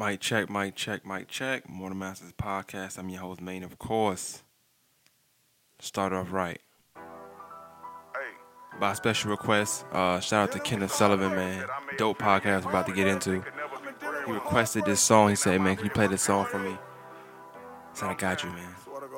Mic check, mic check, mic check. Morning Masters podcast. I'm your host, Maine, of course. Start off right. By special request, uh, shout out to Kenneth Sullivan, man. Dope podcast we're about to get into. He requested this song. He said, man, can you play this song for me? I said, I got you, man.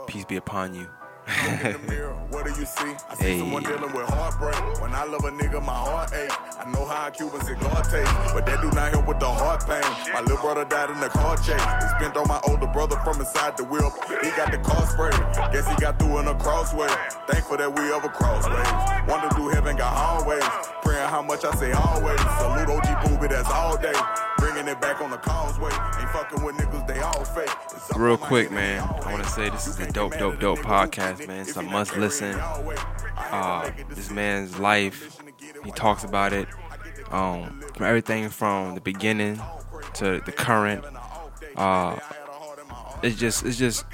Peace be upon you. what do you see? I see Hey. someone dealing with heartbreak. When I love a nigga, my heart ache. I know how a Cuban cigar taste, but that do not help with the heart pain. My little brother died in the car chase. They spent on my older brother from inside the wheel. He got the car sprayed. Guess he got through in a crossway. Thankful that we ever crossed ways. Wanted to do heaven, got hallways. Praying how much I say always. Salute OG Booby, that's all day. It back on the causeway. Ain't fucking with niggas, they all fake. Real quick, man. I want to say this is a dope, dope, dope podcast, man. It's a must listen. Uh, this man's life, he talks about it. Um, from everything from the beginning to the current. Uh, it's just, it's just.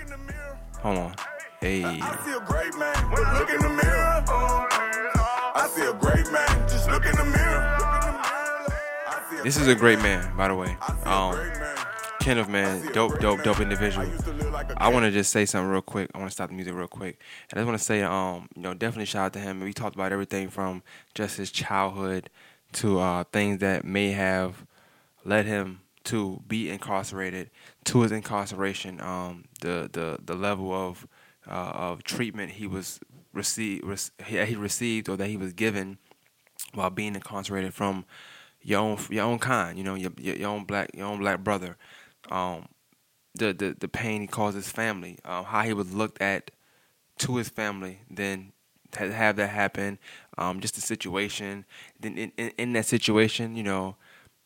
Hold on. Hey. I see a great man, look in the mirror. I see a great man, just look in the mirror. This is a great man, by the way. Um. Kenneth, man, dope, dope, dope individual. I want to just say something real quick. I want to stop the music real quick. I just want to say, um, you know, definitely shout out to him. We talked about everything from just his childhood to uh, things that may have led him to be incarcerated, to his incarceration, um, the the the level of uh, of treatment he was received, he he received or that he was given while being incarcerated from your own your own kind, you know, your your, own black your own black brother. Um, the, the the pain he caused his family, um, how he was looked at to his family, then to have that happen, um, just the situation. Then in, in, in that situation, you know,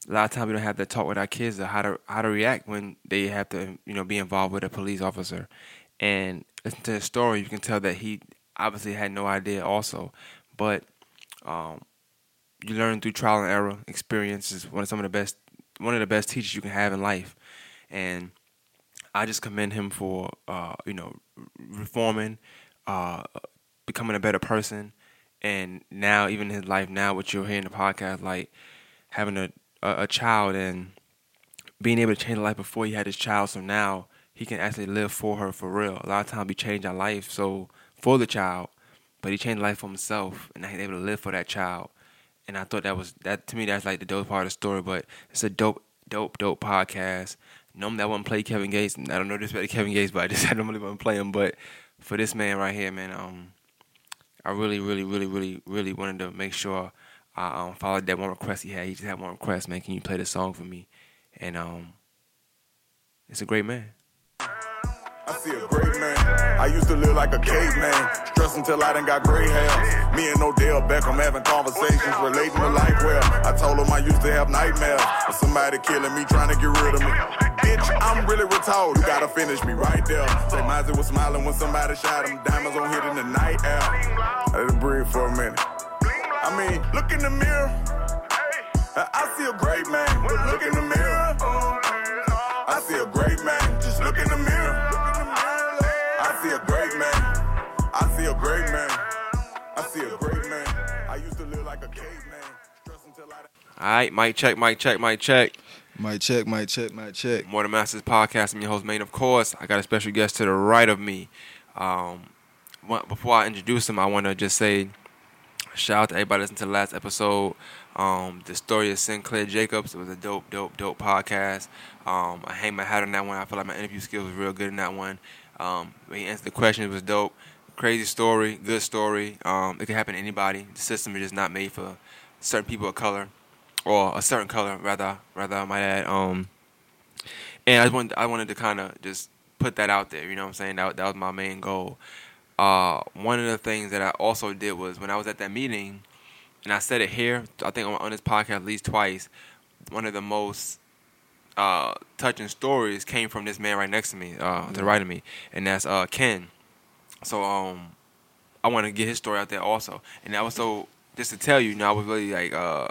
a lot of times we don't have that talk with our kids how to how to react when they have to you know be involved with a police officer. And listen to his story, you can tell that he obviously had no idea also, but um, you learn through trial and error. Experience is one of some of the best one of the best teachers you can have in life, and I just commend him for uh, you know reforming, uh, becoming a better person, and now even his life now, what you're hearing in the podcast, like having a, a a child and being able to change the life before he had his child, so now he can actually live for her for real. A lot of times we change our life so for the child, but he changed life for himself, and now he's able to live for that child. And I thought that was that to me. That's like the dope part of the story. But it's a dope, dope, dope podcast. Normally I wouldn't play Kevin Gates. I don't know this about Kevin Gates, but I just I normally wouldn't play him. But for this man right here, man, um, I really, really, really, really, really wanted to make sure I um, followed that one request he had. He just had one request, man. Can you play the song for me? And um, it's a great man. I see a great man. I used to live like a caveman, stressed until I done got gray hair. Me and Odell Beckham having conversations relating to life well. I told him I used to have nightmares of somebody killing me, trying to get rid of me. Bitch, I'm really retarded. You gotta finish me right there. Say Mozzie was smiling when somebody shot him. Diamonds on hit in the night air. I had to breathe for a minute. I mean, look in the mirror. I see a great man, look in the mirror. I see a great man, just look in the mirror. See a great man. I used to live like a caveman. Stressed until I. All right, mic check, mic check, mic check. Might check, might check, might check. More Than Masters podcast. I'm your host, Maine. Of course, I got a special guest to the right of me. Um, before I introduce him, I want to just say shout out to everybody listening to the last episode. Um, the story of Sinclair Jacobs. It was a dope, dope, dope podcast. Um, I hang my hat on that one. I feel like my interview skills was real good in that one. Um, he answered the question, it was dope. Crazy story, good story. Um, it could happen to anybody. The system is just not made for certain people of color, or a certain color, rather. Rather, I might add. Um, and I wanted, I wanted to kind of just put that out there. You know what I'm saying? That, that was my main goal. Uh, one of the things that I also did was when I was at that meeting, and I said it here, I think on, on this podcast at least twice, one of the most uh, touching stories came from this man right next to me, uh, to the right of me, and that's uh, Ken. So um, I want to get his story out there also, and that was so just to tell you, you know, I was really like, uh,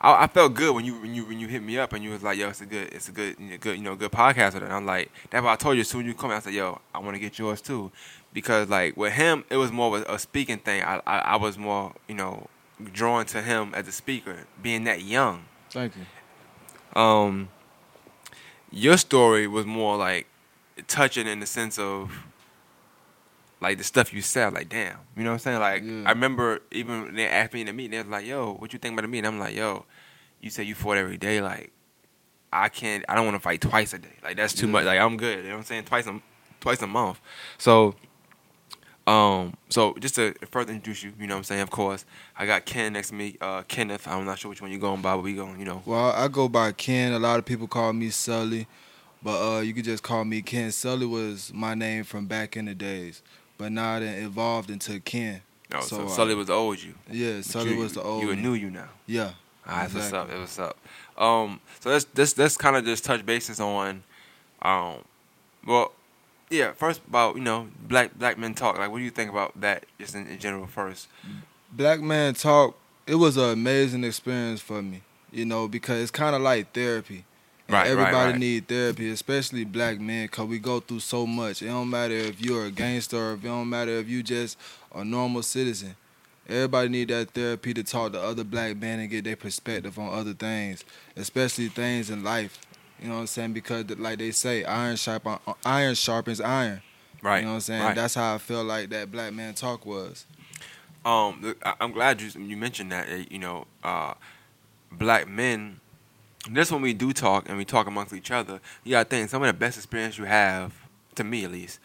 I, I felt good when you when you when you hit me up and you was like, yo, it's a good, it's a good, good, you know, good podcast. And I'm like, that's why I told you as soon as you come, I said, yo, I want to get yours too, because like with him, it was more of a, a speaking thing. I, I I was more, you know, drawn to him as a speaker, being that young. Thank you. Um, your story was more like touching in the sense of like the stuff you said. Like, damn, you know what I'm saying? Like, Yeah. I remember even they asked me in the meeting, they was like, "Yo, what you think about the meeting?" I'm like, "Yo, you say you fought every day. Like, I can't. I don't want to fight twice a day. Like, that's too Yeah. much. Like, I'm good. You know what I'm saying? Twice a twice a month. So, um, so just to further introduce you, you know what I'm saying? Of course, I got Ken next to me. Uh, Kenneth. I'm not sure which one you're going by, but we going. You know. Well, I go by Ken. A lot of people call me Sully, but uh, you could just call me Ken. Sully was my name from back in the days, but now it evolved into Ken. Oh, so, So, uh, Sully was the old you. Yeah, Sully you, was the old. You a new you now. Yeah. All right, that's what's up. Exactly. What's up. Um, so let's let's let's kind of just touch bases on, um, well, yeah. First about you know black black men talk. Like, what do you think about that just in, in general first? Black Man Talk, it was an amazing experience for me, you know, because it's kind of like therapy. Right, right, Everybody right. need therapy, especially black men, because we go through so much. It don't matter if you're a gangster if it don't matter if you just a normal citizen. Everybody need that therapy to talk to other black men and get their perspective on other things, especially things in life. You know what I'm saying? Because like they say, iron sharp iron sharpens iron. Right. You know what I'm saying? Right. That's how I feel like that black man talk was. Um, I'm glad you you mentioned that. eh, You know, uh, black men. This when we do talk and we talk amongst each other. You gotta think some of the best experience you have, to me at least,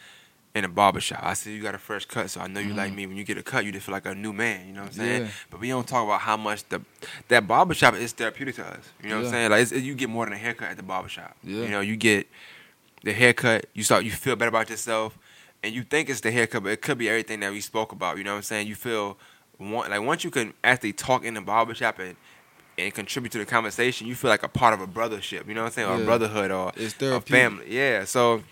in a barbershop. I see you got a fresh cut, so I know you like Mhm. me. When you get a cut, you just feel like a new man. You know what I'm saying? Yeah. But we don't talk about how much the that barbershop is therapeutic to us. You know what I'm saying? Like it's, you get more than a haircut at the barbershop. Yeah. You know, you get the haircut. You start you feel better about yourself, and you think it's the haircut, but it could be everything that we spoke about. You know what I'm saying? You feel one, like once you can actually talk in the barbershop and and contribute to the conversation, you feel like a part of a brothership. You know what I'm saying? Or a brotherhood or It's a family. Yeah. So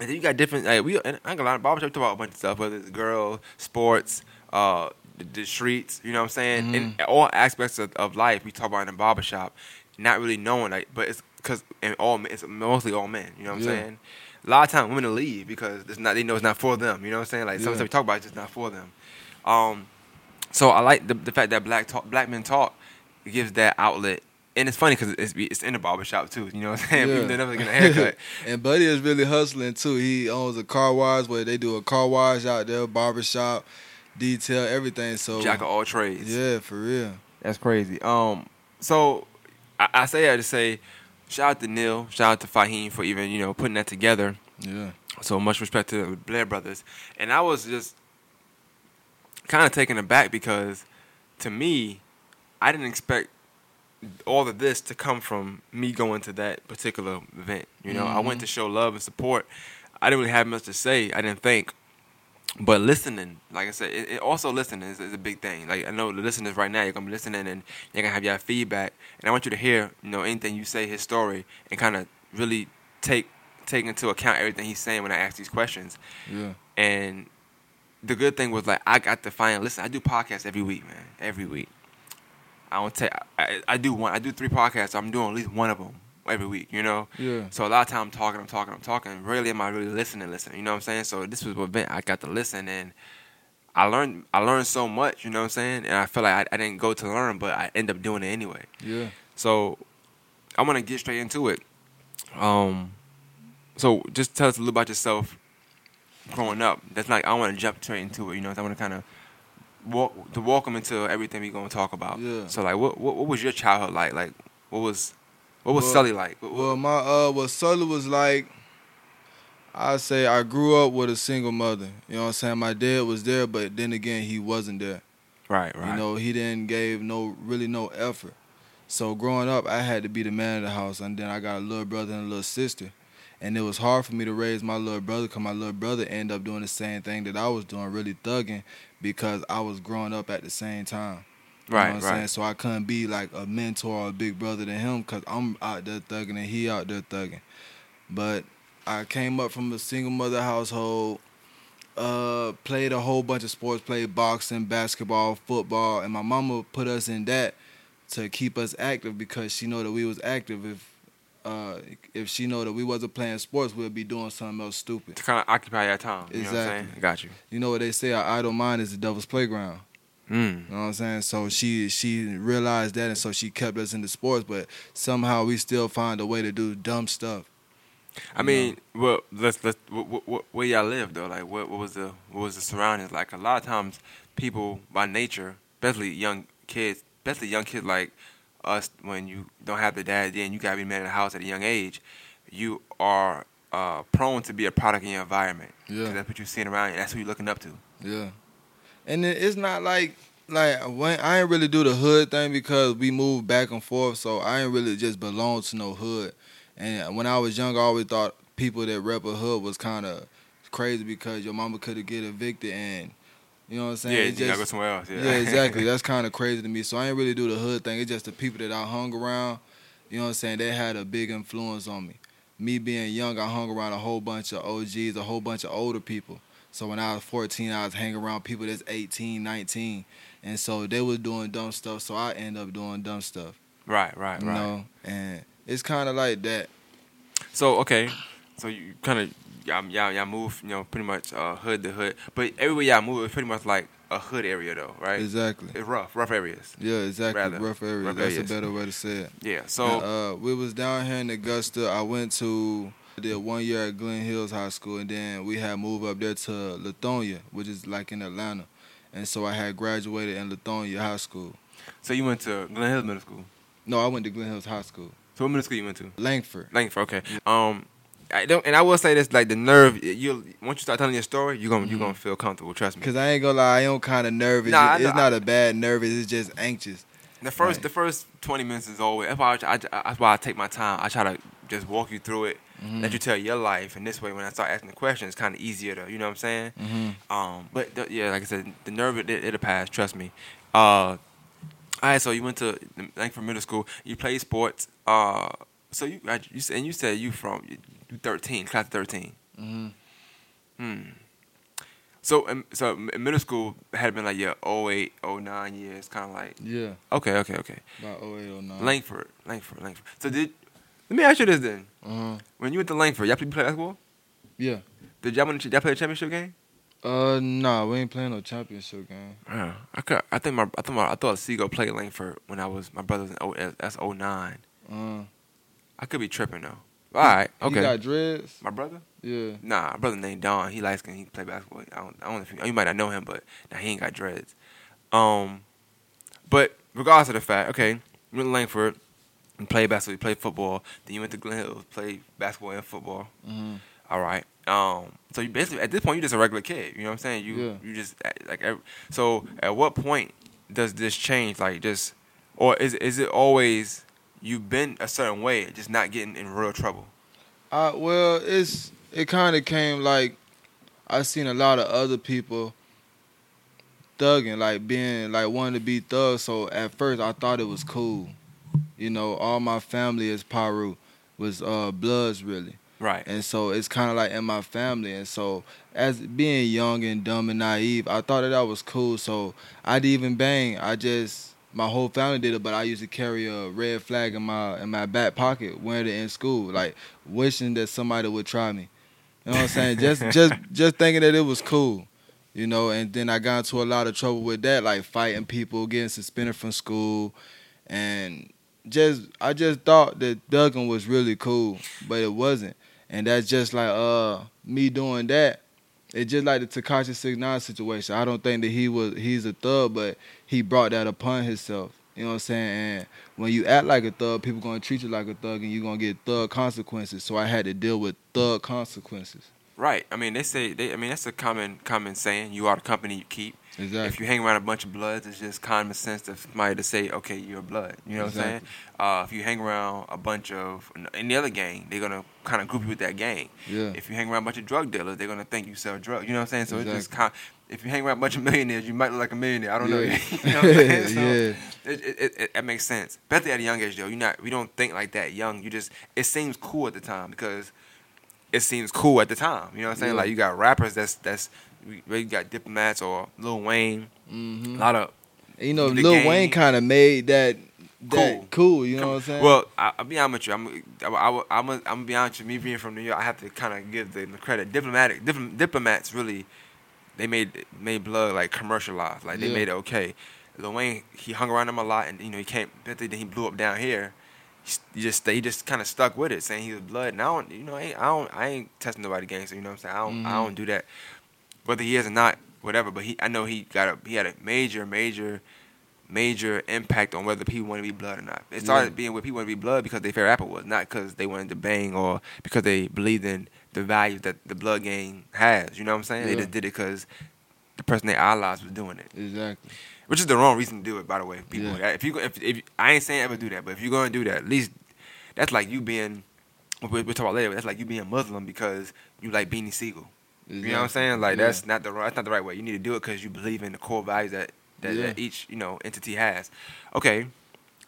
and then you got different like we and I got a lot of barbershop talk about a bunch of stuff, whether it's girls, sports, uh the, the streets, you know what I'm saying? In all aspects of, of life we talk about in the barbershop, not really knowing like but it's cause and all it's mostly all men, you know what I'm Yeah. saying? A lot of times women will leave because it's not they know it's not for them, you know what I'm saying? Like some Yeah. stuff we talk about it's just not for them. Um so I like the, the fact that black talk, black men talk gives that outlet. And it's funny because it's, it's in the barbershop too. You know what I'm saying? Yeah. They're never getting a haircut. and Buddy is really hustling too. He owns a car wash where they do a car wash out there, barbershop, detail, everything. So Jack of all trades. yeah, for real. That's crazy. Um, so I, I say I just say, shout out to Neil, shout out to Fahim for even you know putting that together. Yeah, So much respect to the Blair brothers. And I was just kind of taken aback because to me, I didn't expect all of this to come from me going to that particular event. You know, I went to mm-hmm. show love and support. I didn't really have much to say. I didn't think. But listening, like I said, it, it also listening is, is a big thing. Like I know the listeners right now, you're gonna be listening and you're gonna have your feedback, and I want you to hear, you know, anything you say, his story, and kind of really take take into account everything he's saying when I ask these questions. yeah, And the good thing was like I got to find listen. I do podcasts every week, man. Every week. I don't take. I, I do one. I do three podcasts. I'm doing at least one of them every week. You know. yeah, So a lot of time I'm talking, I'm talking, I'm talking. Rarely am I really listening, listening. You know what I'm saying? So this was an event I got to listen and I learned I learned so much, you know what I'm saying? And I feel like I, I didn't go to learn, but I end up doing it anyway. yeah. So I want to get straight into it. Um, so just tell us a little about yourself growing up. That's not I want to jump straight into it. You know, I want to kind of walk to walk them into everything we're gonna talk about. Yeah. So like, what, what what was your childhood like? Like, what was what was Well- Sully like? What- what- Well, my uh, what Sully was like. I say I grew up with a single mother. You know what I'm saying? My dad was there, but then again, he wasn't there. right, right. You know, he didn't gave no really no effort. So growing up, I had to be the man of the house, and then I got a little brother and a little sister, and it was hard for me to raise my little brother because my little brother ended up doing the same thing that I was doing, really thugging, because I was growing up at the same time. You right, know what I'm saying? right. So I couldn't be like a mentor or a big brother to him because I'm out there thugging and he out there thugging. But I came up from a single mother household, uh, played a whole bunch of sports, played boxing, basketball, football, and my mama put us in that to keep us active because she know that we was active. If uh, if she know that we wasn't playing sports, we'd be doing something else stupid. To kind of occupy your time. You know what I'm Exactly. saying? Got you. You know what they say? Our idle mind is the devil's playground. Mm. You know what I'm saying? So she she realized that, and so she kept us into sports. But somehow we still find a way to do dumb stuff. I mean, well, let's let's what, what, where y'all live though. Like, what what was the what was the surroundings like? A lot of times, people by nature, especially young kids, especially young kids like us, when you don't have the dad, then you gotta be man in the house at a young age. You are uh, prone to be a product in your environment Yeah. that's what you're seeing around you. That's who you're looking up to. Yeah, and it's not like like when I ain't really do the hood thing because we moved back and forth, so I ain't really just belong to no hood. And when I was young, I always thought people that rep a hood was kind of crazy because your mama could have get evicted and you know what I'm saying. yeah, It you gotta go somewhere else. Yeah, yeah, exactly. That's kind of crazy to me. So I ain't really do the hood thing. It's just the people that I hung around. You know what I'm saying? They had a big influence on me. Me being young, I hung around a whole bunch of OGs, a whole bunch of older people. So when I was 14, I was hanging around people that's 18, 19. And so they was doing dumb stuff, so I end up doing dumb stuff. right, right, right. You right. know? And it's kind of like that. So okay, so you kind of y'all, y'all y'all move, you know, pretty much uh, hood to hood, but everywhere y'all move, it's pretty much like a hood area though, right? Exactly. It's rough, rough areas. Yeah, exactly. Rather, rough area. rough That's areas. a better way to say it. Yeah. So And, uh, we was down here in Augusta. I went to did one year at Glenn Hills High School, and then we had moved up there to Lithonia, which is like in Atlanta. And so I had graduated in Lithonia High School. so you went to Glenn Hills Middle School. No, I went to Glenn Hills High School, So what middle school you went to? Langford. Langford. Okay. Um, I don't, and I will say this: like the nerve, you once you start telling your story, you gonna you gonna feel comfortable. Trust me. Cause I ain't gonna lie, I am kind of nervous. Nah, I it's not a bad nervous. It's just anxious. The first Right. the first twenty minutes is always that's why I, I, that's why I take my time. I try to just walk you through it, Mm-hmm. let you tell your life, and this way when I start asking the questions, it's kind of easier to you know what I'm saying. Mm-hmm. Um, but the, yeah, like I said, the nerve it, it'll pass. Trust me. Uh, all right, so you went to Langford Middle School. You played sports. Uh, so you you said and you said you from you 13, class of 13. Mm-hmm. Hmm. So um, so in middle school had been like yeah 08, 09 years, kind of like Yeah, okay, okay, okay. about 0809. Langford, Langford, Langford. So did let me ask you this then? Uh-huh. When you went to Langford, y'all play, basketball? Yeah. Did y'all win? Y'all play a championship game? Uh, nah, we ain't playing no championship game. Yeah, I could, I think my I thought my, I thought Seagull played Langford when I was my brother was in that's 09. Uh, I could be tripping though. All right, Okay. You okay. got dreads? my brother? Yeah. Nah, my brother named Don. He likes he play basketball. I don't I don't know if you, you might not know him, but nah, he ain't got dreads. Um, but regardless of the fact, okay, you went to Langford, and played basketball, you played football. Then you went to Glenn Hills, played basketball and football. Mm-hmm. All right. Um. So you basically at this point you're just a regular kid. You know what I'm saying? You Yeah. you just like ev- so. At what point does this change? Like just or is is it always you've been a certain way, just not getting in real trouble? Uh, well, it's it kind of came like I seen a lot of other people thugging, like being like wanting to be thugs. So at first I thought it was cool, you know. All my family is Piru, was uh Bloods really, Right. and so it's kind of like in my family. And so as being young and dumb and naive, I thought that that was cool. So I didn't even bang. I just my whole family did it, but I used to carry a red flag in my in my back pocket, wearing it in school, like wishing that somebody would try me. You know what I'm saying? just just just thinking that it was cool. You know, and then I got into a lot of trouble with that, like fighting people, getting suspended from school, and just I just thought that thugging was really cool, but it wasn't. And that's just like uh me doing that. It's just like the Tekashi Six Nine situation. I don't think that he was he's a thug, but he brought that upon himself. You know what I'm saying? And when you act like a thug, people gonna treat you like a thug, and you're gonna get thug consequences. So I had to deal with thug consequences. Right. I mean, they say they. I mean, that's a common common saying. You are the company you keep. Exactly. If you hang around a bunch of bloods, it's just common sense to somebody to say, okay, you're a blood. You know what I'm saying? Uh, if you hang around a bunch of any other gang, they're gonna kind of group you with that gang. Yeah. If you hang around a bunch of drug dealers, they're gonna think you sell drugs. You know what I'm saying? So it's just Exactly. If you hang around a bunch of millionaires, you might look like a millionaire. I don't know. Yeah. you know what I'm saying? So Yeah. It, it, it, that makes sense. Especially at a young age, though. You not. We don't think like that young. You just. It seems cool at the time because it seems cool at the time. You know what I'm saying? Yeah. Like you got rappers that's that's we we got diplomats or Lil Wayne. hmm A lot of You know, Lil game- Wayne kind of made that that cool. you know what I'm saying? Well, I, I'll be honest with you. I'm I, I, I'm I'm gonna be honest with you. Me being from New York, I have to kind of give them the credit. Diplomatic dipl- diplomats really they made made blood like commercialized. Like they Yeah. made it okay. Lil Wayne he hung around him a lot, and you know he came. Then he blew up down here. he just he just kind of stuck with it, saying he was blood. And I don't, you know, I ain't, I don't, I ain't testing nobody gangster. You know what I'm saying? I don't, I Mhm. don't do that. Whether he is or not, whatever. But he, I know he got a, he had a major, major, major impact on whether people want to be blood or not. It started Yeah. being with people want to be blood because they favorite rapper was, not because they wanted to bang or because they believed in the values that the blood gang has. You know what I'm saying? They just did it because the person they idolized was doing it Exactly. which is the wrong reason to do it, by the way. People, Yeah. if you if, if I ain't saying ever do that, but if you're gonna do that, at least that's like you being. We we talk about later. but That's like you being Muslim because you like Beanie Sigel. You know what I'm saying? Like Yeah. that's not the right- that's not the right way. You need to do it because you believe in the core values that that, Yeah. that each you know entity has. Okay,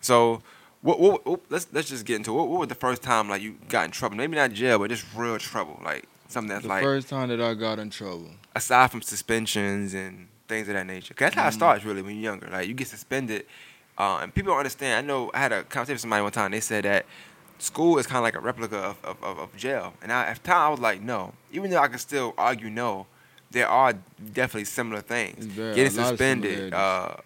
so what, what, what let's let's just get into it. what, what was the first time like you got in trouble? Maybe not jail, but just real trouble, like something that's The like first time that I got in trouble. aside from suspensions and things of that nature. 'Cause that's how it Mhm. starts really when you're younger. Like you get suspended, uh, and people don't understand. I know I had a conversation with somebody one time. They said that school is kind of like a replica of, of, of, of jail. And I, at the time I was like, no. Even though I could still argue no, there are definitely similar things. Getting a lot of suspended, uh,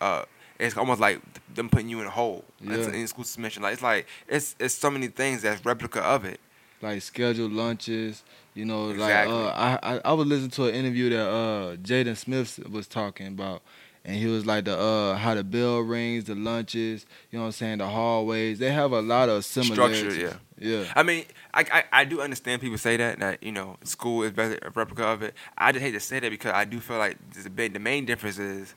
uh, it's almost like them putting you in a hole. Yeah. in school suspension. Like it's like it's it's so many things that's replica of it. like scheduled lunches. You know, Exactly. like uh, I, I I was listening to an interview that uh Jaden Smith was talking about, and he was like the uh how the bell rings, the lunches. You know what I'm saying? The hallways. They have a lot of similarities. Structure, yeah. I mean, I, I I do understand people say that that you know school is better a replica of it. I just hate to say that because I do feel like the main difference is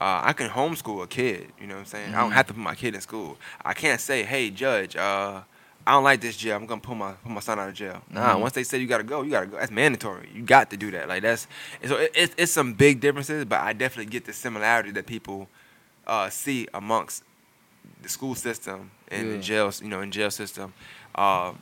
uh, I can homeschool a kid. You know what I'm saying? I don't Mhm. have to put my kid in school. I can't say, hey judge, uh, I don't like this jail. I'm gonna put my put my son out of jail. Nah, Mhm. once they say you gotta go, you gotta go. That's mandatory. You got to do that. Like that's so it, it's it's some big differences, but I definitely get the similarity that people uh, see amongst the school system and the jails, you know, in jail system. Uh,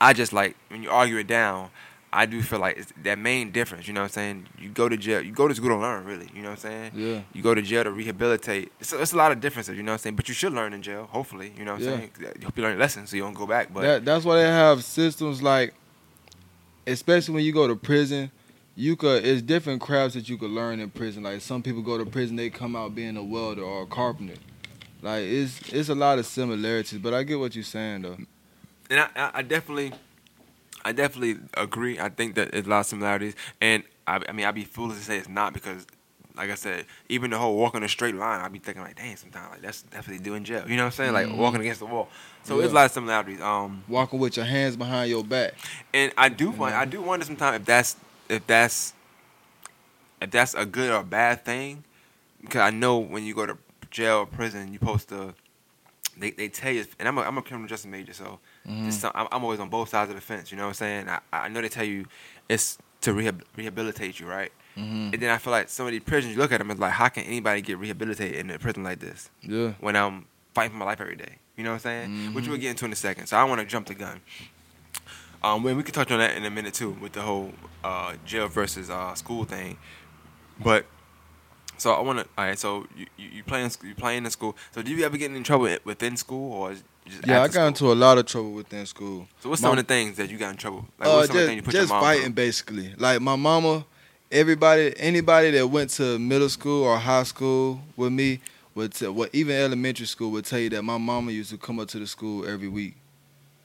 I just like when you argue it down. I do feel like it's that main difference. You know what I'm saying? You go to jail. You go to school to learn, really. You know what I'm saying? Yeah. You go to jail to rehabilitate. It's a, it's a lot of differences. You know what I'm saying? But you should learn in jail. Hopefully, you know what I'm Yeah. saying? You hope you learn your lessons so you don't go back. But that that's why they have systems like, especially when you go to prison, you could it's different crafts that you could learn in prison. Like some people go to prison, they come out being a welder or a carpenter. Like it's it's a lot of similarities, but I get what you're saying though. and I, I, I definitely, I definitely agree. I think that there's a lot of similarities, and I, I mean, I'd be foolish to say it's not because, like I said, even the whole walking a straight line, I'd be thinking like, dang, sometimes like that's definitely doing jail. You know what I'm saying? Like Mhm. walking against the wall. So Yeah. there's a lot of similarities. Um, Walking with your hands behind your back. and I do, won- Yeah. I do wonder sometimes if that's, if that's, if that's a good or bad thing, because I know when you go to jail or prison, you're supposed to. They, they tell you, and I'm a, I'm a criminal justice major, so Mhm. some- I'm, always on both sides of the fence. You know what I'm saying? I, I know they tell you it's to rehab, rehabilitate you, right? Mhm. And then I feel like some of these prisons, you look at them, it's like, how can anybody get rehabilitated in a prison like this Yeah. when I'm fighting for my life every day? You know what I'm saying? Which Mhm. we'll get into in a second. So I want to jump the gun. Um, we we can touch on that in a minute too with the whole uh, jail versus uh, school thing. But so I want to. All right. So you you, you playing you playing in school. So do you ever get in trouble within school or is it just Yeah, I got school? into a lot of trouble within school. So what's My- some of the things that you got in trouble? Like uh, what's some of the just, things you put just fighting through? basically. Like my mama, everybody, anybody that went to middle school or high school with me would, t- well, even elementary school would tell you that my mama used to come up to the school every week.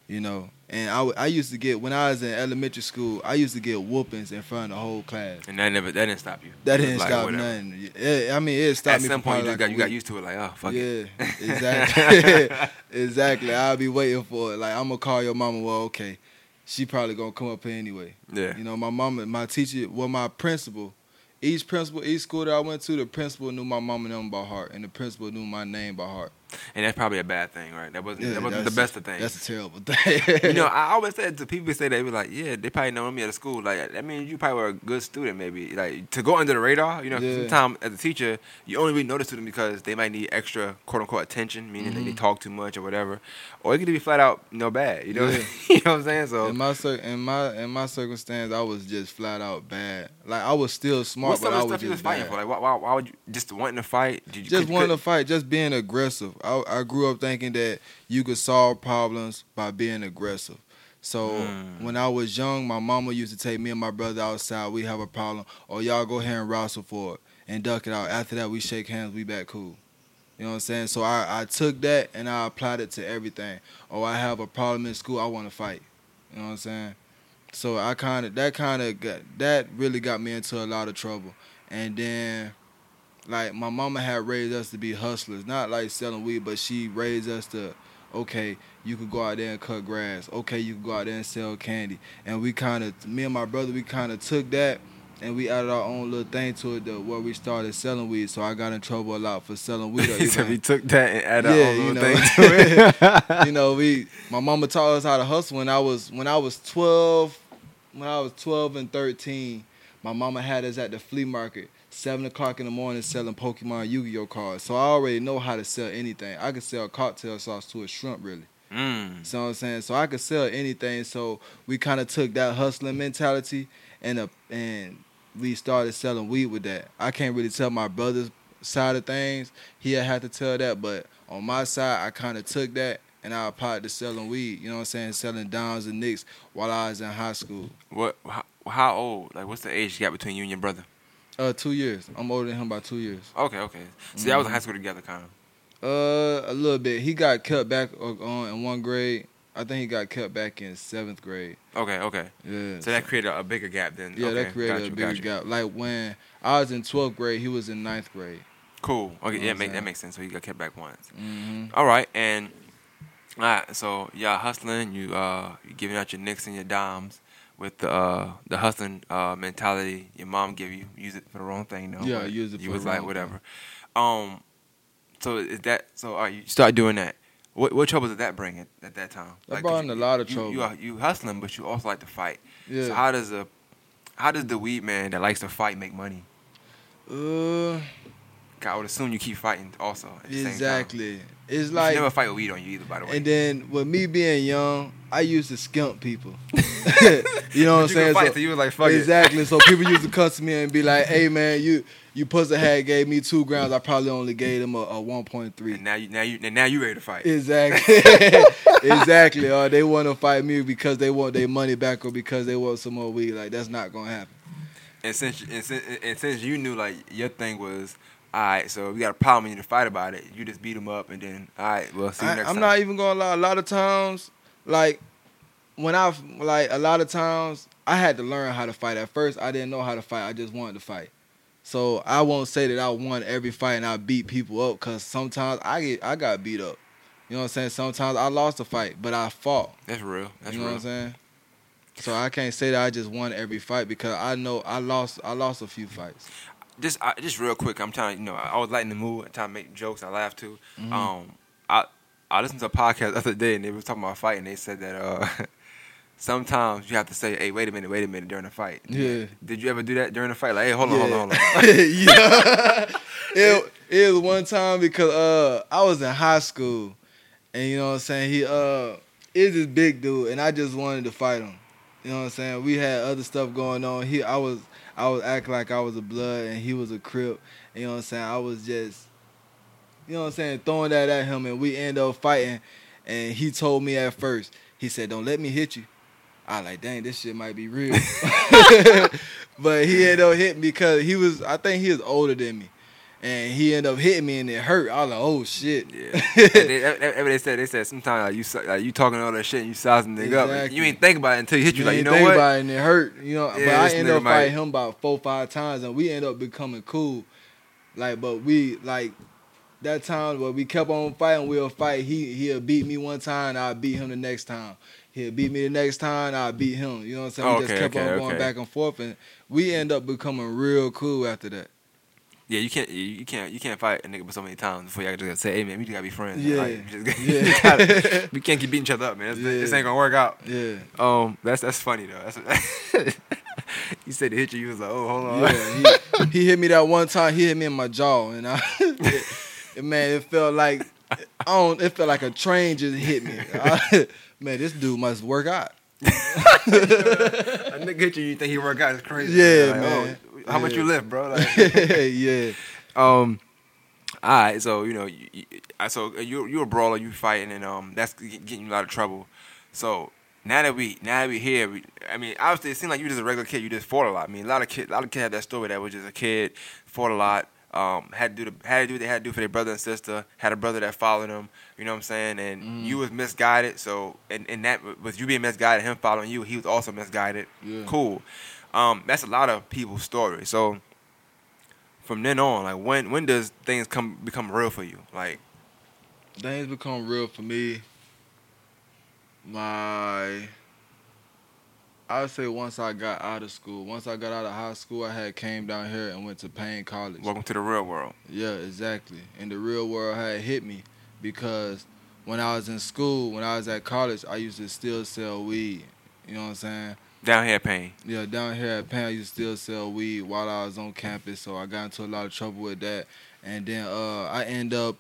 You know, and I, I used to get when I was in elementary school, I used to get whoopings in front of the whole class. And that never that didn't stop you. That didn't like, stop whatever. nothing. Yeah, I mean, it stopped me At me. some point, you, just got, you got used to it. Like, oh fuck it. Yeah, exactly. exactly. I'll be waiting for it. Like I'm gonna call your mama. Well, okay, she probably gonna come up here anyway. Yeah. You know, my mama, my teacher, well, my principal. Each principal, each school that I went to, the principal knew my mama name by heart, and the principal knew my name by heart. And that's probably a bad thing, right? That wasn't Yeah, that wasn't the best of things. That's a terrible thing. you know, I always said to people say they were like, yeah, they probably know me at a school. Like, that means you probably were a good student, maybe. Like to go under the radar. You know, Yeah. sometimes as a teacher, you only really notice them because they might need extra quote unquote attention, meaning that they mm-hmm. talk too much or whatever, or it could be flat out no bad. You know, Yeah. you know what I'm saying? So. in my in my in my circumstance, I was just flat out bad. Like I was still smart, but I was stuff you was just fighting bad. for? Like, why, why, why would you just wanting to fight? Did you, just could- wanting could- to fight, just being aggressive. I, I grew up thinking that you could solve problems by being aggressive. So Mm. when I was young, my mama used to take me and my brother outside. We have a problem, or y'all go here and wrestle for it and duck it out. After that, we shake hands. We back cool. You know what I'm saying? So I, I took that and I applied it to everything. Oh, I have a problem in school, I want to fight. You know what I'm saying? So I kind of that kind of got that really got me into a lot of trouble. And then like my mama had raised us to be hustlers, not like selling weed, but she raised us to okay, you could go out there and cut grass. Okay, you could go out there and sell candy. And we kind of me and my brother we kind of took that and we added our own little thing to it though, where we started selling weed. So I got in trouble a lot for selling weed. He said we took that and added yeah, our own you know, thing to it. you know, we my mama taught us how to hustle when I was when I was twelve, when I was twelve and thirteen. My mama had us at the flea market, seven o'clock in the morning, selling Pokemon Yu-Gi-Oh cards. So I already know how to sell anything. I could sell cocktail sauce to a shrimp, really. Mm. So I'm saying, so I could sell anything. So we kind of took that hustling mentality and uh, and we started selling weed with that. I can't really tell my brother's side of things. He had to tell that, but on my side, I kind of took that and I applied to selling weed. You know what I'm saying? Selling downs and nicks while I was in high school. What? How, how old? Like, what's the age gap between you and your brother? Uh, two years. I'm older than him by two years. Okay, okay. So y'all was in Mhm. high school together, kind of. Uh, a little bit. He got cut back on in one grade. I think he got cut back in seventh grade. Okay, okay. Yeah. So that created a, bigger gap then. Yeah, okay, that created a bigger gap. Like when I was in 12th grade, he was in ninth grade. Cool. Okay, You know yeah, make, that makes sense. So you got kept back once. Mm-hmm. All right, and all right, so y'all hustling, you uh, you giving out your nicks and your dimes with the uh, the hustling uh, mentality. Your mom give you use it for the wrong thing, though. Yeah, use it You for was the like whatever. Um, so is that so? All right, you start doing that. What what trouble did that bring at, at that time? That Like, brought in you- a lot of you- trouble. You are, you hustling, but you also like to fight. Yeah. So how does a how does the weed man that likes to fight make money? uh, I would assume you keep fighting also. At the same time. exactly. It's You like, never fight with weed on you either, by the way. and then with me being young, I used to skimp people. you know what I'm saying? Fight, So- so you was like, fuck it. exactly. So people used to come to me and be like, "Hey man, you you pussy had gave me two grams. I probably only gave them a, a 1.3." And now you now you and now you ready to fight. Exactly. exactly. Or they want to fight me because they want their money back or because they want some more weed. Like that's not gonna happen. And since and since, and since you knew like your thing was, all right, so we got a problem, we need to fight about it. You just beat them up, and then all right, well, see you I, next I'm time. not even gonna lie. A lot of times, like when I like a lot of times, I had to learn how to fight. At first, I didn't know how to fight. I just wanted to fight. So I won't say that I won every fight and I beat people up because sometimes I get I got beat up. You know what I'm saying? Sometimes I lost a fight, but I fought. That's real. That's you know real. what I'm saying? So I can't say that I just won every fight because I know I lost I lost a few fights. Just I, just real quick, I'm trying to you know I was lighting the mood, I'm trying to make jokes. I laugh too. Mhm. Um, I I listened to a podcast the other day, and they were talking about fighting. They said that uh. Sometimes you have to say, "Hey, wait a minute, wait a minute" during the fight. Yeah. Did you ever do that during the fight? Like, hey, hold on, hold on, hold on. yeah. it, it was one time because uh I was in high school and you know what I'm saying, he uh is this big dude and I just wanted to fight him. You know what I'm saying? We had other stuff going on. He I was I was acting like I was a blood and he was a crip. You know what I'm saying? I was just you know what I'm saying, throwing that at him and we end up fighting and he told me at first, he said, Don't let me hit you. I like, dang, this shit might be real. but he ended up hitting me because he was, I think he was older than me. And he ended up hitting me and it hurt. I was like, oh shit. Yeah. They, they said they said sometimes like you like you talking all that shit and you sizing nigga up. Exactly. You ain't think about it until he hit you. like you know think what? about it and it hurt. You know, but I ended up might- fighting him about four, five times and we ended up becoming cool. Like, but we like that time where we kept on fighting, we'll fight. He he'll beat me one time, I'll beat him the next time. He'll beat me the next time, I'll beat him. You know what I'm saying? we just kept okay, on going okay. back and forth and we end up becoming real cool after that. Yeah, you can't you can't you can't fight a nigga but so many times before y'all just gotta say, hey man, we just gotta be friends. Yeah. Like, just, Yeah. gotta- we can't keep beating each other up, man. This, this ain't gonna work out. Yeah. Um, that's that's funny though. That's he said to hit you. He was like, oh, hold on. Yeah, he, he hit me that one time. He hit me in my jaw, and I, it, man, it felt like I don't. It felt like a train just hit me. I- man, this dude must work out. a nigga hit you, you think he work out? It's crazy. Yeah, Like, man. oh, how much you lift, bro? Like, yeah, Um, all right. So you know, you, you, I- so you you a brawler, you fighting, and um, that's getting you a lot of trouble. So now that we now that we here, we, I mean, obviously it seemed like you just a regular kid. You just fought a lot. I mean, a lot of kids, a lot of kids have that story that was just a kid fought a lot. um, had to do the, had to do what they had to do for their brother and sister. Had a brother that followed them. You know what I'm saying? And Mhm. you was misguided. So and, and that with you being misguided, him following you, he was also misguided. Yeah. Cool. Um, that's a lot of people's story. So from then on, like when when does things come become real for you? Like Things become real for me. My, I would say once I got out of school, once I got out of high school, I had came down here and went to Paine College. welcome to the real world. Yeah, exactly. And the real world had hit me because when I was in school, when I was at college, I used to still sell weed. You know what I'm saying? Down here, at Paine. Yeah, down here at Penn, I used to still sell weed while I was on campus, so I got into a lot of trouble with that. And then uh, I end up,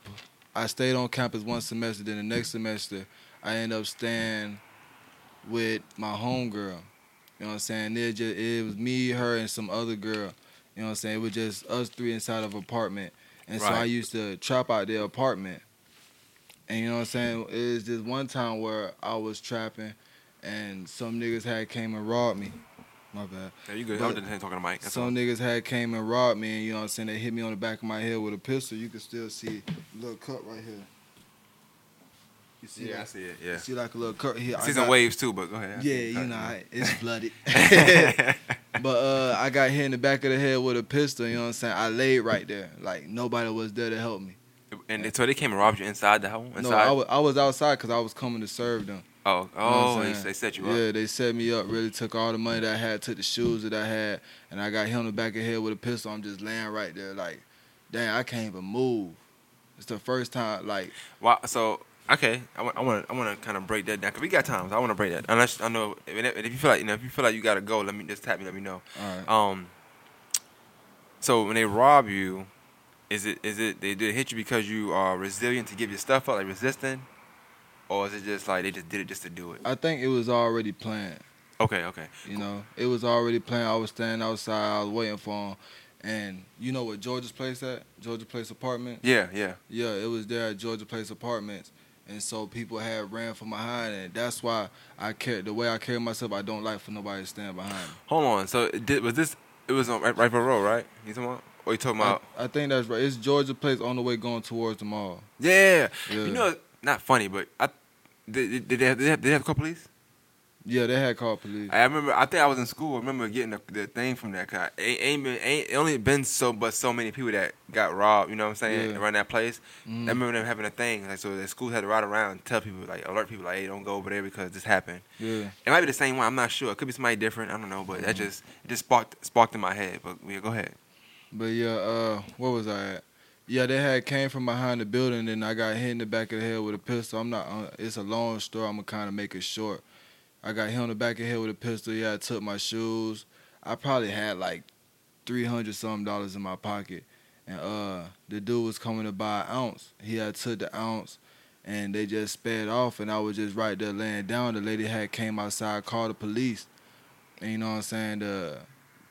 I stayed on campus one semester. Then the next semester, I end up staying with my homegirl. You know what I'm saying? It just it was me, her, and some other girl. You know what I'm saying? It was just us three inside of an apartment. And so I used to trap out their apartment. And you know what I'm saying? It was just one time where I was trapping and some niggas had came and robbed me. My bad. Yeah, you good? But I'm just talking to Mike. That's all. Some niggas had came and robbed me, and you know what I'm saying? They hit me on the back of my head with a pistol. You can still see a little cut right here. You see Yeah, I see it. You Yeah. see like a little cut here. I I see some waves too, but go ahead. Yeah, you know, I- it's blooded. but uh, I got hit in the back of the head with a pistol. You know what I'm saying? I laid right there, like nobody was there to help me. and so they came and robbed you inside the home. Inside. No, I was I was outside because I was coming to serve them. Oh, You know oh, they, set you up. yeah, they set me up. Really took all the money that I had, took the shoes that I had, and I got hit on the back of the head with a pistol. I'm just laying right there, like, dang, I can't even move. It's the first time, like, Wow. So okay, I want I want to I want to kind of break that down because we got time. So I want to break that. Unless I know if, if you feel like you know if you feel like you gotta go, let me just tap me. Let me know. all right. Um. So when they rob you, is it is it they did hit you because you are resilient to give your stuff up, like resisting, or is it just like they just did it just to do it? I think it was already planned. Okay, okay. You know, it was already planned. I was standing outside. I was waiting for him, and you know what Georgia's place at? Georgia Place Apartment. Yeah, yeah. Yeah, it was there at Georgia Place Apartments. And so people had ran from behind, and that's why I care the way I carry myself. I don't like for nobody to stand behind me. Hold on. So it did, was this? It was on right, Rifle Road, right? You talking about? Or you talking about? I, I think that's right. It's Georgia Place on the way going towards the mall. yeah. Yeah. You know, not funny, but I did, did they have, did they have, did they have a couple police? Yeah, they had called police. I remember. I think I was in school. I remember getting the, the thing from that. Cause ain't, ain't been ain't it only been so but so many people that got robbed. You know what I'm saying? Yeah. Around that place. Mhm. I remember them having a thing. Like so, the school had to ride around and tell people like alert people like, hey, don't go over there because this happened. Yeah, It might be the same one. I'm not sure. It could be somebody different. I don't know. But that Mhm. just it just sparked sparked in my head. But yeah, go ahead. but yeah, uh, where was I at? Yeah, they had came from behind the building, and I got hit in the back of the head with a pistol. I'm not. Uh, it's a long story. I'm gonna kind of make it short. I got hit on the back of the head with a pistol. Yeah, I took my shoes. I probably had like three hundred something dollars in my pocket, and uh, the dude was coming to buy an ounce. He had took the ounce, and they just sped off, and I was just right there laying down. The lady had came outside, called the police, and you know what I'm saying. The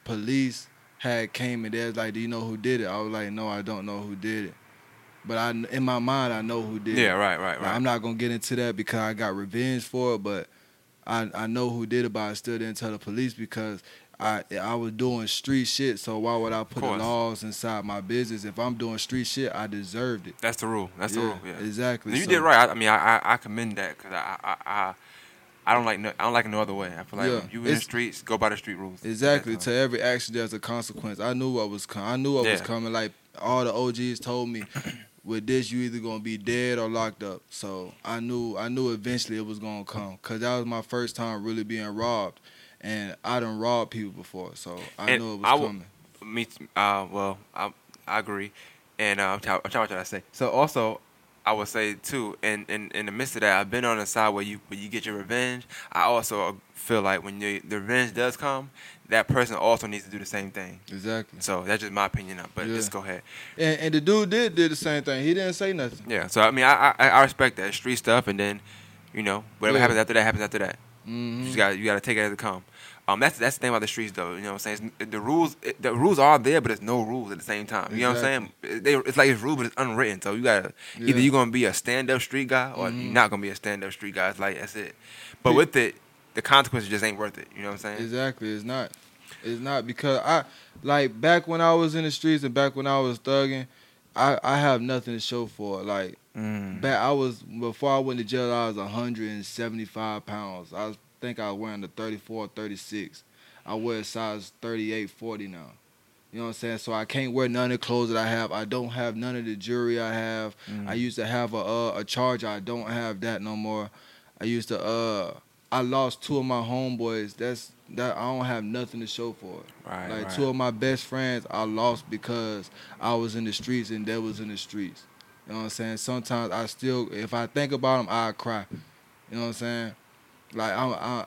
police had came and they was like, "Do you know who did it?" I was like, "No, I don't know who did it." But I, in my mind, I know who did it. Yeah, right, right, Like, right. I'm not gonna get into that because I got revenge for it, but I I know who did it, but I still didn't tell the police because I I was doing street shit. So why would I put the laws inside my business? If I'm doing street shit, I deserved it. That's the rule. That's the rule. Yeah. exactly. And you So- did right. I, I mean, I, I I commend that because I, I I I don't like no, I don't like no other way. I feel like Yeah, you in the streets, go by the street rules. Exactly. To every action, there's a consequence. I knew what was coming. I knew what was coming. Like all the OGs told me, with this, you either gonna be dead or locked up. So I knew. I knew eventually it was gonna come. Cause that was my first time really being robbed, and I done robbed people before. So I And knew it was I w- coming. Me, uh, well, I I agree, and uh, I'm trying I'm what I say. So also, I would say too, in, in in the midst of that, I've been on the side where you where you get your revenge. I also feel like when you, the revenge does come, that person also needs to do the same thing. Exactly. So that's just my opinion. But Yeah. just go ahead. And, and the dude did did the same thing. He didn't say nothing. Yeah. So I mean, I I, I respect that street stuff, and then, you know, whatever Yeah. happens after that happens after that. You hmm just got you got to take it as it come. Um, that's that's the thing about the streets, though. You know what I'm saying? It's- the rules, it, the rules are there, but there's no rules at the same time. You know what I'm saying? It- They, it's like it's rules, but it's unwritten. So you gotta either you're gonna be a stand up street guy or Mhm. you're not gonna be a stand up street guy. It's like that's it. But Yeah. with it, the consequences just ain't worth it. You know what I'm saying? Exactly. It's not. It's not because I like back when I was in the streets and back when I was thugging, I I have nothing to show for it. Like Mm. back I was before I went to jail I was 175 pounds. I was, think I was wearing the 34, 36. I wear a size 38, 40 now. You know what I'm saying? So I can't wear none of the clothes that I have. I don't have none of the jewelry I have. Mm. I used to have a uh, a charger. I don't have that no more. I used to uh I lost two of my homeboys. That's that I don't have nothing to show for it. Right, like right. two of my best friends I lost because I was in the streets and they was in the streets. You know what I'm saying? Sometimes I still if I think about them I cry. You know what I'm saying? Like I'm I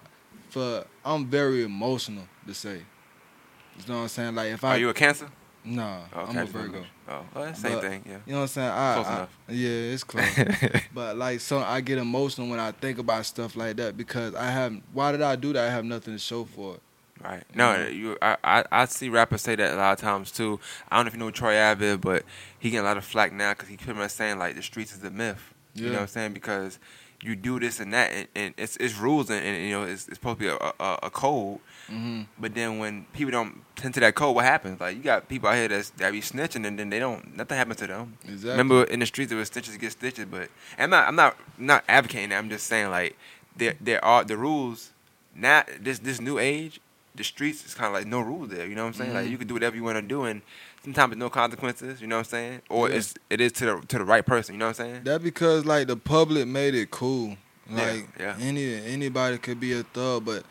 for I'm very emotional to say. You know what I'm saying? Like if I Are you a Cancer? Nah, Oh, I'm a a I just Virgo. Oh, well, that's same But- thing. Yeah. You know what I'm saying? I, Close I- enough. Yeah, it's close. but like, so I get emotional when I think about stuff like that because I have. Why did I do that? I have nothing to show for it. Right. No, you. I, I I see rappers say that a lot of times too. I don't know if you know Troy is, but he getting a lot of flack now because he pretty much saying like the streets is a myth. Yeah. You know what I'm saying? Because you do this and that, and, and it's it's rules and, and you know it's, it's supposed to be a, a, a code. hmm But then when people don't tend to that code, what happens? Like you got people out here that's, that be snitching, and then they don't. Nothing happens to them. Exactly. Remember in the streets, there was stitches get stitches. But I'm not. I'm not not advocating that. I'm just saying like there there are the rules. Now this this new age, the streets is kind of like no rules there. You know what I'm saying? Like Mhm. you can do whatever you want to do, and sometimes there's no consequences. You know what I'm saying? Or Yeah. it's it is to the to the right person. You know what I'm saying? That because like the public made it cool. Like yeah. any anybody could be a thug, but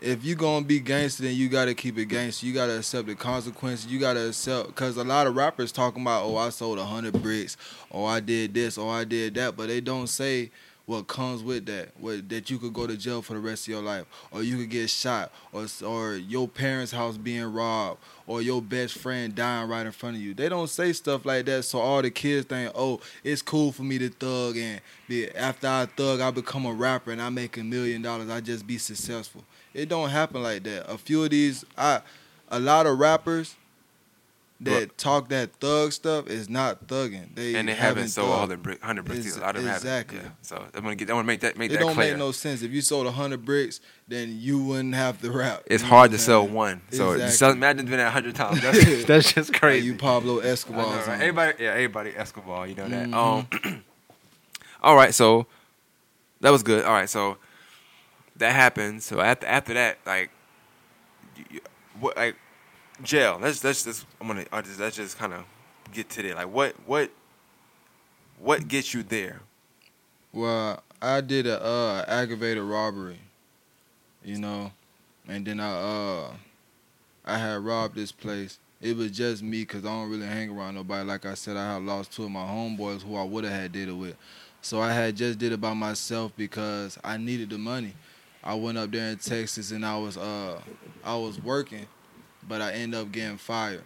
if you gonna be gangster, then you gotta keep it gangster. You gotta accept the consequences. You gotta accept because a lot of rappers talking about, oh, I sold a hundred bricks, or I did this, or I did that, but they don't say what comes with that. What that you could go to jail for the rest of your life, or you could get shot, or or your parents' house being robbed, or your best friend dying right in front of you. They don't say stuff like that, so all the kids think, oh, it's cool for me to thug, and after I thug, I become a rapper and I make a million dollars. I just be successful. It don't happen like that. A few of these, I, a lot of rappers that But- talk that thug stuff is not thugging. They and they haven't sold all the brick, hundred bricks. Either. A lot of them exactly. Yeah. So I want to get. I want to make that make It that don't clear. make no sense. If you sold a hundred bricks, then you wouldn't have to rap. it's You hard to sell one. So Exactly. so imagine doing that a hundred times. That's, that's just Like crazy. you Pablo Escobar. know, right? Everybody, yeah, everybody Escobar. You know that. Mhm. Um. all right, so that was good. All right, so that happened. So after after that, like, what like jail? Let's let's just I'm gonna I just, let's just kind of get to there. Like, what what what gets you there? Well, I did a uh, aggravated robbery, you know, and then I uh I had robbed this place. It was just me because I don't really hang around nobody. Like I said, I had lost two of my homeboys who I would have had did it with. So I had just did it by myself because I needed the money. I went up there in Texas and I was uh I was working, but I ended up getting fired.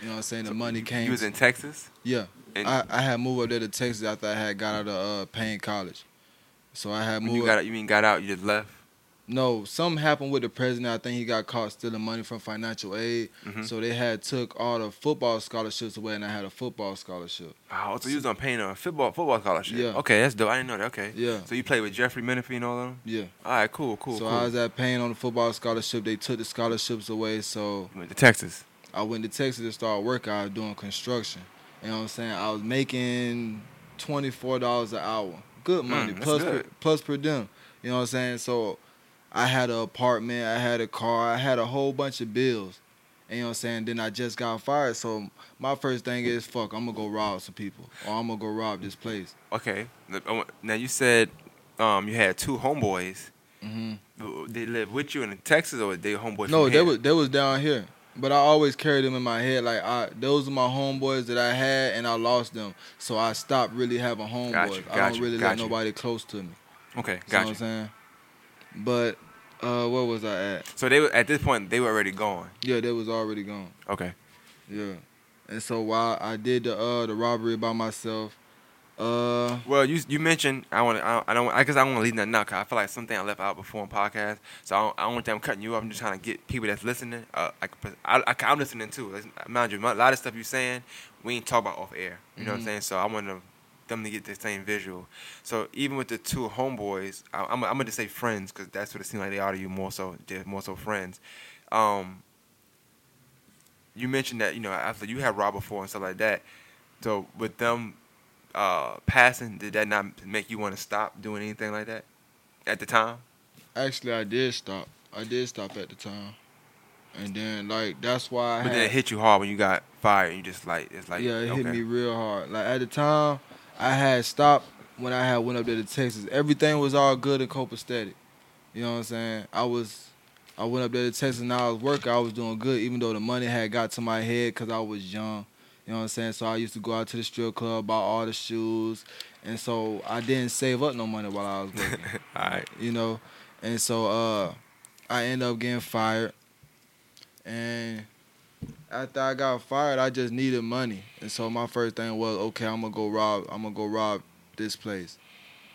You know what I'm saying? The money came. You was in Texas. Yeah. And I, I had moved up there to Texas after I had got out of uh, Paine College. So I had moved. you got out, you mean got out? You just left. No, something happened with the president. I think he got caught stealing money from financial aid. Mhm. So they had took all the football scholarships away, and I had a football scholarship. Oh, so you was on paying a football football scholarship. Yeah. Okay, that's dope. I didn't know that. Okay. Yeah, So you played with Jeffrey Menifee and all of them. yeah. All right, cool, cool, so cool. I was at Paine on the football scholarship. They took the scholarships away. So You went to Texas. I went to Texas to start work. I was doing construction. You know what I'm saying? I was making twenty four dollars an hour. Good money. Mm, that's plus good. Per, plus per diem. You know what I'm saying? So I had an apartment, I had a car, I had a whole bunch of bills. And you know what I'm saying? Then I just got fired. So my first thing is fuck, I'm gonna go rob some people. Or I'm gonna go rob this place. Okay. Look, I want- Now you said um, you had two homeboys. Mm-hmm. They live with you in Texas, or they homeboys? No, they was they was down here. But I always carried them in my head. Like I those are my homeboys that I had and I lost them. So I stopped really having homeboys. I don't really got nobody close to me. Okay, You know what. I'm saying? But uh where was I at? So they were at this point they were already gone. Yeah, they was already gone. Okay. Yeah. And so while I did the uh the robbery by myself, uh Well, you you mentioned I want I, I don't I guess I want to leave that nothing out 'cause I feel like something I left out before in podcast. So I don't, I don't want them cutting you up. I'm just trying to get people that's listening. Uh, I, I, I I'm listening too. Mind you, a lot of stuff you saying we ain't talk about off air. You know what I'm Mhm. saying? So I want them them to get the same visual. So even with the two homeboys, I, I'm I'm gonna just say friends because that's what it seemed like they are to you more so. They're more so friends. Um, you mentioned that you know after you had robbed before and stuff like that. So with them uh, passing, did that not make you want to stop doing anything like that at the time? Actually, I did stop. I did stop at the time, and then like that's why I But had. then it hit you hard when you got fired. You just like it's like yeah, it hit me real hard. Like at the time, I had stopped when I had went up there to Texas. Everything was all good and copacetic. You know what I'm saying? I was, I went up there to Texas and I was working. I was doing good, even though the money had got to my head because I was young. You know what I'm saying? So I used to go out to the strip club, buy all the shoes, and so I didn't save up no money while I was working. All right. you know. And so uh I ended up getting fired. And after I got fired, I just needed money. And so my first thing was, okay, I'm gonna go rob I'm gonna go rob this place.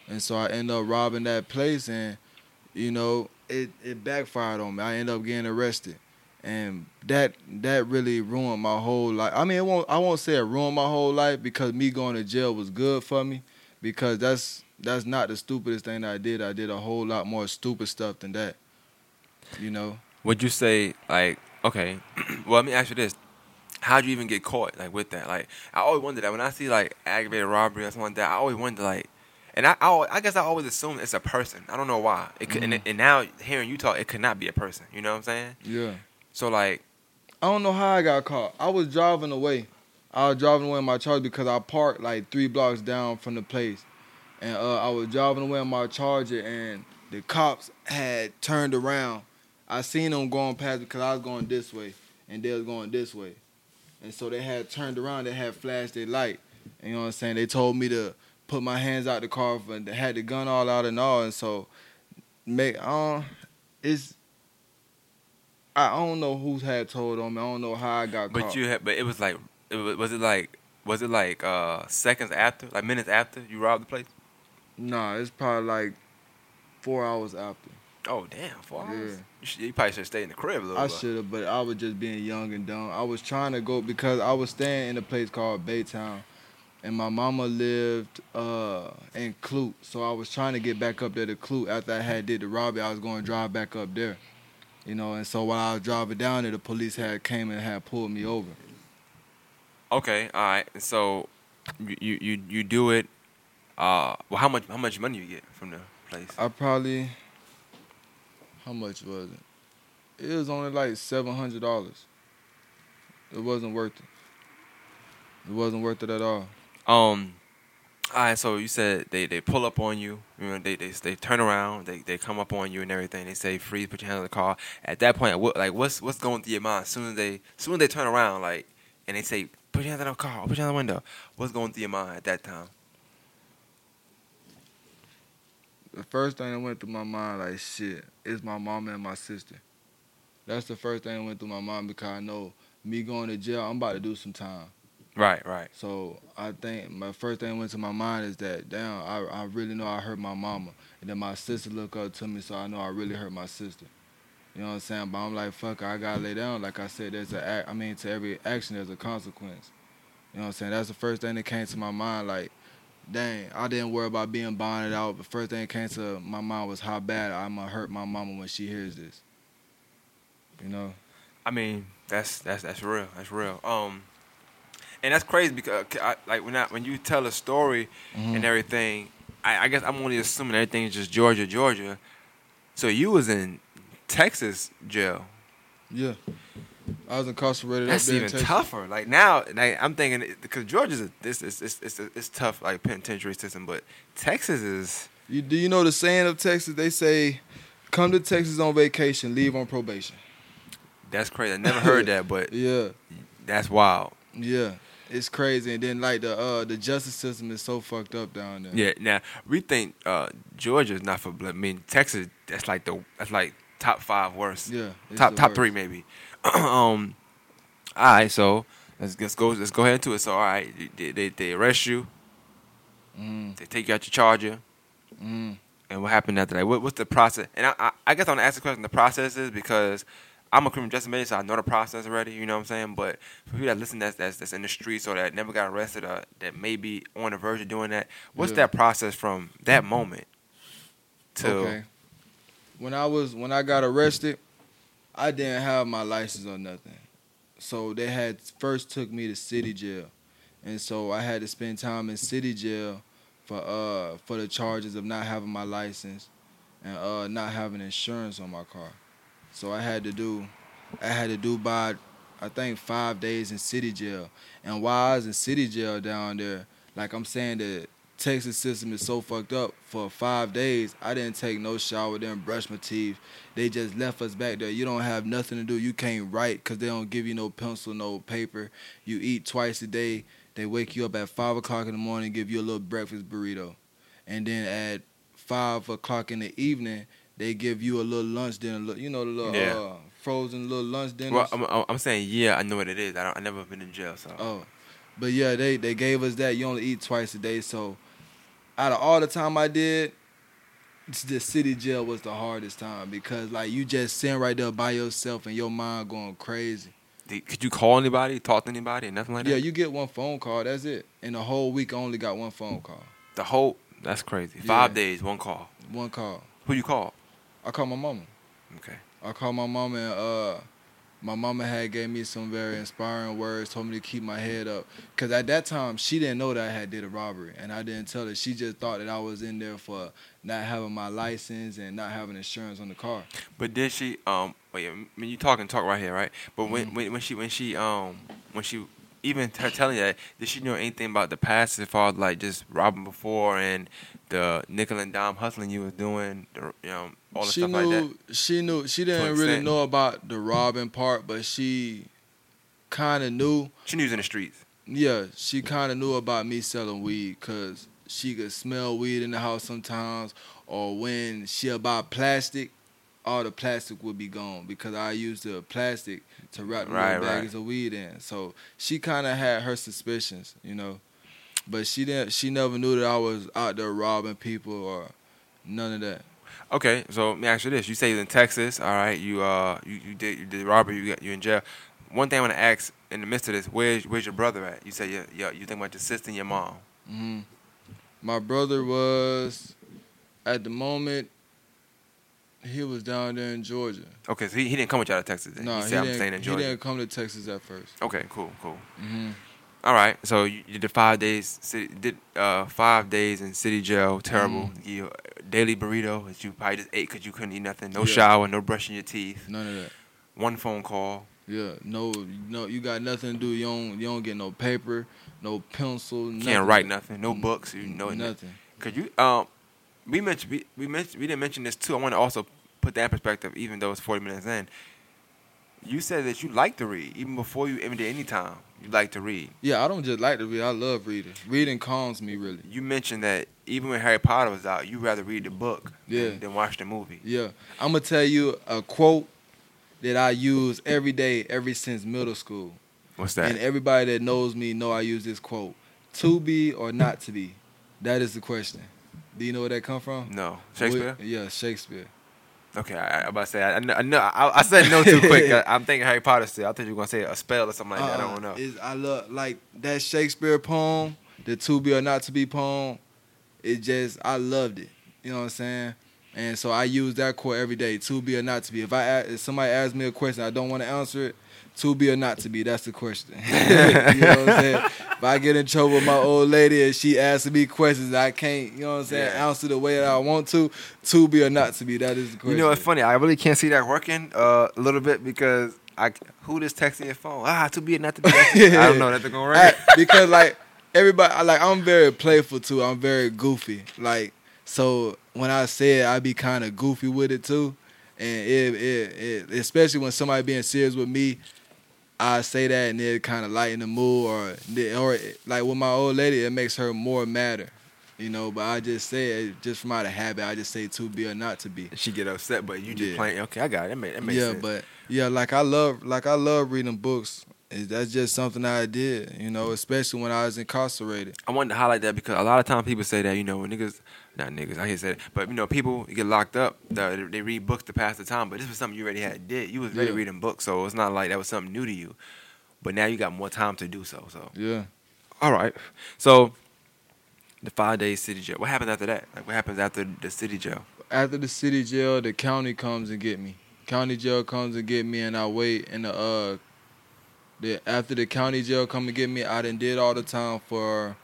And so I ended up robbing that place and you know, it, it backfired on me. I ended up getting arrested. And that that really ruined my whole life. I mean, it won't I won't say it ruined my whole life because me going to jail was good for me because that's that's not the stupidest thing I did. I did a whole lot more stupid stuff than that. You know? Would you say like okay? well, let me ask you this: How'd you even get caught like with that? Like I always wonder that when I see like aggravated robbery or something like that, I always wonder like. And I, I, I guess I always assume it's a person. I don't know why. It could, and, Mhm. and now hearing you talk, it could not be a person. You know what I'm saying? Yeah. So like, I don't know how I got caught. I was driving away. I was driving away in my Charger because I parked like three blocks down from the place, and uh, I was driving away in my Charger, and the cops had turned around. I seen them going past because I was going this way, and they was going this way, and so they had turned around. They had flashed their light. And you know what I'm saying? They told me to put my hands out the car, and they had the gun all out and all, and so make um, it's I don't know who had told on me. I don't know how I got but caught. you had, but it was like, it was, was it like, was it like uh seconds after, like minutes after you robbed the place? Nah, it's probably like four hours after. Oh damn, four hours. Yeah. You, should, you probably should stay in the crib a little. I should have, but I was just being young and dumb. I was trying to go because I was staying in a place called Baytown, and my mama lived uh, in Clute, so I was trying to get back up there to Clute. After I had did the robbery, I was going to drive back up there, you know. And so while I was driving down there, the police had came and had pulled me over. Okay, all right. So you you you, you do it. Uh, well, how much how much money you get from the place? I probably, how much was it? It was only like seven hundred dollars. It wasn't worth it. It wasn't worth it at all. Um, all right. So you said they, they pull up on you. You know, they they they turn around. They they come up on you and everything. They say freeze, put your hand on the car. At that point, what like what's what's going through your mind? As soon as they soon as they turn around, like, and they say put your hand on the car, put your hand on the window. What's going through your mind at that time? The first thing that went through my mind, like shit, is my mama and my sister. That's the first thing that went through my mind because I know me going to jail, I'm about to do some time. Right, right. So I think my first thing that went to my mind is that damn, I, I really know I hurt my mama, and then my sister look up to me, so I know I really hurt my sister. You know what I'm saying? But I'm like, fuck, I gotta lay down. Like I said, there's a, I mean, to every action there's a consequence. You know what I'm saying? That's the first thing that came to my mind. Like, dang, I didn't worry about being bonded out. The first thing that came to my mind was how bad I'm gonna hurt my mama when she hears this. You know? I mean, that's that's that's real. That's real. Um, and that's crazy because I, like when I, when you tell a story and everything, I, I guess I'm only assuming everything is just Georgia, Georgia. So you was in Texas jail. Yeah. I was incarcerated. That's even tougher. Like now, like I'm thinking because Georgia's a, this is it's, it's, it's tough like penitentiary system, but Texas is You do you know the saying of Texas? They say, "Come to Texas on vacation, leave on probation." that's crazy. I never heard that, but Yeah, that's wild. yeah, it's crazy. And then like the uh the justice system is so fucked up down there. Yeah. Now we think uh, Georgia is not for blood. I mean Texas. That's like the that's like top five worst. yeah. top top worst. three maybe. um. All right, so let's let's go let's go ahead into it. So all right, they they, they arrest you. Mm, They take you out your charger. mm. And what happened after that? What, what's the process? And I, I, I guess I want to ask the question. The process is because I'm a criminal justice major, so I know the process already. You know what I'm saying? But for people that listen, that's that's, that's in the streets or that never got arrested or that may be on the verge of doing that. What's Yeah. that process from that moment to? Okay. When I was when I got arrested, I didn't have my license or nothing. So they had first took me to city jail, and so I had to spend time in city jail for uh for the charges of not having my license and uh not having insurance on my car. So I had to do I had to do by I think five days in city jail. And while I was in city jail down there, like I'm saying the Texas system is so fucked up. For five days, I didn't take no shower, didn't brush my teeth. They just left us back there. You don't have nothing to do. You can't write because they don't give you no pencil, no paper. You eat twice a day. They wake you up at five o'clock in the morning, give you a little breakfast burrito, and then at five o'clock in the evening, they give you a little lunch dinner. You know the little Yeah. uh, frozen little lunch dinner. Well, I'm, I'm- saying yeah, I know what it is. I don't. I never been in jail, so. Oh, but yeah, they they gave us that. You only eat twice a day. So, out of all the time I did, the city jail was the hardest time because like you just sitting right there by yourself and your mind going crazy. Did- Could you call anybody, talk to anybody, nothing like that? Yeah, you get one phone call. That's it. In the whole week, I only got one phone call. the whole. That's crazy. Five Yeah. days, one call. One call. Who you call? I call my mama. Okay. I call my mama and uh, my mama had gave me some very inspiring words, told me to keep my head up. Cause at that time she didn't know that I had did a robbery, and I didn't tell her. She just thought that I was in there for not having my license and not having insurance on the car. But did she? Um. Wait. When you talking, talk right here, right? But Mm-hmm. when when when she when she um when she even her telling that did she know anything about the past as far as like just robbing before and the nickel and dime hustling you was doing, the, you know, all the she stuff knew like that. she knew she didn't really know about the robbing part, but she kind of knew. She knew was in the streets. Yeah, she kind of knew about me selling weed because she could smell weed in the house sometimes, or when she'll buy plastic, all the plastic would be gone because I used the plastic to wrap the Right, little right. bags of weed in. So she kind of had her suspicions, you know, but she didn't. She never knew that I was out there robbing people or none of that. Okay, so let me ask you this: You say you're in Texas, all right? You uh, you, you did you did robbery, you got you in jail. One thing I want to ask in the midst of this: Where's where's your brother at? You say you you, you think about your sister and your mom. hmm My brother was, at the moment, he was down there in Georgia. Okay, so he, he didn't come with y'all to Texas. Then. No, he he, said didn't. he didn't come to Texas at first. Okay, cool, cool. hmm All right, so you, you did five days. City, did uh five days in city jail. Terrible. Mm-hmm. You daily burrito that you probably just ate because you couldn't eat nothing. No Yeah. shower, no brushing your teeth. None of that. One phone call. Yeah, no, no, you got nothing to do. You don't, you don't get no paper, no pencil. Nothing. Can't write nothing. No books. You know nothing. Cause you um we mentioned we, we mentioned we didn't mention this too. I want to also put that perspective, even though it's forty minutes in. You said that you like to read, even before you even did any time. You like to read. Yeah, I don't just like to read. I love reading. Reading calms me really. You mentioned that even when Harry Potter was out, you rather read the book Yeah. than, than watch the movie. Yeah, I'm gonna tell you a quote that I use every day, ever since middle school. What's that? And everybody that knows me know I use this quote: "To be or not to be." That is the question. Do you know where that come from? no, Shakespeare. Yeah, Shakespeare. Okay, I, I about to say I, I know, I, know I, I said no too quick. I, I'm thinking Harry Potter still. I thought you were gonna say a spell or something like that. I don't uh, know. It's- I love like that Shakespeare poem, the "To be or not to be" poem. It just I loved it. You know what I'm saying? And so I use that quote every day: "To be or not to be." If I if somebody asks me a question, I don't want to answer it. To be or not to be, that's the question. you know what I'm saying? If I get in trouble with my old lady and she asks me questions, I can't, you know what I'm saying, Yeah. answer the way that I want to. To be or not to be, that is the question. You know what's funny? I really can't see that working uh, a little bit because I who just texting your phone? Ah, to be or not to be. yeah. I don't know. That's gonna work. I- because like everybody, I- like I'm very playful too. I'm very goofy. Like so, when I say it, I be kind of goofy with it too, and it, it, it, especially when somebody being serious with me, I say that and it kind of lighten the mood, or or like with my old lady, it makes her more madder, you know. But I just say it just from out of habit. I just say to be or not to be. she get upset, but you just Yeah. playing. Okay, I got it. That, make, that makes yeah, sense. but yeah, like I love, like I love reading books. That's just something I did, you know, especially when I was incarcerated. I wanted to highlight that because a lot of times people say that you know when niggas, not niggas, I hate say it, but you know people get locked up, they, they read books to pass the time. But this was something you already had did. You was already Yeah. reading books, so it's not like that was something new to you. But now you got more time to do so. So Yeah. all right, so the five days city jail. What happens after that? Like what happens after the city jail? After the city jail, the county comes and get me. County jail comes and get me, and I wait in the uh The, after the county jail come and get me, I done did all the time for,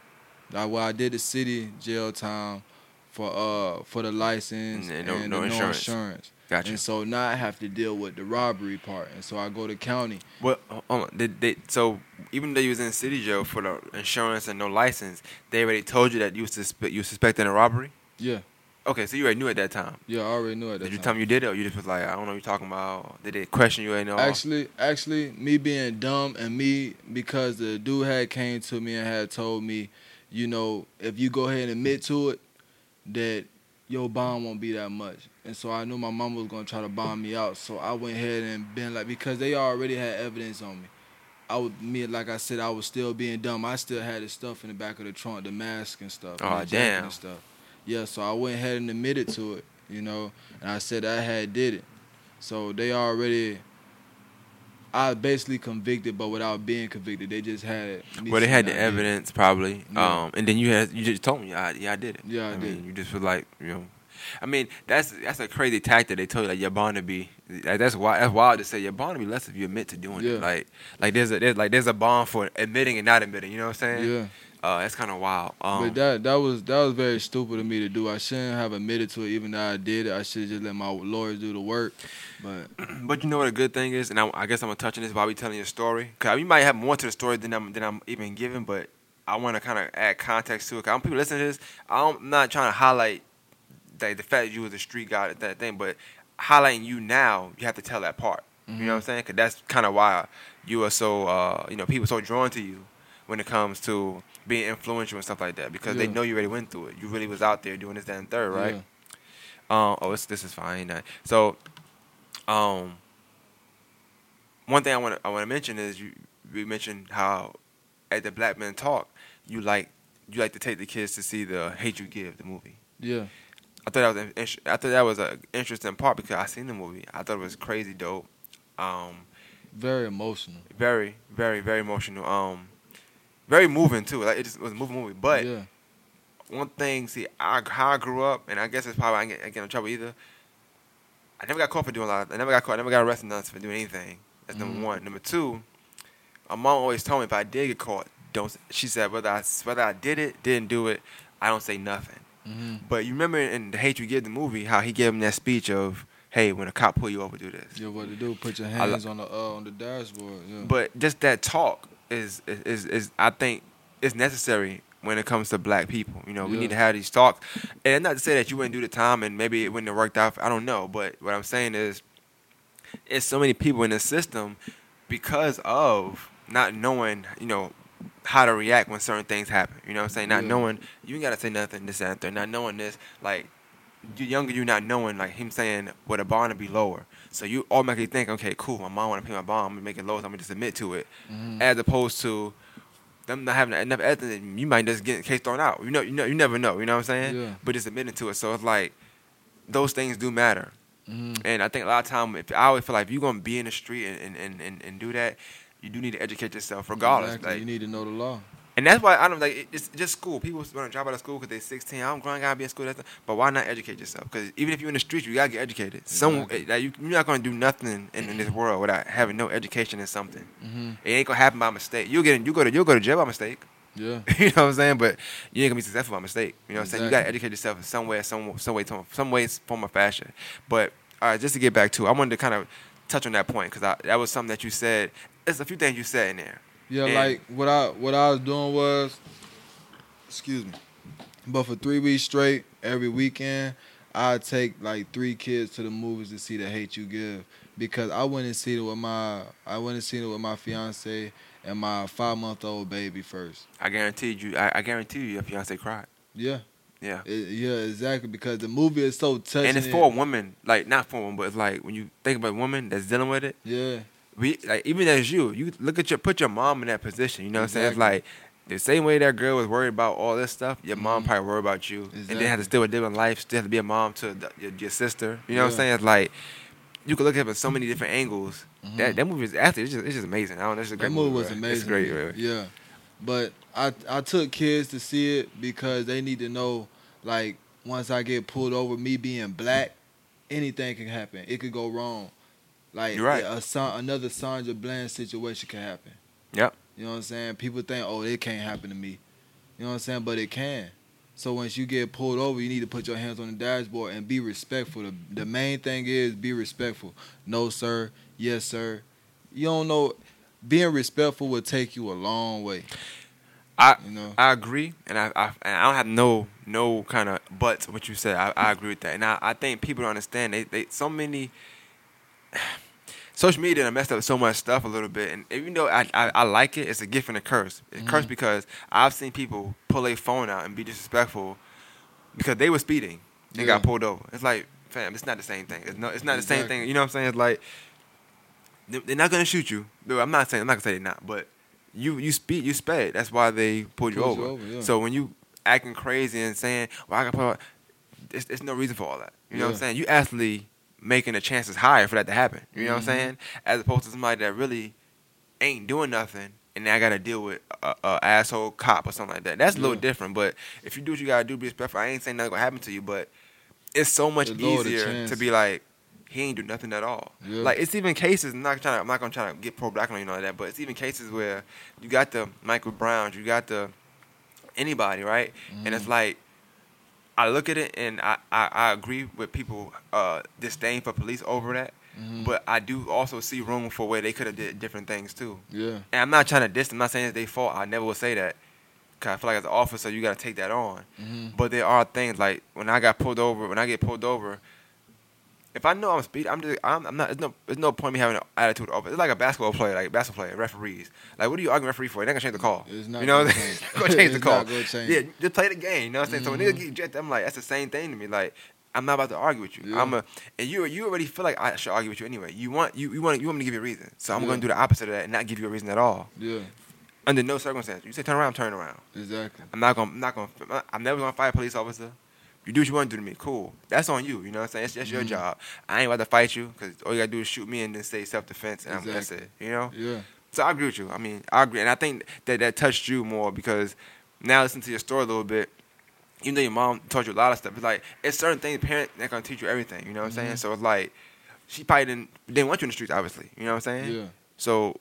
like, well, I did the city jail time for uh for the license And and, no- the no no insurance. insurance. Gotcha. And so now I have to deal with the robbery part, and so I go to county. Well, hold on. They, they, so even though you was in city jail for the insurance and no license, they already told you that you suspe- you suspecting a robbery. Yeah, Okay, so you already knew at that time. yeah, I already knew at that Did you time. tell me you did it, or you just was like, I don't know what you're talking about? Did they question you? Actually, actually, me being dumb and me because the dude had came to me and had told me, you know, if you go ahead and admit to it, that your bond won't be that much. And so I knew my mom was gonna try to bond me out. So I went ahead and been like because they already had evidence on me. I would me like I said I was still being dumb. I still had the stuff in the back of the trunk, the mask and stuff. and the jacket damn. And stuff. Yeah, so I went ahead and admitted to it, you know, and I said I had did it. So they already I basically convicted, but without being convicted, they just had. Well, they had the I did evidence probably, Yeah. um, and then you had you just told me, yeah, I, yeah, I did it. Yeah, I I did. mean, you just feel like you know. I mean, that's that's a crazy tactic. They told you like you're bound to be. Like, that's why That's wild to say you're bound to be less if you admit to doing Yeah. it. Like like there's a there's like there's a bond for admitting and not admitting. You know what I'm saying? Yeah, Uh, that's kind of wild. Um, but that that was that was very stupid of me to do. I shouldn't have admitted to it, even though I did it. I should just let my lawyers do the work. But But you know what a good thing is, and I, I guess I'm gonna touch on this while we telling your story, cause you might have more to the story than I'm than I'm even giving, but I want to kind of add context to it. Cause I'm people listening to this. I'm not trying to highlight the, the fact that you was a street guy at that thing, but highlighting you now, you have to tell that part. You know what I'm saying? Cause that's kind of why you are so, uh, you know, people so drawn to you when it comes to being influential and stuff like that, because they know you already went through it. You really was out there doing this, that, and third, right? yeah. Um, oh, it's, this is fine. Nah. So, um, one thing I want to I want to mention is you we mentioned how at the Black Men Talk you like you like to take the kids to see the Hate You Give the movie. yeah, I thought that was I thought that was an interesting part because I seen the movie. I thought it was crazy dope. Um, very emotional. very very very emotional. Um, very moving too. Like it just was a moving movie. But yeah, one thing, see, I, how I grew up, and I guess it's probably I get, I get in trouble either. I never got caught for doing a lot. I never got caught. I never got arrested for doing anything. That's number Mhm. one. Number two, my mom always told me if I did get caught, don't. She said whether I whether I did it, didn't do it, I don't say nothing. hmm But you remember in the Hate You Give the movie how he gave him that speech of, "Hey, when a cop pull you over, do this." yeah. What to do? Put your hands on the uh, on the dashboard. Yeah, But just that talk is is is, I think is necessary when it comes to black people. You know, we Yeah. need to have these talks. And not to say that you wouldn't do the time and maybe it wouldn't have worked out. I don't know. But what I'm saying is, it's so many people in the system because of not knowing. You know. How to react when certain things happen, you know what I'm saying? Not Yeah. knowing you ain't gotta say nothing, this, and. Not knowing this, like you younger, you not knowing, like him saying, "Well, a bond to be lower." So you automatically think, "Okay, cool. My mom want to pay my bond. I'm gonna make it lower. So I'm gonna just admit to it." Mhm. as opposed to them not having enough evidence, you might just get case thrown out. You know, you know, you never know. You know what I'm saying? Yeah. But just admitting to it, so it's like those things do matter. Mhm. And I think a lot of time, if I always feel like if you're gonna be in the street and and, and, and do that, you do need to educate yourself regardless. Exactly. Like, you need to know the law. And that's why I don't like it- it's just school. People want to drop out of school because they're 16. I'm going gotta be in school. That's but why not educate yourself? Because even if you're in the streets, you gotta get educated. Some Exactly. like, you, you're not gonna do nothing in, in this world without having no education in something. hmm It ain't gonna happen by mistake. You'll get in, you go to you'll go to jail by mistake. Yeah, you know what I'm saying? But you ain't gonna be successful by mistake. You know what I'm saying? You gotta educate yourself in some way, some some way, some, some way, form of fashion. But all right, just to get back to, it, I wanted to kind of touch on that point because that was something that you said. There's a few things you said in there. Yeah. And- Like what I what I was doing was, excuse me, but for three weeks straight, every weekend, I take like three kids to the movies to see the Hate You Give because I went and seen it with my I went and seen it with my fiance and my five month old baby first. I guaranteed you. I, I guarantee you, your fiance cried. Yeah, Yeah. it, yeah, exactly because the movie is so touching. And it's for a woman, like not for a woman, but it's like when you think about a woman that's dealing with it, Yeah, we like even as you, you look at your put your mom in that position. You know what I'm saying? It's like the same way that girl was worried about all this stuff, your mom Mhm. probably worried about you, and then have to still live a different life, still have to be a mom to the, your, your sister. You know what I'm saying? It's like you could look at it from so many different angles. That Mhm. that movie is actually it's just, it's just amazing. I don't know, it's a great that movie was bro. amazing. It's great. bro. Yeah, but I I took kids to see it because they need to know like once I get pulled over, me being black, anything can happen. It could go wrong. Like You're right. a Sa- another Sandra Bland situation can happen. Yep. You know what I'm saying? People think, oh, it can't happen to me. You know what I'm saying? But it can. So once you get pulled over, you need to put your hands on the dashboard and be respectful. The, the main thing is be respectful. No, sir. Yes, sir. You don't know. Being respectful will take you a long way. I You know. I agree, and I, I and I don't have no no kind of buts what you said. I, I agree with that, and I, I think people don't understand. They they so many social media done messed up so much stuff a little bit, and even though I I, I like it, it's a gift and a curse. It's a mm-hmm. curse because I've seen people pull a phone out and be disrespectful because they were speeding and Yeah. got pulled over. It's like, fam, it's not the same thing. It's no, it's not the same thing. You know what I'm saying? It's like they- they're not gonna shoot you. I'm not saying I'm not gonna say they're not, but you you speed you sped. That's why they pulled you Pulled you over. over, yeah. So when you acting crazy and saying, "Well, I got put," there's, there's no reason for all that. You know what I'm saying? You actually making the chances higher for that to happen. You know what I'm Mhm. saying? As opposed to somebody that really ain't doing nothing. And now I gotta deal with a, a asshole cop or something like that. That's a little Yeah. different. But if you do what you gotta do, be respectful. I ain't saying nothing gonna happen to you, but it's so much easier to be like, he ain't do nothing at all. Yeah. Like it's even cases. I'm not trying. To, I'm not gonna try to get pro black on you know that, but it's even cases where you got the Michael Browns, you got the anybody, right? And Mm-hmm. it's like I look at it and I, I, I agree with people uh, disdain for police over that, Mhm. but I do also see room for where they could have did different things too. Yeah. And I'm not trying to diss. I'm not saying it's their fault. I never would say that. Cause I feel like as an officer, you got to take that on. Mhm. But there are things like when I got pulled over, when I get pulled over, if I know I'm speeding, I'm just I'm, I'm not. There's no there's no point me having an attitude over. It's like a basketball player, like basketball player, referees. Like what are you arguing referee for? They're not gonna change the call. It's not you know, gonna change. change the call. change. Yeah, just play the game. You know what I'm saying? So when niggas mm-hmm. get ejected, I'm like, that's the same thing to me. Like I'm not about to argue with you. Yeah. I'm a and you you already feel like I should argue with you anyway. You want you you want you want me to give you a reason. So I'm Yeah. gonna do the opposite of that and not give you a reason at all. Yeah. Under no circumstance. You say turn around, I'm around. Exactly. I'm not gonna, I'm not gonna, I'm never gonna fight a police officer. You do what you want to do to me, cool. That's on you. You know what I'm saying? It's, that's your Mhm. job. I ain't about to fight you because all you gotta do is shoot me and then say self defense, and I'm that's Exactly. it. You know? Yeah. So I agree with you. I mean, I agree, and I think that that touched you more because now listen to your story a little bit. Even though your mom taught you a lot of stuff, it's like it's certain things parents not gonna teach you everything. You know what I'm saying? Mhm. So it's like she probably didn't didn't want you in the streets, obviously. You know what I'm saying? Yeah. So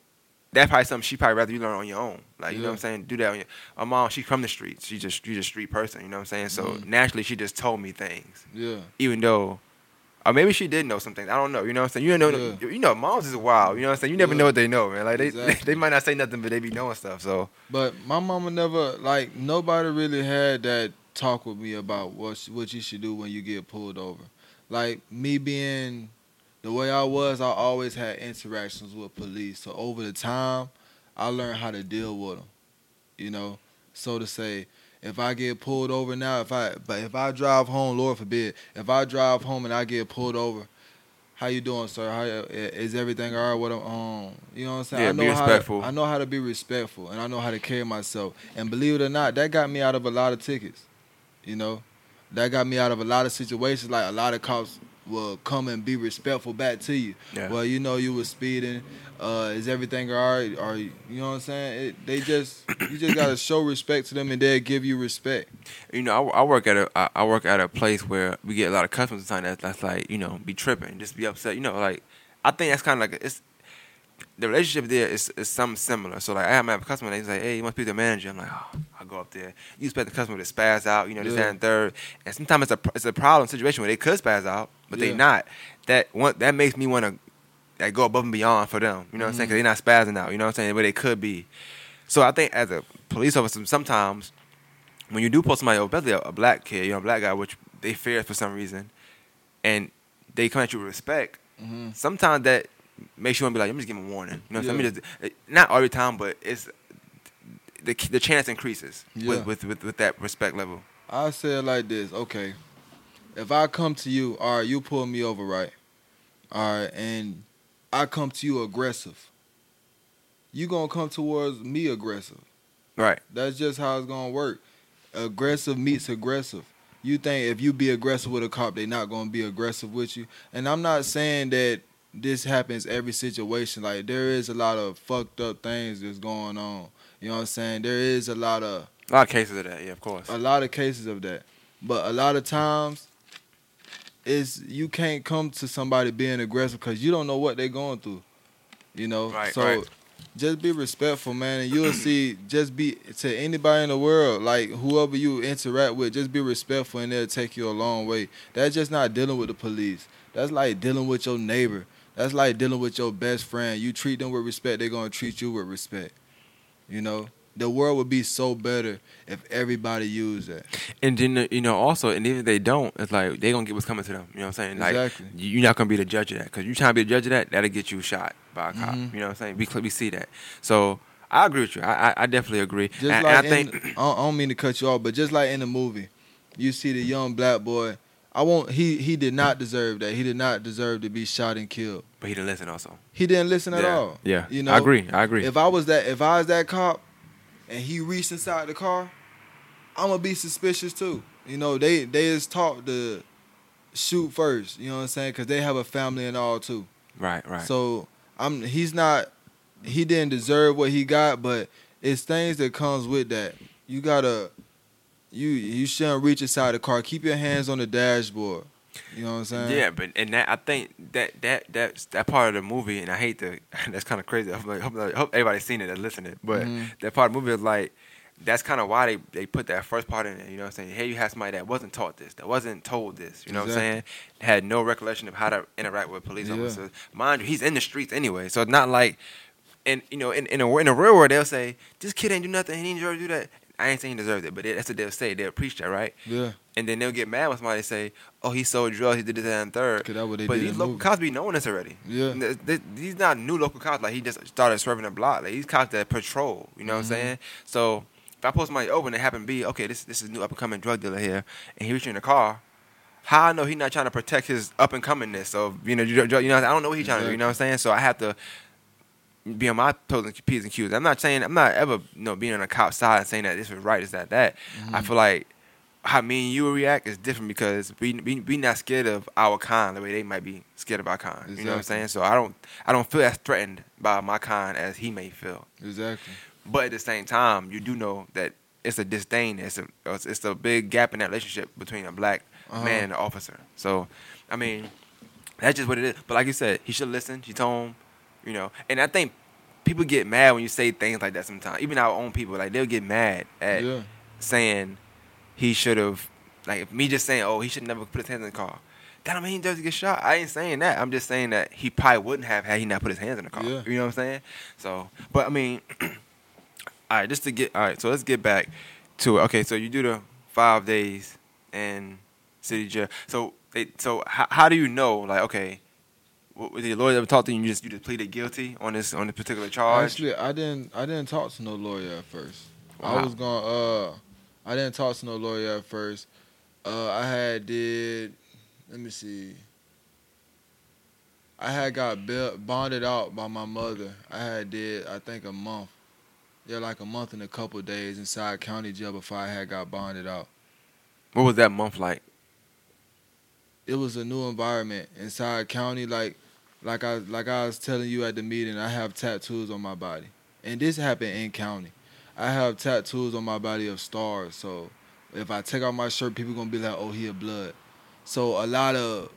that's probably something she probably rather you learn on your own. Like you know what I'm saying? Do that my mom, she's from the streets. She just she's a street person, you know what I'm saying? So Mhm. naturally she just told me things. Yeah. Even though or maybe she did know some things. I don't know. You know what I'm saying? You know Yeah. you know, moms is wild. You know what I'm saying? You never Yeah. know what they know, man. Like they Exactly. they might not say nothing, but they be knowing stuff. So But my mama never like nobody really had that talk with me about what what you should do when you get pulled over. Like me being the way I was, I always had interactions with police. So over the time, I learned how to deal with them. You know, so to say, if I get pulled over now, if I but if I drive home, Lord forbid, if I drive home and I get pulled over, how you doing, sir? How is everything all right? What I'm, um, you know what I'm saying? Yeah, I know be how respectful. To, I know how to be respectful, and I know how to carry myself. And believe it or not, that got me out of a lot of tickets. You know, that got me out of a lot of situations. Like a lot of cops will come and be respectful back to you. Yeah. Well, you know you was speeding. Uh, is everything all right? Or you know what I'm saying? It, they just you just gotta show respect to them, and they'll give you respect. you know, I, I work at a I, I work at a place where we get a lot of customers sometimes that's, that's like you know be tripping, just be upset. You know, like I think that's kind of like it's the relationship there is, is something similar. So like I have my customer, they say, hey, you must be the manager. I'm like, oh, I go up there. You expect the customer to spaz out, you know, this Yeah. that, and third. And sometimes it's a it's a problem situation where they could spaz out, but they Yeah. not. That one that makes me want to like go above and beyond for them. You know what I'm saying? Because they're not spazzing out. You know what I'm saying? But they could be. So I think as a police officer, sometimes when you do pull somebody especially a, a black kid, you know, a black guy, which they fear for some reason, and they come at you with respect, hmm sometimes that makes you want to be like, let me just give him a warning. You know, what I'm Yeah. saying? Let me just- not every time, but it's the the chance increases Yeah. with, with, with with that respect level. I say it like this, okay. If I come to you, all right, you pull me over, right? All right, and I come to you aggressive. You gonna come towards me aggressive. Right. That's just how it's gonna work. Aggressive meets aggressive. You think if you be aggressive with a cop, they not gonna be aggressive with you. And I'm not saying that this happens every situation. Like there is a lot of fucked up things that's going on. You know what I'm saying? There is a lot of A lot of cases of that, yeah, of course. a lot of cases of that. But a lot of times, is you can't come to somebody being aggressive because you don't know what they're going through. You know, Right, so right. just be respectful, man, and you'll see. Just be to anybody in the world, like whoever you interact with, just be respectful, and they'll take you a long way. That's just not dealing with the police. That's like dealing with your neighbor. That's like dealing with your best friend. You treat them with respect, they're gonna treat you with respect. You know, the world would be so better if everybody used that. And then you know also, and even if they don't, it's like they gonna get what's coming to them. You know what I'm saying? Like Exactly. you- you're not gonna be the judge of that because you trying to be the judge of that, that'll get you shot by a cop. Mhm. You know what I'm saying? We we see that. So I agree with you. I I, I definitely agree. Just and, like and I think in, don't, I don't mean to cut you off, but just like in the movie, you see the young black boy. I won't. He he did not deserve that. He did not deserve to be shot and killed. but he didn't listen also. He didn't listen at yeah. all. Yeah. You know, I agree. I agree. If I was that, if I was that cop, and he reached inside the car, I'm gonna be suspicious too. You know, they they is taught to shoot first. You know what I'm saying? Because they have a family and all too. right. Right. So I'm. He's not. He didn't deserve what he got, but it's things that comes with that. You gotta. You you shouldn't reach inside the car. Keep your hands on the dashboard. You know what I'm saying? Yeah, but and that I think that that that's that part of the movie, and I hate to. That's kind of crazy. I hope, hope, hope everybody's seen it and listening. But Mhm. that part of the movie is like that's kind of why they they put that first part in there. You know what I'm saying? Hey, you have somebody that wasn't taught this, that wasn't told this. You know what I'm saying? Had no recollection of how to interact with police Yeah. officers. Mind you, he's in the streets anyway, so it's not like. And you know, in in a, in the real world, they'll say this kid ain't do nothing. He didn't do that. I ain't saying he deserved it, but that's what they'll say. They'll preach that, right? Yeah. And then they'll get mad when somebody say, "Oh, he sold drugs. He did this that, and third. Cause that's what they But did these local movie. cops be knowing this already. Yeah. And th- th- These not new local cops. Like he just started serving the block. Like these cops that patrol. You know what I'm Mhm. saying? So if I post somebody over and it happen to be okay, this this is new up and coming drug dealer here, and he reaching in the car. How I know he not trying to protect his up and comingness of you know you know you know I don't know what he trying to do. You know what I'm saying? So I have to be on my toes and p's and q's. I'm not saying I'm not ever you know being on a cop side and saying that this was right, is that that. Mm-hmm. I feel like how me and you react is different because we we we not scared of our kind the way they might be scared of our kind. You know what I'm saying? So I don't I don't feel as threatened by my kind as he may feel. Exactly. But at the same time, you do know that it's a disdain. It's a it's it's a big gap in that relationship between a black Uh-huh. man and an officer. So I mean, that's just what it is. But like you said, he should listen. She told him, you know. And I think people get mad when you say things like that sometimes. Even our own people, like they'll get mad at Yeah. saying he should have, like me just saying, oh, he should never put his hands in the car. That don't mean he doesn't get shot. I ain't saying that. I'm just saying that he probably wouldn't have had he not put his hands in the car. Yeah. You know what I'm saying? So, but I mean, all right, just to get all right. So let's get back to it. Okay, so you do the five days in city jail. So, they, so how, how do you know? Like, okay, what, did your lawyer ever talk to you? and You just you just pleaded guilty on this on this particular charge. Actually, I didn't. I didn't talk to no lawyer at first. I was going. Uh, I didn't talk to no lawyer at first. Uh, I had did. Let me see. I had got bail, bonded out by my mother. I had did. I think a month. Yeah, like a month and a couple of days inside county jail before I had got bonded out. what was that month like? It was a new environment inside county like like I like I was telling you at the meeting I have tattoos on my body. And this happened in county. I have tattoos on my body of stars so if I take off my shirt people gonna be like oh he a blood. So a lot of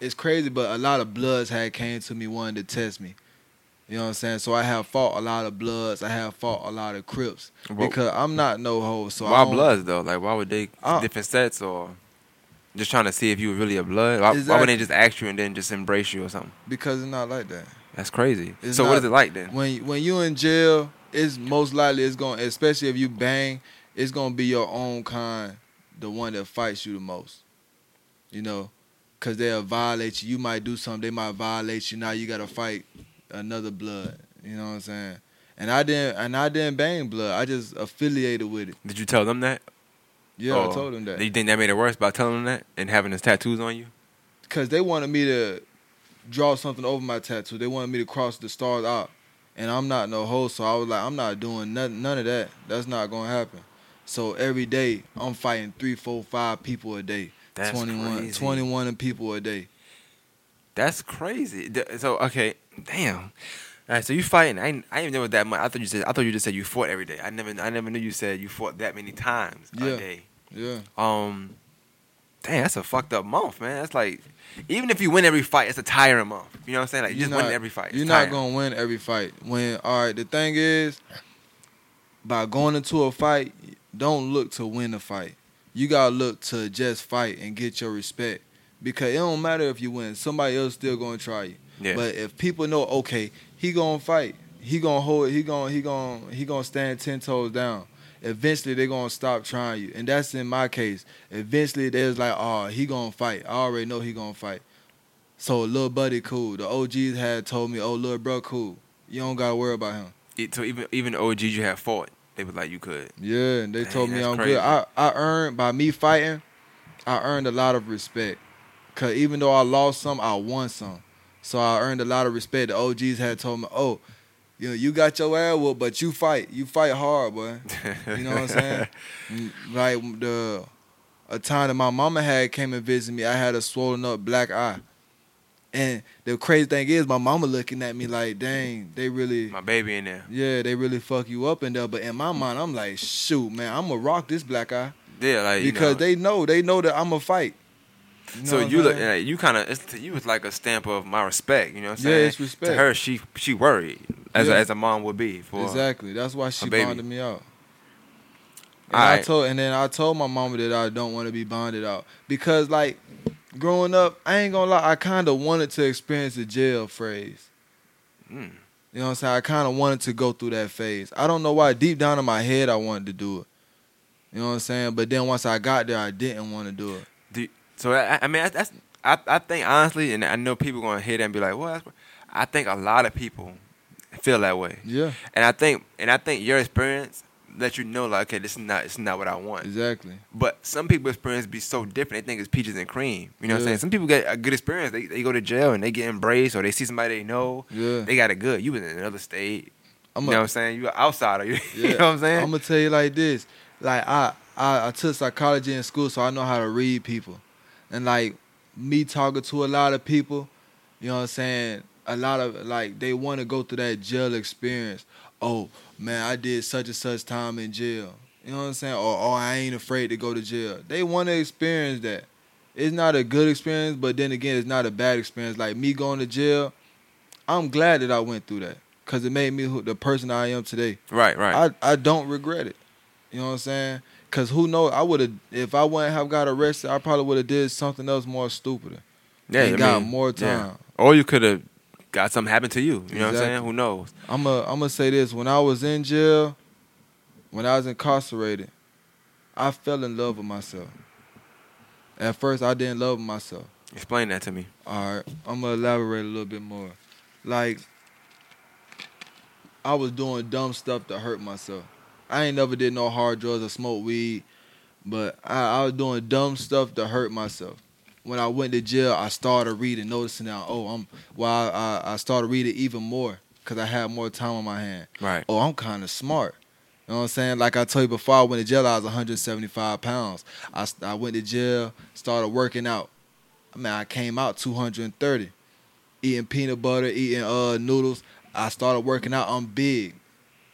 it's crazy but a lot of bloods had came to me wanting to test me. You know what I'm saying? So I have fought a lot of bloods. I have fought a lot of crips because I'm not no hoe so I why bloods though? Like, why would they Uh, different sets or just trying to see if you were really a blood? Why, why wouldn't they just ask you and then just embrace you or something? because it's not like that That's crazy. It's so what not- is it like then? when when you in jail, it's most likely it's going, to especially if you bang, it's gonna be your own kind, the one that fights you the most. You know, cause they'll violate you. You might do something, they might violate you. Now you gotta fight another blood. You know what I'm saying? And I didn't, and I didn't bang blood. I just affiliated with it. Did you tell them that? Yeah, I oh, told them Do that you think that made it worse by telling them that and having his tattoos on you? because they wanted me to draw something over my tattoo. They wanted me to cross the stars out, and I'm not no hoe. So I was like, I'm not doing none, none of that. That's not gonna happen. So every day I'm fighting three, four, five people a day. That's 21, crazy. 21 people a day. That's crazy. So okay, damn. All right, so you fighting? I ain't, I know that much. I thought you said I thought you just said you fought every day. I never I never knew you said you fought that many times Yeah. a day. Yeah. Um, Damn, that's a fucked up month, man. That's like even if you win every fight, it's a tiring month. You know what I'm saying? Like you You're just win every fight. It's You're tiring. not gonna win every fight. When all right, the thing is, by going into a fight, don't look to win a fight. You gotta look to just fight and get your respect. Because it don't matter if you win, somebody else still gonna try you. Yeah. But if people know, okay, he gonna fight, he gonna hold, he gonna he gonna he gonna stand ten toes down. Eventually they're gonna stop trying you, and that's in my case. Eventually there's like, oh, he gonna fight. I already know he gonna fight. So little buddy cool. The OGs had told me, oh, little bro cool. You don't gotta worry about him. It- so even even the OGs you have fought, they was like you could. Yeah, and they Dang, told me I'm crazy. good. I, I earned by me fighting, I earned a lot of respect. Cause even though I lost some, I won some. So I earned a lot of respect. The OGs had told me, Oh, you know, you got your ass whooped, but you fight. You fight hard, boy. You know what I'm saying? Like the a time that my mama had came and visited me, I had a swollen up black eye. And the crazy thing is my mama looking at me like, dang, they really My baby in there. yeah, they really fuck you up in there. But in my mind, I'm like, shoot, man, I'm gonna rock this black eye Yeah, like you because know. they know, they know that I'm a fight. You know So you look, like, you kind of, it's you, it's like a stamp of my respect. You know what I'm Yeah, saying? it's respect. To her, she she worried as Yeah. a, as a mom would be for. exactly. That's why she bonded me out. And All I right. told, and then I told my mama that I don't want to be bonded out because, like, growing up, I ain't gonna lie, I kind of wanted to experience the jail phrase. Mm. You know what I'm saying? I kind of wanted to go through that phase. I don't know why. Deep down in my head, I wanted to do it. You know what I'm saying? But then once I got there, I didn't want to do it. Do, so I, I mean, that's I I think honestly, and I know people gonna hear that and be like, "Well," that's, I think a lot of people feel that way, Yeah, and I think and I think your experience let you know like, okay, this is not it's not what I want. exactly. But some people's experience be so different. They think it's peaches and cream. You know what I'm saying? Some people get a good experience. They, they go to jail and they get embraced, or they see somebody they know. Yeah. They got it good. You was in another state. I'm you a- know what I'm saying? You outsider. You, Yeah. you know what I'm saying? I'm gonna tell you like this. Like I, I I took psychology in school, so I know how to read people. And like me talking to a lot of people, you know what I'm saying? A lot of like they want to go through that jail experience. Oh man, I did such and such time in jail. You know what I'm saying? Or oh, I ain't afraid to go to jail. They want to experience that. It's not a good experience, but then again, it's not a bad experience. Like me going to jail, I'm glad that I went through that because it made me who, the person I am today. right, right. I, I don't regret it. You know what I'm saying? Cause who knows? I would have if I wouldn't have got arrested, I probably would have did something else more stupider. yeah, and I got mean, more yeah. time. Or you could have got something happen to you. You know what I'm saying? Who knows? I'm a I'm gonna say this: when I was in jail, when I was incarcerated, I fell in love with myself. At first, I didn't love myself. Explain that to me. All right, I'm gonna elaborate a little bit more. Like, I was doing dumb stuff to hurt myself. I ain't never did no hard drugs or smoke weed, but I, I was doing dumb stuff to hurt myself. When I went to jail, I started reading, noticing that oh, I'm well, I, I, I started reading even more because I had more time on my hand. Right. Oh, I'm kind of smart. You know what I'm saying? Like I told you before, I went to jail. I was 175 pounds. I, I went to jail, started working out. I mean, I came out 230, eating peanut butter, eating uh noodles. I started working out. I'm big.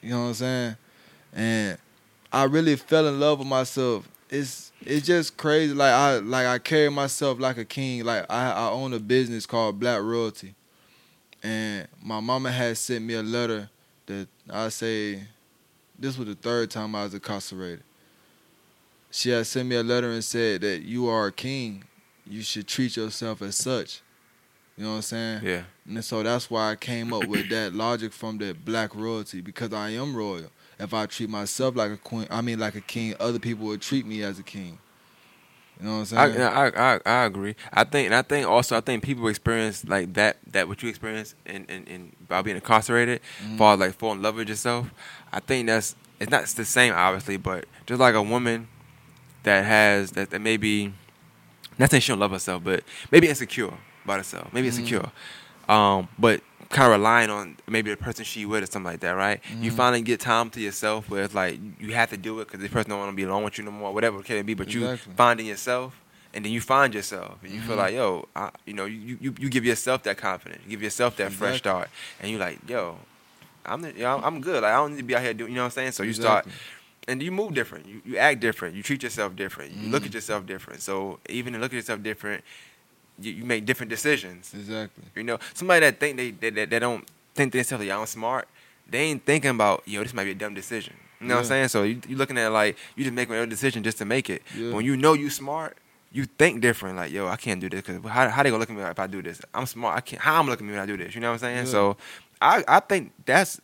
You know what I'm saying? And I really fell in love with myself. It's it's just crazy. Like I like I carry myself like a king. Like I I own a business called Black Royalty, and my mama had sent me a letter that I say this was the third time I was incarcerated. She had sent me a letter and said that you are a king. You should treat yourself as such. You know what I'm saying? Yeah. And so that's why I came up with that logic from the black royalty because I am royal. If I treat myself like a queen, I mean like a king, other people would treat me as a king. You know what I'm saying? I I I agree. I think and I think also I think people experience like that that what you experience in in, in by being incarcerated, Mhm. for like fall in love with yourself. I think that's it's not the same obviously, but just like a woman that has that that maybe not saying she don't love herself, but maybe insecure about herself, maybe Mhm. insecure, um, but kind of relying on maybe the person she with or something like that, right? You Mhm. finally get time to yourself where it's like you have to do it because this person don't want to be alone with you no more, whatever it can be. But you Exactly. finding yourself, and then you find yourself, and you feel Mhm. like, yo, I, you know, you, you you give yourself that confidence, you give yourself that fresh start, and you like, yo, I'm the, you know, I'm good. Like I don't need to be out here doing, you know what I'm saying? So you start and you move different. You you act different. You treat yourself different. You look Mhm. at yourself different. So even to look at yourself different, you, you make different decisions. Exactly. You know, somebody that think they that, that, that don't think to themselves, yeah, I'm smart. They ain't thinking about, yo, this might be a dumb decision. You know what I'm saying? So you you looking at it like you just making a decision just to make it. Yeah. When you know you smart, you think different. Like, yo, I can't do this because how how they gonna look at me if I do this? I'm smart. I can't. How I'm looking at me when I do this? You know what I'm saying? Yeah. So I I think that's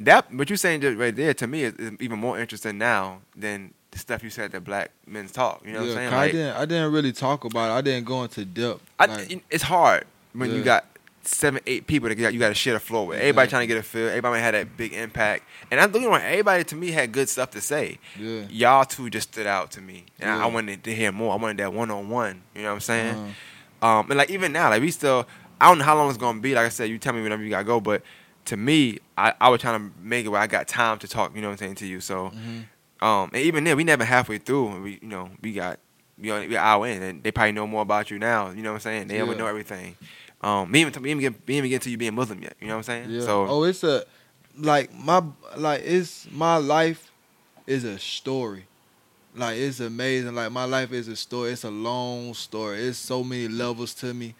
that. What you're saying just right there to me is, is even more interesting now than the stuff you said that black men talk. You know what I'm saying? 'cause I didn't I didn't really talk about it. I didn't go into depth. I, Like, it's hard when you got seven, eight people that you got, you got to share the floor with. Everybody Exactly. trying to get a feel. Everybody had that big impact. And I don't get everybody to me had good stuff to say. yeah. Y'all two just stood out to me, and I, I wanted to hear more. I wanted that one on one. You know what I'm saying? Uh-huh. Um, and like even now, like we still, I don't know how long it's gonna be. Like I said, you tell me whenever you gotta go. But to me, I, I was trying to make it where I got time to talk. You know what I'm saying to you. So, Mhm. Um, and even then, we never halfway through, and we, you know, we got, we got we hour in, and they probably know more about you now. You know what I'm saying? They Yeah. know everything. Um, me even, me even get, me even get to you being Muslim yet. You know what I'm saying? Yeah. So, oh, it's a like my like it's my life is a story. Like it's amazing. Like my life is a story. It's a long story. It's so many levels to me.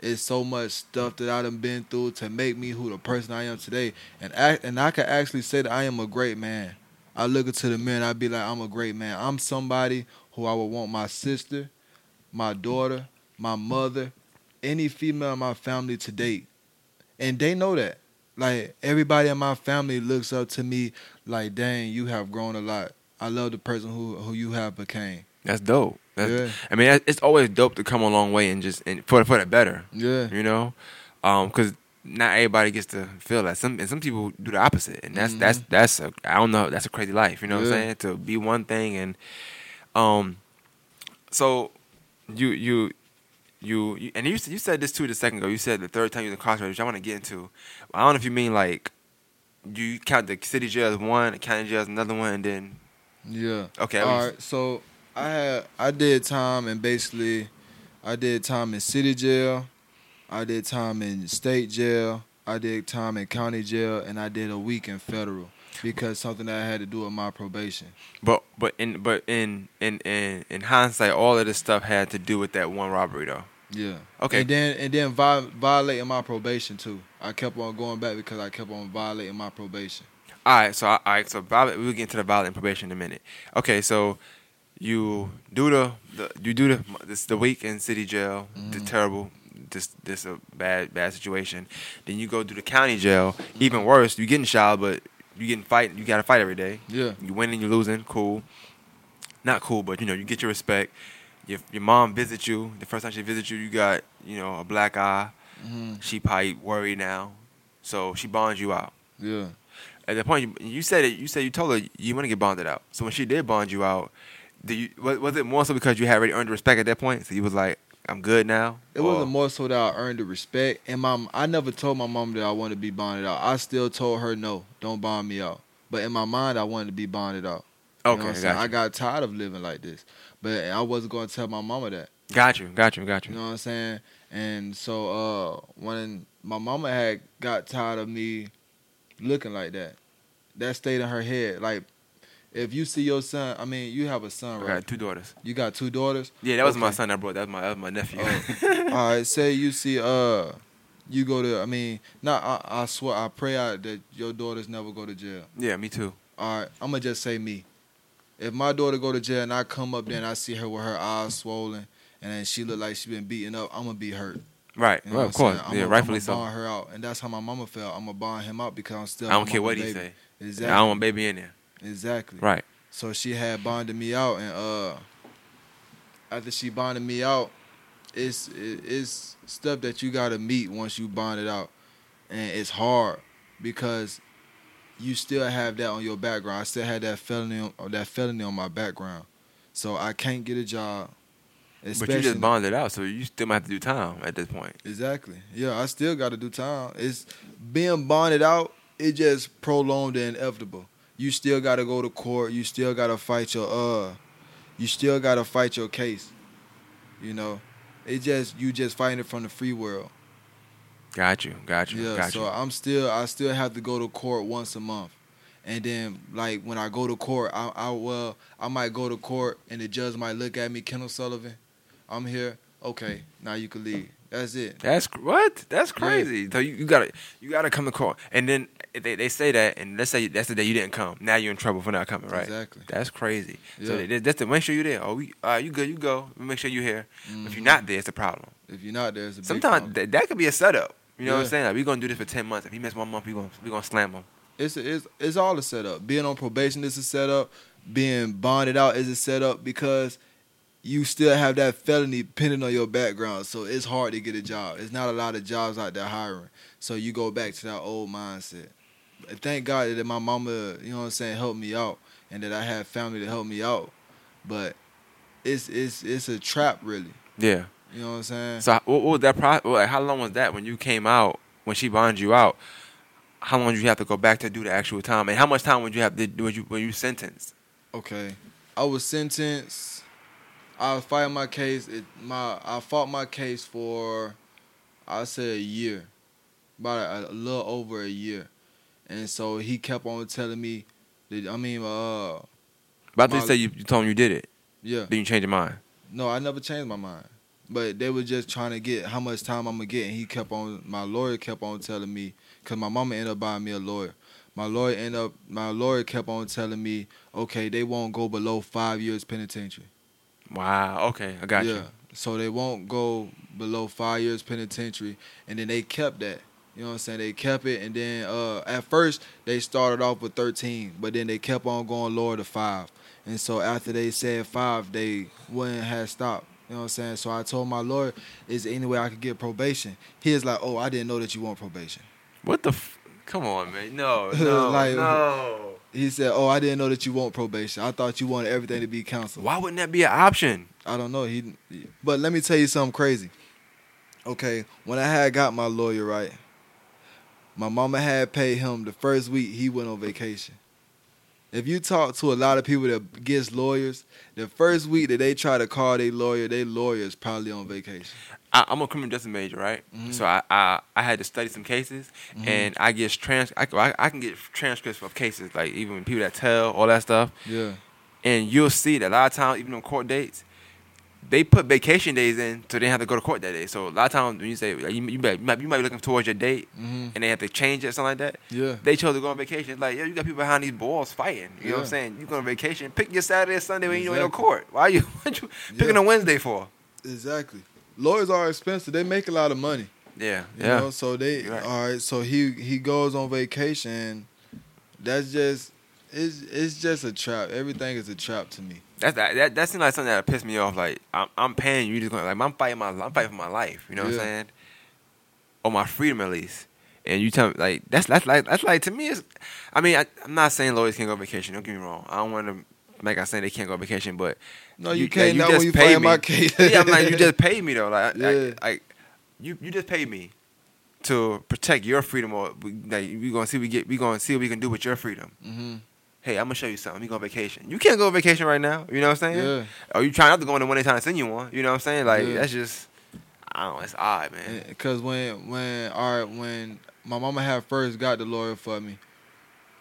It's so much stuff that I done been through to make me who the person I am today. And act, and I can actually say that I am a great man. I look into the mirror and I be like, I'm a great man. I'm somebody who I would want my sister, my daughter, my mother, any female in my family to date. And they know that. Like everybody in my family looks up to me like, dang, you have grown a lot. I love the person who who you have became. that's dope. That's, Yeah. I mean, it's always dope to come a long way and just and for for the better. Yeah. you know, um, because not everybody gets to feel that. Some and some people do the opposite, and that's that's Mhm. that's a I don't know that's a crazy life. You know what I'm saying? To be one thing and um, so you you. You, you and you you said this too the second ago. You said the third time you was incarcerated, which I want to get into. I don't know if you mean like you count the city jail as one, the county jail as another one, and then Yeah. okay, All right. So I had I did time and basically I did time in city jail, I did time in state jail, I did time in county jail, and I did a week in federal because something that I had to do with my probation. But but in but in in in in hindsight, all of this stuff had to do with that one robbery, though. Yeah. Okay. And then and then violating my probation too. I kept on going back because I kept on violating my probation. All right, so all right, so we'll get into the violating probation in a minute. Okay, so you do the, the you do the this the week in city jail, the Mhm. terrible, this this a bad bad situation. Then you go to the county jail, even worse. You getting shot, but you getting fight. You got to fight every day. Yeah. You winning, you losing, cool. Not cool, but you know you get your respect. Your your mom visits you. The first time she visits you, you got you know a black eye. hmm She probably worried now, so she bonds you out. Yeah. At the point you, you said it, you said you told her you want to get bonded out. So when she did bond you out, did you was, was it more so because you had already earned respect at that point? So you was like, I'm good now. It Or- wasn't more so that I earned the respect. And mom, I never told my mom that I wanted to be bonded out. I still told her no, don't bond me out. But in my mind, I wanted to be bonded out. You know Okay, I'm got you. I got tired of living like this. But I wasn't going to tell my mama that. got you, got you, got you. You know what I'm saying? And so uh, when my mama had got tired of me looking like that, that stayed in her head. Like, if you see your son, I mean, you have a son, right? I got two daughters. You got two daughters. Yeah, that was my son I brought. That was my that was my nephew. Oh. All right, say you see, uh, you go to. I mean, not. I, I swear, I pray out that your daughters never go to jail. yeah, me too. All right, I'm gonna just say me. If my daughter go to jail and I come up there and I see her with her eyes swollen and then she look like she been beaten up, I'm gonna be hurt. Right, You know well, of course. I'm yeah, a- rightfully I'm so. Bond her out, and that's how my mama felt. I'm gonna bond him out because I'm still. I don't care what he baby. say. Exactly. I don't want baby in there. Exactly. Right. So she had bonded me out, and uh, after she bonded me out, it's it's stuff that you gotta meet once you bond it out, and it's hard because you still have that on your background. I still had that felony on, that felony on my background, so I can't get a job. But you just bonded out, so you still might have to do time at this point. Exactly. Yeah, I still got to do time. It's being bonded out. It just prolonged the inevitable. You still got to go to court. You still got to fight your uh. You still got to fight your case. You know, it just you just fighting it from the free world. Got you, got you, Yeah. got so you. I'm still I still have to go to court once a month, And then like when I go to court, I, I well I might go to court and the judge might look at me, Kendall Sullivan, I'm here. Okay, now you can leave. That's it. That's what? That's crazy. So you, you gotta you gotta come to court, and then they they say that, and let's say that's the day you didn't come. Now you're in trouble for not coming, right? Exactly. That's crazy. So they, that's to make sure you're there. Oh, we, right, you good? You go. Make sure you're here. If you're not mm-hmm. there, it's a problem. If you're not there, it's a big Sometimes problem. that, that could be a setup. You know what I'm saying? Like we're gonna do this for ten months. If he miss one month, we gonna we gonna slam him. it's it's it's all a setup. Being on probation is a setup. Being bonded out is a setup because you still have that felony pending on your background. So it's hard to get a job. It's not a lot of jobs out there hiring. So you go back to that old mindset. But thank God that my mama, you know what I'm saying, helped me out and that I had family to help me out. But it's it's it's a trap really. Yeah. You know what I'm saying? So what, what was that process? Like, how long was that when you came out? When she bonded you out? How long did you have to go back to do the actual time? And how much time would you have to do? You when you sentenced? Okay. I was sentenced. I fighting my case. It, my I fought my case for, I say a year, about a, a little over a year, and so he kept on telling me, that, I mean, uh, But I My- thought you said you, you told him you did it. yeah, Then you changed your mind. no, I never changed my mind, but they were just trying to get how much time I'm gonna get, and he kept on. My lawyer kept on telling me, cause my mama ended up buying me a lawyer. My lawyer ended up. My lawyer kept on telling me, okay, they won't go below five years penitentiary. Wow. Okay, I got yeah. you. So they won't go below five years penitentiary, and then they kept that. You know what I'm saying? They kept it, and then uh, at first they started off with 13, but then they kept on going lower to five. And so after they said five, they wouldn't have stopped. You know what I'm saying? So I told my lawyer, "Is there any way I could get probation?" He is like, "Oh, I didn't know that you want probation." What the? F- Come on, man. No, no, Like- no. He said, "Oh, I didn't know that you want probation. I thought you wanted everything to be counseled." Why wouldn't that be an option? I don't know. He, but let me tell you something crazy. Okay, when I had got my lawyer right, my mama had paid him the first week he went on vacation. If you talk to a lot of people that gets lawyers, the first week that they try to call their lawyer, their lawyer is probably on vacation. I, I'm a criminal justice major, right? Mhm. So I, I I had to study some cases, Mhm. and I get trans. I, can- I, I can get transcripts of cases, like even people that tell all that stuff, Yeah, and you'll see that a lot of times, even on court dates, they put vacation days in, so they didn't have to go to court that day. So a lot of times when you say like, you, you, might, you might you be looking towards your date, hmm and they have to change it or something like that. yeah, They chose to go on vacation. It's like, yo, you got people behind these balls fighting. You know what I'm saying? You go on vacation. Pick your Saturday or Sunday when you ain't no Exactly. court. Why you, what you picking Yeah. a Wednesday for? exactly. Lawyers are expensive. They make a lot of money. Yeah, You yeah. know, so they right. all right. So he he goes on vacation. That's just it's it's just a trap. Everything is a trap to me. That that that, that seems like something that pissed me off. Like I'm I'm paying you, you just going like I'm fighting my I'm fighting for my life. You know what I'm saying? Or my freedom at least. And you tell me like that's that's like that's like to me it's. I mean I, I'm not saying lawyers can't go on vacation. Don't get me wrong. I don't want to make I say they can't go on vacation, but No, you, You- can't. yeah, you just you fight me. my case. yeah, I'm like you just paid me though. Like Yeah. like, like you you just paid me to protect your freedom. Or we, like we gonna see we get we gonna see what we can do with your freedom. hmm Hey, I'm gonna show you something. We go on vacation. You can't go on vacation right now. You know what I'm saying? Yeah. Or you trying not to go on the one they trying to send you on. You know what I'm saying? Like Yeah. that's just I don't know, it's odd, man. Because when when all right when my mama had first got the lawyer for me,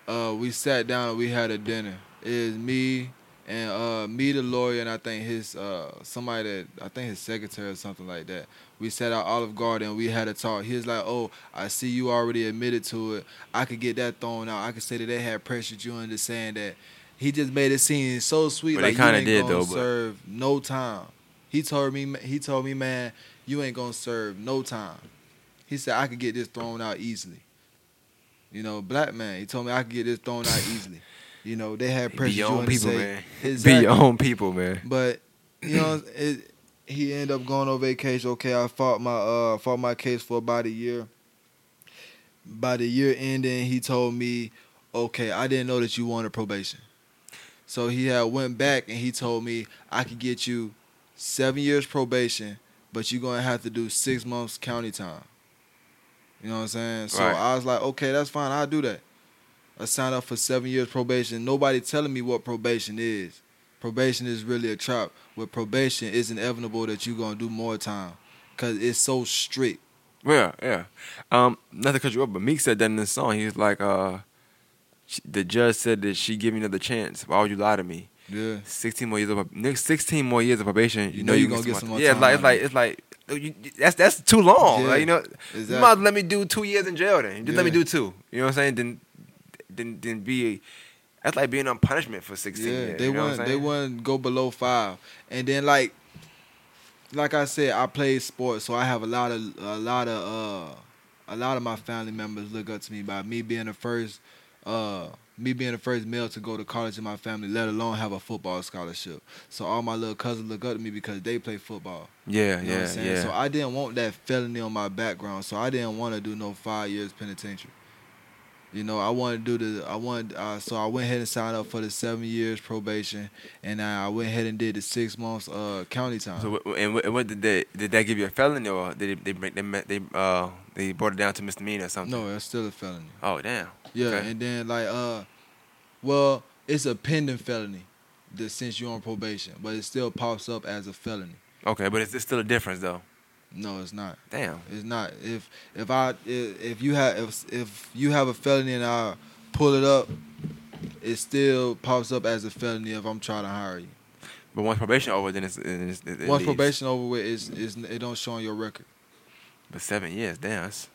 uh, we sat down and we had a dinner. It is me and uh me the lawyer and I think his uh somebody that I think his secretary or something like that. We sat out Olive Garden we had a talk. He was like, "Oh, I see you already admitted to it. I could get that thrown out. I could say that they had pressured you into saying that." He just made it seem so sweet, But they like you kinda did, though, but- no time. He told me, he told me, man, you ain't gonna serve no time. He said I could get this thrown out easily. You know, black man. He told me I could get this thrown out easily. You know, they had Be pressure your own people, say, man. Exactly. Be your own people, man. But you know, it, he ended up going on vacation. Okay, I fought my uh fought my case for about a year. By the year ending, he told me, "Okay, I didn't know that you wanted probation." So he had went back and he told me I could get you seven years probation, but you're gonna have to do six months county time. You know what I'm saying? So Right. I was like, okay, that's fine. I'll do that. I signed up for seven years probation. Nobody telling me what probation is. Probation is really a trap. With probation, it's inevitable that you're gonna do more time, cause it's so strict. Yeah, yeah. Um, not to cut you up, but Meek said that in this song. He was like, uh, The judge said that she give me another chance. Why would you lie to me? Yeah. Sixteen more years of next sixteen more years of probation. You, You know, know you're gonna get some more Yeah, time it's like it's like it's like you, that's that's too long. Yeah, like, you know, you might let me do two years in jail. Then just let me do two. You know what I'm saying? Then then then be. That's like being on punishment for sixteen Yeah, years. they you know wouldn't. They wouldn't go below five. And then like like I said, I played sports, so I have a lot of a lot of uh a lot of my family members look up to me by me being the first uh me being the first male to go to college in my family, let alone have a football scholarship. So all my little cousins look up to me because they play football. Yeah, You know what yeah, I'm saying? yeah. So I didn't want that felony on my background. So I didn't want to do no five years penitentiary. You know, I wanted to do the I wanted uh, so I went ahead and signed up for the seven years probation, and I went ahead and did the six months uh county time. So what- and what, what did they did that give you a felony or did they they they they uh they brought it down to misdemeanor or something? no, it's still a felony. Oh damn. Yeah, Okay. and then like uh, well, it's a pending felony, that since you're on probation, but it still pops up as a felony. Okay, but it's, it's still a difference though. No, it's not. Damn. It's not. If if I if, if you have if if you have a felony and I pull it up, it still pops up as a felony if I'm trying to hire you. But once probation over, then it's, it's it, it Once leaves. probation over with, is is it don't show on your record. But seven years, damn, it's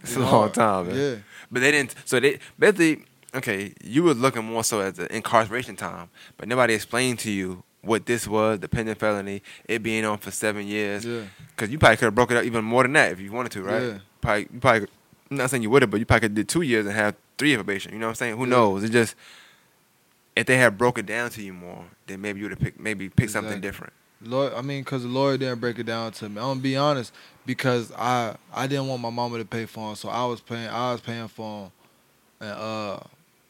It's a long hard. time, man. Yeah. But they didn't. So they basically, okay, you were looking more so at the incarceration time, but nobody explained to you what this was, the pending felony, it being on for seven years. Yeah. Because you probably could have broke it up even more than that if you wanted to, right? Yeah. Probably, you probably. I'm not saying you would have, but you probably could have did two years and have three probation. You know what I'm saying? Who Yeah. knows? It just if they had broke it down to you more, then maybe you would have picked maybe pick something different. Lawyer, I mean, because the lawyer didn't break it down to me. I'm gonna be honest, because I I didn't want my mama to pay for him, so I was paying I was paying for him, and uh,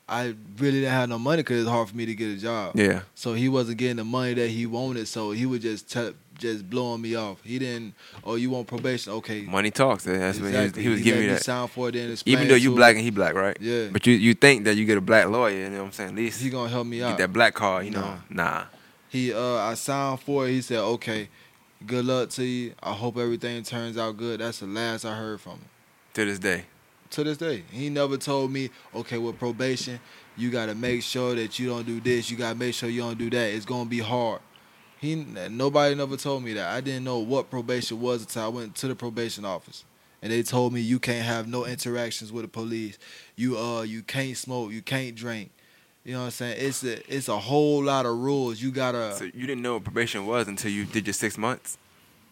I really didn't have no money because it's hard for me to get a job. Yeah. So he wasn't getting the money that he wanted, so he was just tell just blowing me off. He didn't. Oh, you want probation? Okay. Money talks. That's what he was, he was let giving me that. sign for it, Even though you black and he black, right? Yeah. But you you think that you get a black lawyer, you know what I'm saying? At least he gonna help me out. get that black card, you know? Nah. He uh I signed for it. He said, "Okay, good luck to you. I hope everything turns out good." That's the last I heard from him. To this day. To this day, he never told me, "Okay, with probation, you got to make sure that you don't do this. You got to make sure you don't do that. It's gonna be hard." He nobody never told me that. I didn't know what probation was until I went to the probation office. And they told me you can't have no interactions with the police. You uh you can't smoke, you can't drink. You know what I'm saying? It's a it's a whole lot of rules. You gotta So you didn't know what probation was until you did your six months?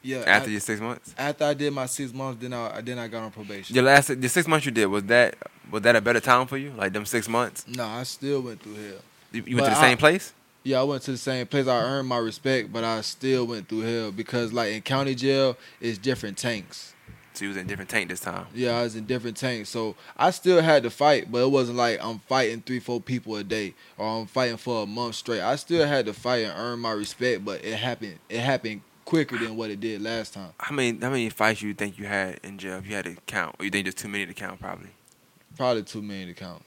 Yeah. After I- your six months? After I did my six months, then I then I got on probation. Your last the six months you did, was that was that a better time for you? Like them six months? No, I still went through hell. You, you went to the same place? Yeah, I went to the same place. I earned my respect, but I still went through hell because, like in county jail, it's different tanks. So you was in different tank this time. Yeah, I was in different tanks, so I still had to fight, but it wasn't like I'm fighting three, four people a day or I'm fighting for a month straight. I still had to fight and earn my respect, but it happened. It happened quicker than what it did last time. How many how many fights you think you had in jail if you had to count? Or you think just too many to count probably? Probably too many to count.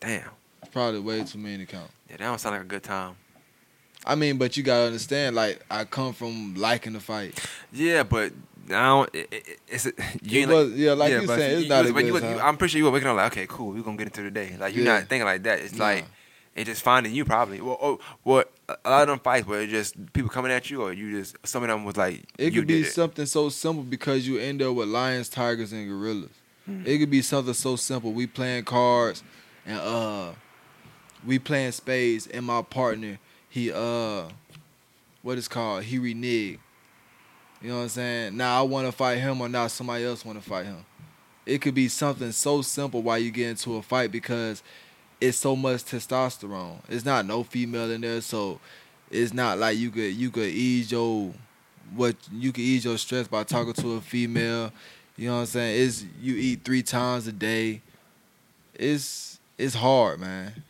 Damn. Probably way too many to count. Yeah, that don't sound like a good time. I mean, but you gotta understand, like I come from liking the fight. Yeah, but now it, it, it's you It ain't like, was- yeah, like you saying, it's you- not you- a you good was- time. I'm pretty sure you were waking up like, okay, cool, we're gonna get into the day. Like you're Yeah. not thinking like that. It's Nah. like it just finding you probably. Well, oh, well, a lot of them fights where it just people coming at you, or you just some of them was like It you could be it. something so simple because you end up with lions, tigers, and gorillas. It could be something so simple. We playing cards, and uh, we playing spades, and my partner, he uh, what is called? He reneged. You know what I'm saying? Now I want to fight him, or now somebody else want to fight him. It could be something so simple why you get into a fight because it's so much testosterone. It's not no female in there, so it's not like you could you could ease your what you can ease your stress by talking to a female. You know what I'm saying? It's you eat three times a day. It's it's hard, man.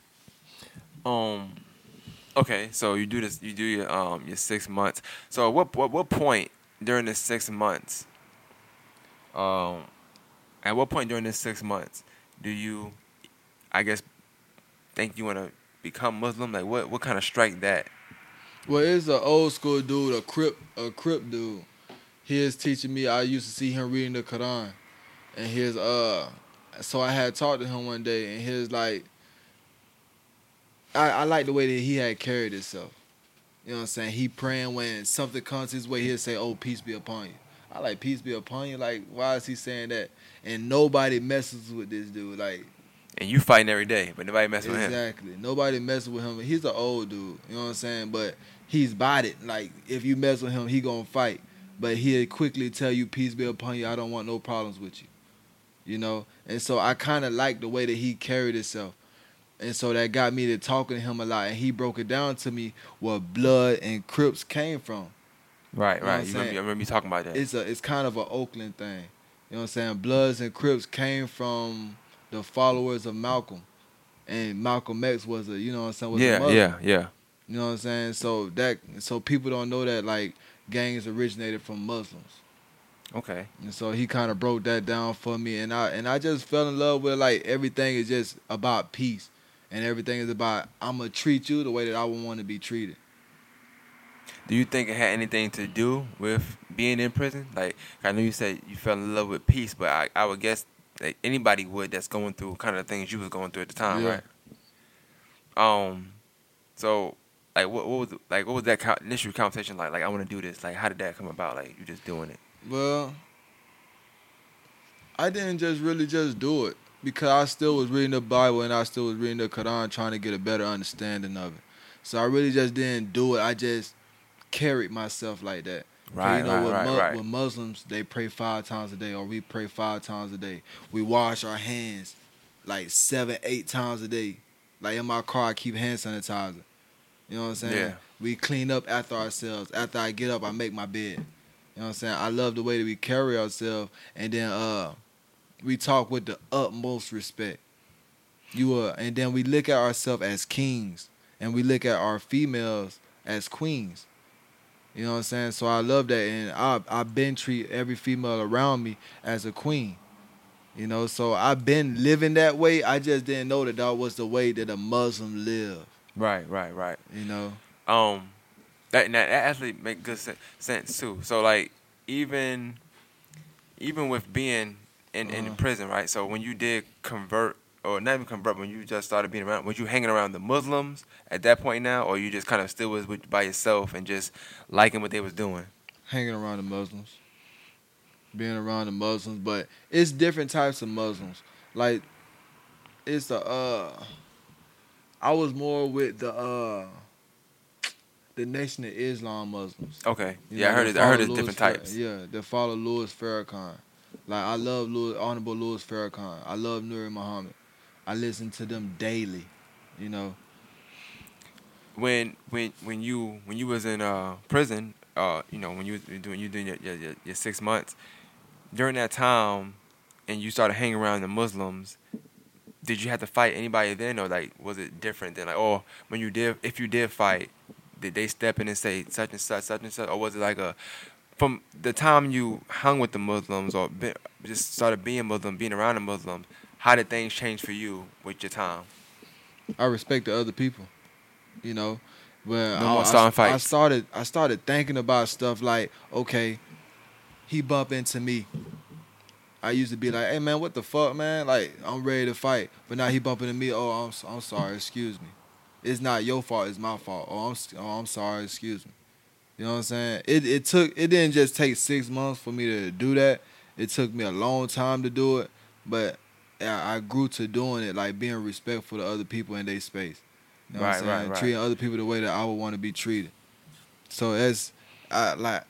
Um. Okay, so you do this. You do your um your six months. So at what what what point during the six months? Um, at what point during the six months do you, I guess, think you want to become Muslim? Like what what kind of strike that? Well, it's an old school dude, a crip, a crip dude. He is teaching me. I used to see him reading the Quran, and his uh, so I had talked to him one day, and his like, I, I like the way that he had carried himself. You know what I'm saying? He praying when something comes his way, he'll say, "Oh, peace be upon you." I like peace be upon you. Like, why is he saying that? And nobody messes with this dude. Like, And you fighting every day, but nobody messing with him. exactly. Nobody messing with him. He's an old dude. You know what I'm saying? But he's bought it. Like, if you mess with him, he gonna fight. But he'll quickly tell you, "Peace be upon you. I don't want no problems with you." You know. And so I kind of like the way that he carried himself. And so that got me to talking to him a lot, and he broke it down to me where blood and Crips came from. Right, know right. I'm You remember? I remember you talking about that. It's a it's kind of an Oakland thing. You know what I'm saying? Bloods and Crips came from the followers of Malcolm. And Malcolm X was a you know what I'm saying, was yeah, yeah, yeah. You know what I'm saying? So that so people don't know that like gangs originated from Muslims. Okay. And so he kind of broke that down for me and I and I just fell in love with like everything is just about peace. And everything is about I'm gonna treat you the way that I would want to be treated. Do you think it had anything to do with being in prison? Like, I know you said you fell in love with peace, but I, I would guess that anybody would that's going through kind of the things you was going through at the time, Yeah. right? Um, so like, what, what was like, what was that co- initial conversation like? Like, I want to do this. Like, how did that come about? Like, you just doing it? Well, I didn't just really just do it because I still was reading the Bible and I still was reading the Quran trying to get a better understanding of it. So I really just didn't do it. I just carried myself like that. Right, you know, right, with, right, Mu- right. with Muslims, they pray five times a day, or we pray five times a day. We wash our hands like seven, eight times a day. Like in my car, I keep hand sanitizer. You know what I'm saying? Yeah. We clean up after ourselves. After I get up, I make my bed. You know what I'm saying? I love the way that we carry ourselves, and then uh, we talk with the utmost respect. You uh, and then we look at ourselves as kings, and we look at our females as queens. You know what I'm saying? So I love that, and I I've been treat every female around me as a queen. You know, so I've been living that way. I just didn't know that that was the way that a Muslim live. Right, right, right. You know, Um, that that, actually make good sen- sense too. So like, even even with being in in Uh-huh. prison, right? So when you did convert, or not even convert, when you just started being around, was you hanging around the Muslims at that point now, or you just kind of still was with, by yourself and just liking what they was doing? hanging around the Muslims, being around the Muslims, but it's different types of Muslims. Like it's the uh, I was more with the uh, the Nation of Islam Muslims. Okay, You yeah, I heard it. I heard it's different Farr- types. Yeah, they follow Louis Farrakhan. Like I love Louis, Honorable Louis Farrakhan. I love Nuri Muhammad. I listen to them daily. You know, when when when you when you was in uh prison, uh, you know, when you was doing you doing your, your your your six months, during that time, and you started hanging around the Muslims, did you have to fight anybody then, or like was it different than like, oh, when you did, if you did fight, did they step in and say such and such, such and such, or was it like a from the time you hung with the Muslims or be, just started being Muslim, being around the Muslims, how did things change for you with your time? I respect the other people. You know, but No I, I- I started I started thinking about stuff like, okay, he bump into me. I used to be like, hey man, what the fuck, man? Like I'm ready to fight, but now he bumping into me. Oh, I'm I'm sorry, excuse me. It's not your fault, it's my fault. Oh, I'm oh, I'm sorry, excuse me. You know what I'm saying? It it took it didn't just take six months for me to do that. It took me a long time to do it, but I I grew to doing it, like being respectful to other people in their space. You know Right, what I'm saying? right, right. Treating other people the way that I would want to be treated. So it's I like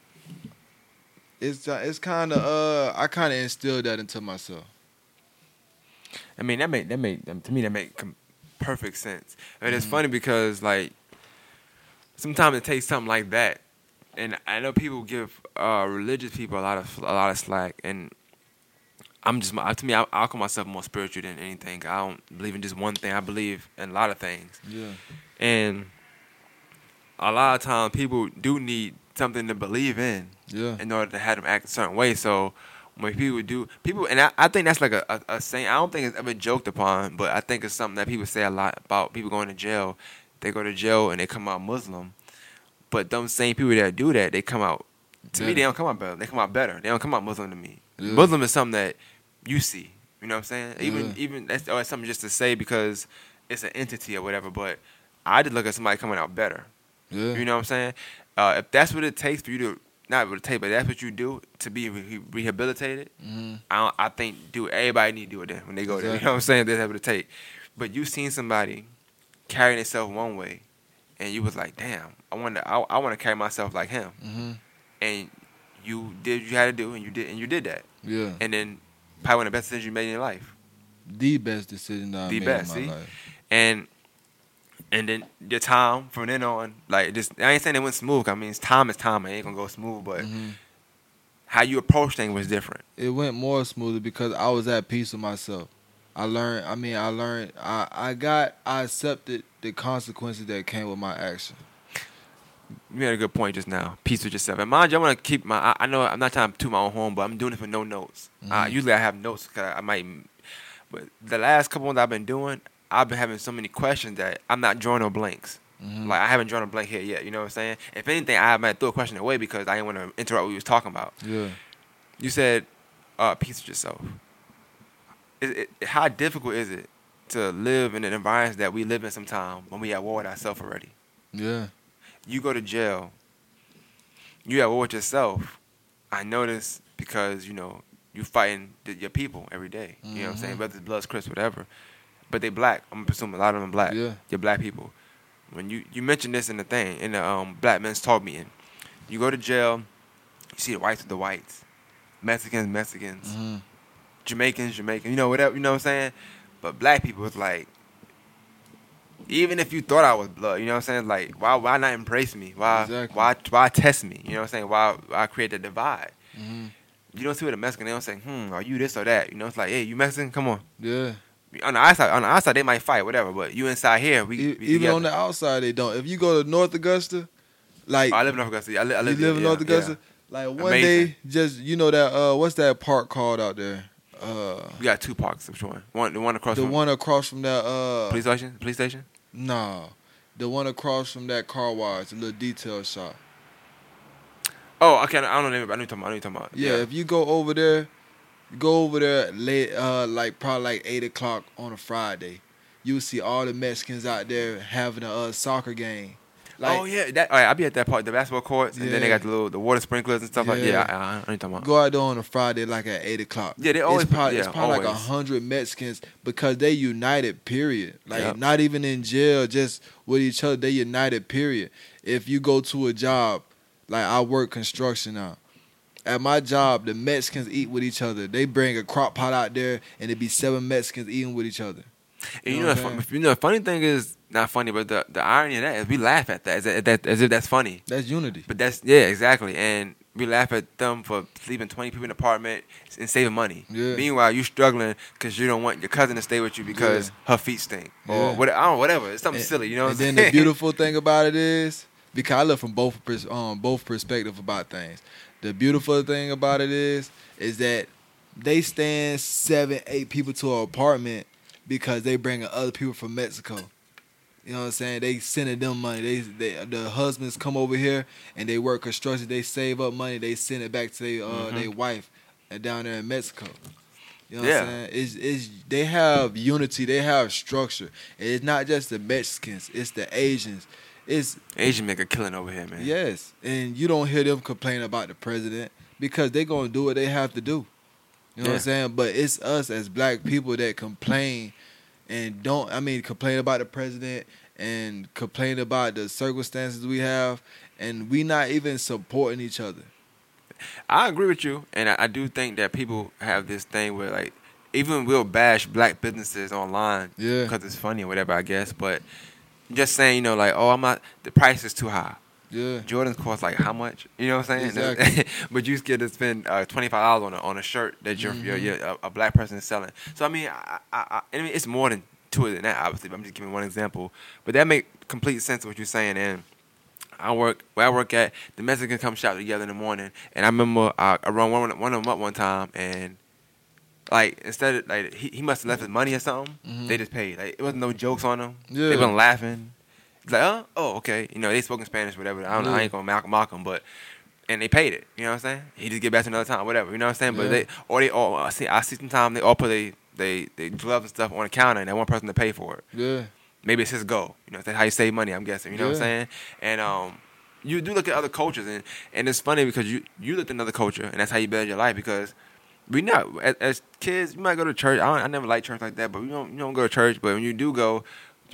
it's it's kind of uh I kind of instilled that into myself. I mean, that make that make to me that make perfect sense. And Mm-hmm. it's funny because like sometimes it takes something like that, and I know people give uh, religious people a lot of a lot of slack, and I'm just to me I, I call myself more spiritual than anything. I don't believe in just one thing. I believe in a lot of things, Yeah. and a lot of times people do need something to believe in Yeah. in order to have them act a certain way. So when people do people, and I, I think that's like a, a, a saying. I don't think it's ever joked upon, but I think it's something that people say a lot about people going to jail. They go to jail and they come out Muslim, but them same people that do that, they come out. To me, they don't come out better. They come out better. They don't come out Muslim to me. Yeah. Muslim is something that you see. You know what I'm saying? Even Yeah. even that's or it's something just to say because it's an entity or whatever. But I did look at somebody coming out better. Yeah. You know what I'm saying? Uh, if that's what it takes for you to not what it takes, but that's what you do to be re- rehabilitated. Mhm. I don't, I think do everybody need to do it then when they go there. You know what I'm saying? That's what it take. But you seen somebody carrying themselves one way, and you was like, damn, I want to I, I want to carry myself like him, Mhm. and you did what you had to do, and you did and you did that, Yeah. and then probably one of the best decisions you made in your life. The best decision I The made best, in see? my life. and and then your time from then on, like just I ain't saying it went smooth. I mean, it's time is time. It ain't gonna go smooth, but Mhm. how you approach things was different. it went more smoothly because I was at peace with myself. I learned. I mean, I learned. I I got. I accepted the consequences that came with my action. You had a good point just now. Peace with yourself. And mind you, I want to keep my. I, I know I'm not trying to toot my own home, but I'm doing it for no notes. Uh, Mhm. usually I have notes because I might. But the last couple ones I've been doing, I've been having so many questions that I'm not drawing no blanks. Mhm. Like I haven't drawn a blank here yet. You know what I'm saying? If anything, I might throw a question away because I didn't want to interrupt what we was talking about. Yeah. You said, uh, peace with yourself. Is it, how difficult is it to live in an environment that we live in sometimes when we at war with ourselves already? Yeah. You go to jail, you at war with yourself. I notice because, you know, you fighting your people every day. You know what I'm saying? Mhm. Whether it's Bloods, Crips, whatever. But they black. I'm assuming a lot of them black. Yeah. You're black people. When you, you mentioned this in the thing, in the um, Black Men's Talk meeting, you go to jail, you see the whites with the whites, Mexicans, Mexicans. Mhm. Jamaicans, Jamaican, you know, whatever, you know what I'm saying? But black people, it's like, even if you thought I was blood, you know what I'm saying? Like, why why not embrace me? Why Exactly. why why test me? You know what I'm saying? Why why create the divide? Mhm. You don't see with a Mexican, they don't say, hmm, are you this or that? You know, it's like, hey, you Mexican? Come on. Yeah. On the outside, on the outside, they might fight, whatever. But you inside here, we, E- we Even together. on the outside, they don't. If you go to North Augusta, like Oh, I live in North Augusta. I, li- I you live, live in yeah, North yeah. Augusta, like one Amazing. day, just you know that uh, what's that park called out there? Uh, We got two parks, I'm sure. One, the one across the from one across from that. Uh, police station. Police station. Nah, the one across from that car wash, the little detail shop. Oh, okay. I don't know. the name, but I know you're talking about. I know you're talking about. Yeah, if you go over there, go over there late, uh, like probably like eight o'clock on a Friday, you will see all the Mexicans out there having a uh, soccer game. Oh, like, oh yeah, that. All right, I'll be at that part, the basketball courts, and then they got the little the water sprinklers and stuff like. Yeah. Yeah, I, I, I know talking about. Go out there on a Friday like at eight o'clock. Yeah, they always It's probably, yeah, it's probably like a hundred Mexicans because they united. Period. Like Yep. not even in jail, just with each other. They united. Period. If you go to a job, like I work construction now. At my job, the Mexicans eat with each other. They bring a crock pot out there, and it be seven Mexicans eating with each other. And you You know, know the what fun, you know, the funny thing is not funny, but the the irony of that is we laugh at that as, if- that, as if that's funny. That's unity. But that's yeah, exactly. And we laugh at them for sleeping twenty people in an apartment and saving money. Yeah. Meanwhile, you're struggling because you don't want your cousin to stay with you because her feet stink or Yeah. what, I don't whatever. It's something And- silly, you know. What and I'm then saying? the beautiful thing about it is because I look from both um both perspective about things. The beautiful thing about it is is that they stand seven, eight people to an apartment because they bringing other people from Mexico. You know what I'm saying? They sending them money. They, they the husbands come over here and they work construction. They save up money. They send it back to their uh, Mhm. their wife down there in Mexico. You know Yeah. what I'm saying? It's, it's they have unity. They have structure. It's not just the Mexicans. It's the Asians. It's Asian make a killing over here, man. yes, and you don't hear them complain about the president because they're gonna do what they have to do. You know what I'm saying? But it's us as black people that complain and don't. I mean, complain about the president and complain about the circumstances we have, and we not even supporting each other. I agree with you, and I, I do think that people have this thing where like even we'll bash black businesses online Yeah. because it's funny or whatever, I guess. But just saying, you know, like oh, I'm not the price is too high. Yeah. Jordans cost like how much? You know what I'm saying? Exactly. but you scared to spend uh, twenty five dollars on a on a shirt that you're, you're, Mhm. you're a, a black person is selling. So I mean, I, I, I, I mean, it's more than two than that. Obviously, but I'm just giving one example. But that make complete sense of what you're saying. And I work where I work at. The Mexicans come shop together in the morning, and I remember I, I run one one of them up one time, and like instead of like he, he must have left his money or something. Mhm. They just paid. Like it wasn't no jokes on them. Yeah. They wasn't laughing. Like, oh, oh, okay. You know, they spoke in Spanish, whatever. I don't know. I ain't gonna mock, mock them, but and they paid it. You know what I'm saying? He just get back to another time, whatever. You know what I'm saying? But Yeah. they or they all I see I see sometimes they all put they they they gloves and stuff on the counter, and that one person to pay for it. Yeah. maybe it's his goal. You know, that's how you save money. I'm guessing. You know what I'm saying? And um, you do look at other cultures, and and it's funny because you you look at another culture, and that's how you build your life because. We not as, as kids. You might go to church. I, don't, I never like church like that, but we don't. You don't go to church. But when you do go,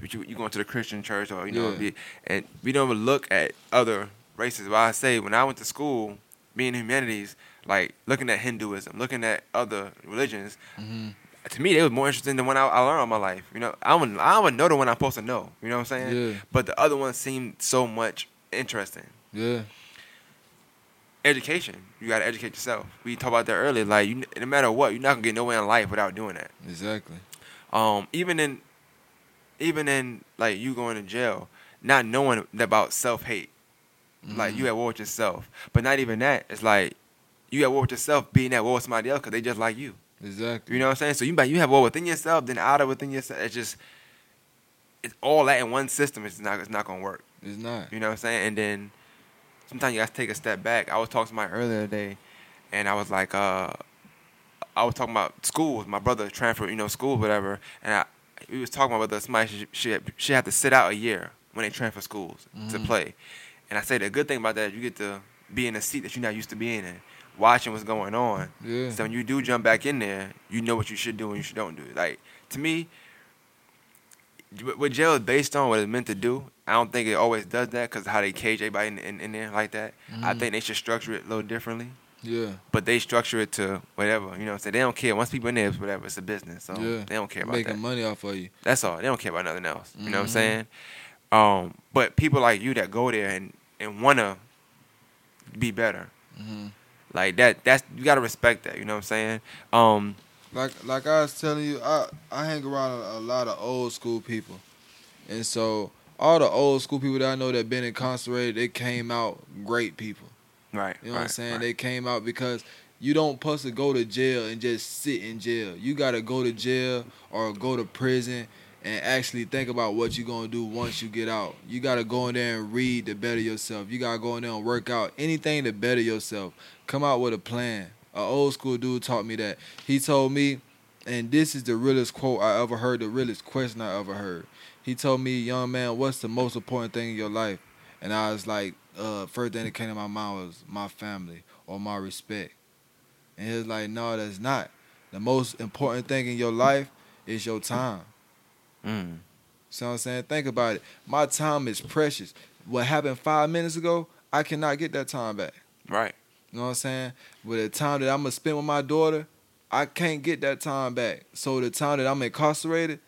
you, you going to the Christian church or you know, Yeah. be, and we don't even look at other races. Why I say when I went to school, being humanities, like looking at Hinduism, looking at other religions, Mm-hmm. to me, they was more interesting than when I, I learned all my life. You know, I would I would know the one I'm supposed to know. You know what I'm saying? Yeah. But the other one seemed so much interesting. Yeah. Education, you got to educate yourself. We talked about that earlier. Like, you, no matter what, you're not gonna get nowhere in life without doing that. Exactly. Um, even in, even in like you going to jail, not knowing about self hate, like Mm-hmm. you at war with yourself. But not even that. It's like you at war with yourself, being at war with somebody else because they just like you. Exactly. You know what I'm saying? So you might you have war within yourself, then out of within yourself. It's just it's all that in one system. It's not it's not gonna work. It's not. You know what I'm saying? And then sometimes you got to take a step back. I was talking to my earlier today, and I was like, uh, I was talking about schools. My brother transferred, you know, school, whatever. And I, we was talking about whether somebody should, should, should have to sit out a year when they transfer schools to Mhm. play. And I say the good thing about that, you get to be in a seat that you're not used to being in, watching what's going on. Yeah. So when you do jump back in there, you know what you should do and you should don't do. Like to me, what- jail is based on, what it's meant to do. I don't think it always does that because how they cage everybody in, in, in there like that. I Mhm. think they should structure it a little differently. Yeah. But they structure it to whatever, you know what I'm saying? They don't care. Once people in there, it's whatever. It's a business. So yeah. they don't care about Making that. money off of you. That's all. They don't care about nothing else. You know what I'm Mhm. saying? Um, but people like you that go there and, and wanna be better. hmm Like that that's you gotta respect that, you know what I'm saying? Um Like like I was telling you, I I hang around a, a lot of old school people, and so all the old school people that I know that been incarcerated, they came out great people. Right. You know what I'm saying? right. They came out because you don't supposed to go to jail and just sit in jail. You gotta go to jail or go to prison and actually think about what you're gonna do once you get out. You gotta go in there and read to better yourself. You gotta go in there and work out anything to better yourself. Come out with a plan. An old school dude taught me that. He told me, and this is the realest quote I ever heard, the realest question I ever heard. He told me, young man, what's the most important thing in your life? And I was like, uh, first thing that came to my mind was my family or my respect. And he was like, no, that's not. The most important thing in your life is your time. Mm. See what I'm saying? Think about it. My time is precious. What happened five minutes ago, I cannot get that time back. Right. You know what I'm saying? With the time that I'm gonna spend with my daughter, I can't get that time back. So the time that I'm incarcerated,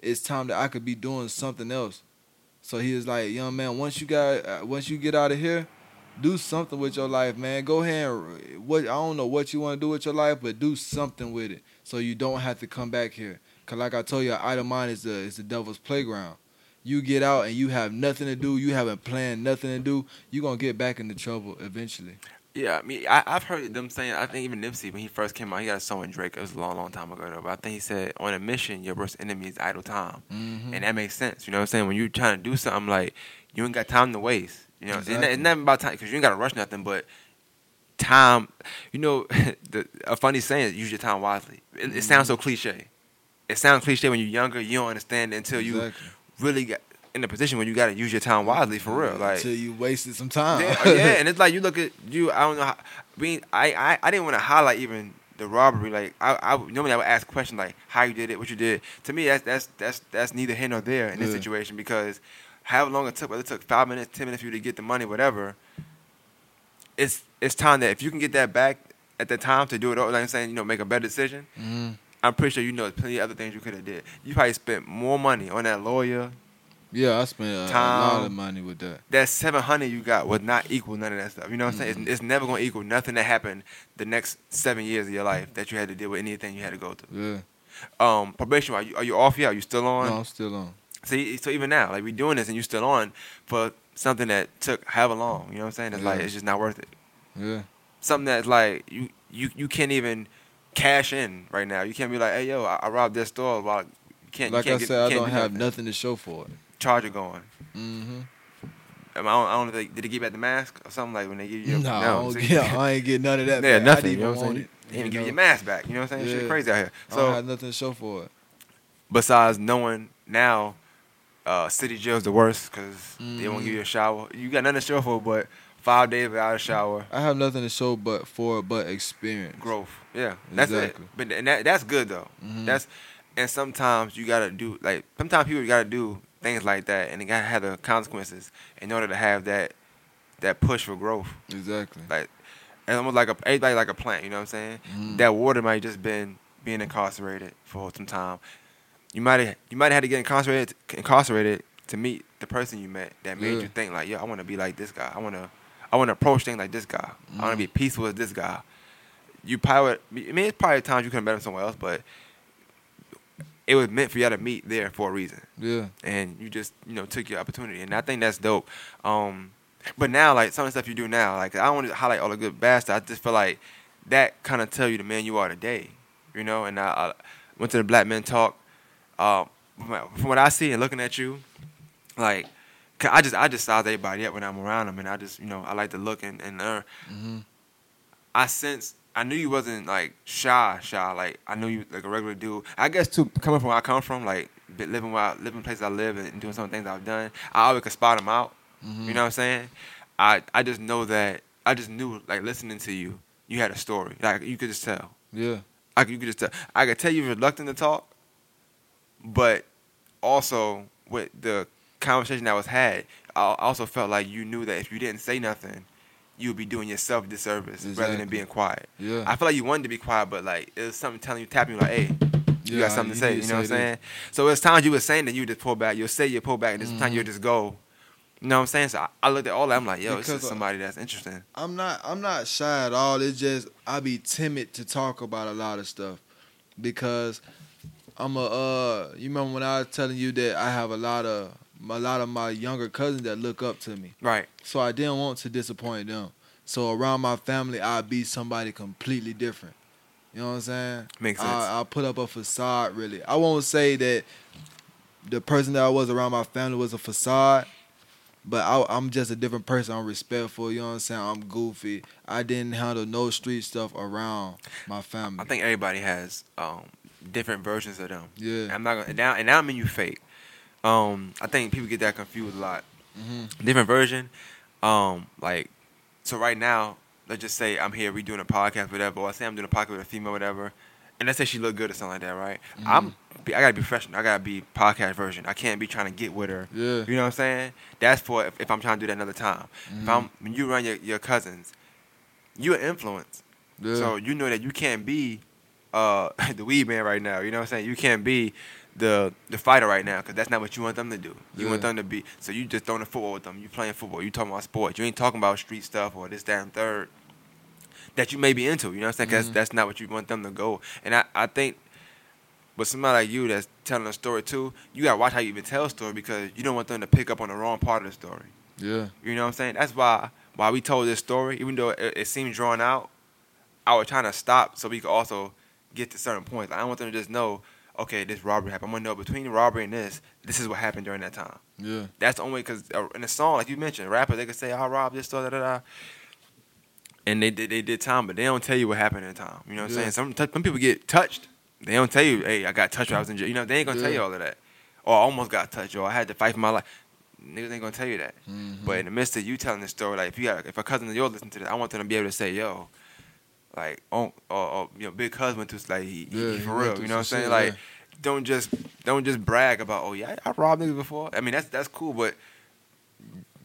it's time that I could be doing something else. So he was like, "Young man, once you got, uh, once you get out of here, do something with your life, man. Go ahead and what I don't know what you want to do with your life, but do something with it so you don't have to come back here. Cause like I told you, idle mind is the is the devil's playground. You get out and you have nothing to do. You haven't planned nothing to do. You are gonna get back into trouble eventually. Yeah, I mean, I, I've heard them saying. I think even Nipsey, when he first came out, he got a song with Drake. It was a long, long time ago, though. But I think he said, "On a mission, your worst enemy is idle time," Mm-hmm. and that makes sense. You know what I'm saying? When you're trying to do something, like you ain't got time to waste. You know, Exactly. it's not about time because you ain't got to rush nothing, but time. You know, the, a funny saying is use your time wisely. It, it sounds so cliche. It sounds cliche when you're younger. You don't understand it until you really get in a position where you got to use your time wisely for real. Like until you wasted some time. yeah, oh, yeah, and it's like you look at you. I don't know. How, I I, I, I didn't want to highlight even the robbery. Like I, I normally I would ask questions like how you did it, what you did. To me, that's that's that's that's neither here nor there in this Yeah. situation because how long it took, whether it took five minutes, ten minutes for you to get the money, whatever. It's it's time that if you can get that back at the time to do it, like I'm saying, you know, make a better decision. hmm I'm pretty sure you know there's plenty of other things you could have did. You probably spent more money on that lawyer. Yeah, I spent a, a lot of money with that. that seven hundred you got would not equal none of that stuff. You know what I'm saying? Mhm. It's, it's never gonna equal nothing that happened the next seven years of your life that you had to deal with anything you had to go through. Yeah. Um, probation, are you, are you off yet? Are you still on? No, I'm still on. See, so even now, like we're doing this and you're still on for something that took however long. You know what I'm saying? It's like it's just not worth it. Yeah. Something that's like you you you can't even cash in right now. You can't be like, hey yo, I, I robbed this store. You can't. like you can't I get, said, I don't do have nothing. nothing to show for it. Charger going. Mm-hmm. I, don't, I don't know. They, did they give back the mask or something like when they give you? No, Your, I, don't I ain't get none of that. Yeah, back. nothing. I You know what I'm saying? it. They didn't you give you your mask back. You know what I'm saying? Shit crazy out here. So I have nothing to show for it. besides knowing now uh, city jail's the worst because they won't give you a shower. You got nothing to show for, but five days without a shower, I have nothing to show but for but experience. growth. Yeah, that's Exactly. it. But and that, that's good though. Mhm. That's and sometimes you gotta do like sometimes people gotta do things like that, and they gotta have the consequences in order to have that that push for growth. Exactly. Like and almost like a everybody like a plant. You know what I'm saying? Mhm. That water might just been being incarcerated for some time. You might have you might have had to get incarcerated incarcerated to meet the person you met that made Yeah. you think like, yo, I want to be like this guy. I want to I want to approach things like this guy. I want to Mhm. be peaceful as this guy. You probably I mean it's probably times you could have met him somewhere else, but it was meant for y'all to meet there for a reason Yeah. and you just you know took your opportunity, and I think that's dope. Um, but now like some of the stuff you do now, like I don't want to highlight all the good bad stuff. I just feel like that kind of tell you the man you are today, you know. And I, I went to the Black Men Talk. Um, from what- I see and looking at you, like I just I just size everybody up when I'm around them, and I just you know I like to look and, and learn. hmm I sense I knew you wasn't like shy, shy. Like I knew you like a regular dude. I guess too coming from where I come from, like living where I, living places I live and doing some things I've done. I always could spot them out. Mhm. You know what I'm saying? I I just know that I just knew like listening to you, you had a story. Like you could just tell. Yeah. I could, you could just tell. I could tell you were reluctant to talk, but also with the conversation that was had, I also felt like you knew that if you didn't say nothing, you would be doing yourself disservice rather than being quiet. Yeah. I feel like you wanted to be quiet, but like it was something telling you, tapping you like, hey, you Yeah, got something to say. You know what I'm saying? So it's times you were saying that you just pull back. You'll say you pull back, and then sometimes Mhm. you'll just go. You know what I'm saying? So I, I looked at all that. I'm like, yo, this Because, is uh, somebody that's interesting. I'm not I'm not shy at all. It's just I be timid to talk about a lot of stuff because I'm a uh you remember when I was telling you that I have a lot of a lot of my younger cousins that look up to me. Right. So I didn't want to disappoint them. So around my family I'd be somebody completely different. You know what I'm saying? Makes sense. I, I put up a facade really. I won't say that the person that I was around my family was a facade, but I, I'm just a different person. I'm respectful. You know what I'm saying? I'm goofy. I didn't handle no street stuff around my family. I think everybody has um, different versions of them. Yeah. I'm not gonna and now and now I mean you fake. Um, I think people get that confused a lot. hmm Different version. Um, like so right now, let's just say I'm here, redoing a podcast, whatever, or I say I'm doing a podcast with a female, whatever, and let's say she look good or something like that, right? Mhm. I'm I gotta be professional. I gotta be podcast version. I can't be trying to get with her. Yeah. You know what I'm saying? That's for if, if I'm trying to do that another time. If Mhm. I'm when you run your, your cousins, you an influence. Yeah. So you know that you can't be uh, the weed man right now. You know what I'm saying? You can't be the the fighter right now because that's not what you want them to do. You want them to be. So you just throwing the football with them. You playing football. You talking about sports. You ain't talking about street stuff or this, that, and third that you may be into. You know what I'm saying? Because Mhm. that's not what you want them to go. And I, I think But somebody like you that's telling a story too, you gotta watch how you even tell a story because you don't want them to pick up on the wrong part of the story. yeah. You know what I'm saying? That's why why we told this story, even though it, it seemed drawn out. I was trying to stop so we could also get to certain points. I don't want them to just know, okay, this robbery happened. I'm gonna know between the robbery and this, this is what happened during that time. Yeah. That's the only because in a song, like you mentioned, rapper they could say, "I robbed this store," da da da, and they did they did time, but they don't tell you what happened in time. You know what I'm saying? Some some people get touched. They don't tell you, "Hey, I got touched I was in jail." You know, they ain't gonna tell you all of that. Or I almost got touched, or I had to fight for my life. Niggas ain't gonna tell you that. Mhm. But in the midst of you telling this story, like if you got if a cousin of yours listen to this, I want them to be able to say, "Yo." Like, oh, or, or you know, big husband through like he, Yeah, he for real. You know what I'm saying? shit, Like, yeah. don't just don't just brag about oh yeah I, I robbed niggas before. I mean that's that's cool, but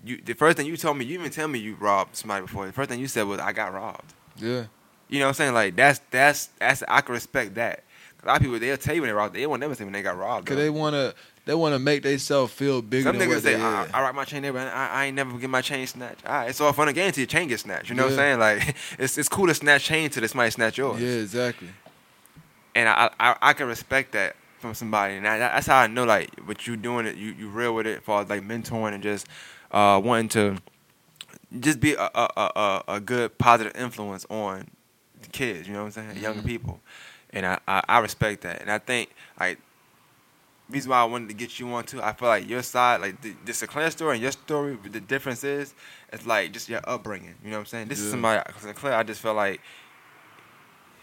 you the first thing you told me you even tell me you robbed somebody before. The first thing you said was I got robbed. Yeah. You know what I'm saying? Like that's that's that's I can respect that. A lot of people they'll tell you when they robbed. They won't never say when they got robbed. Cause though. they wanna they wanna make themselves feel bigger Some than niggas say I, is. I rock my chain but I, I ain't never get my chain snatched. All right, it's all fun and games until your chain gets snatched. You know what I'm saying? Like it's it's cool to snatch chain till might snatch yours. Yeah, exactly. and I, I I can respect that from somebody, and I, that's how I know like what you doing it, you you real with it, for like mentoring and just uh wanting to just be a a, a, a- good positive influence on kids. You know what I'm saying, younger Mhm. people, and I, I I respect that, and I think like. Reason why I wanted to get you on too, I feel like your side, like the, the Sinclair story and your story, the difference is, it's like just your upbringing. You know what I'm saying? This is Yeah. somebody Sinclair. I just felt like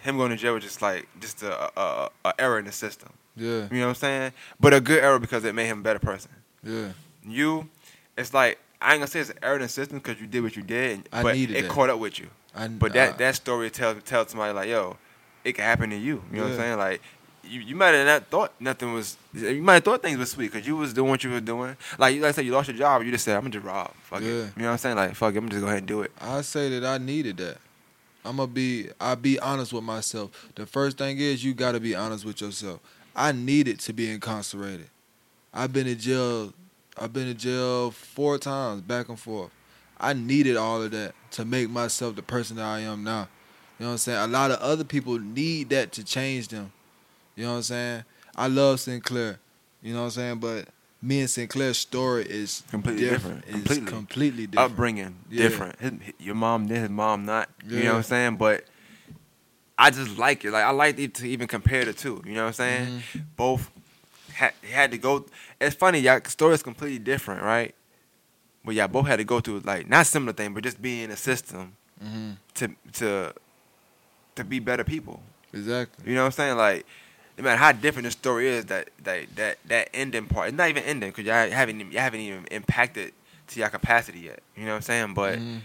him going to jail was just like just a, a, a error in the system. Yeah. You know what I'm saying? But a good error because it made him a better person. Yeah. You, it's like I ain't gonna say it's an error in the system because you did what you did, I but it that. caught up with you. I, But that I- that story tells tells somebody like, yo, it can happen to you. You know what I'm saying? Like, you, you might have not thought nothing was. You might have thought things were sweet because you was doing what you were doing. Like you like I said, you lost your job. You just said, I'm gonna just rob. Fuck Yeah. it. You know what I'm saying? Like, fuck it. I'm gonna just go ahead and do it. I say that I needed that. I'm gonna be I be honest with myself. The first thing is you gotta be honest with yourself. I needed to be incarcerated. I've been in jail I've been in jail four times, back and forth. I needed all of that to make myself the person that I am now. You know what I'm saying? A lot of other people need that to change them. You know what I'm saying? I love Sinclair. You know what I'm saying? But me and Sinclair's story is Completely different. It's Completely. completely different. Upbringing Yeah. different. His, your mom did, his mom not. You know what I'm saying? But I just like it. Like I like to even compare the two. You know what I'm saying? Mm-hmm. Both had had to go. It's funny, y'all story is completely different, right? But yeah, both had to go through like not similar thing, but just being in a system hmm to to to be better people. Exactly. You know what I'm saying? Like, no matter how different the story is, that that that that ending part, it's not even ending because y'all haven't you haven't even impacted to your capacity yet. You know what I'm saying? But Mhm.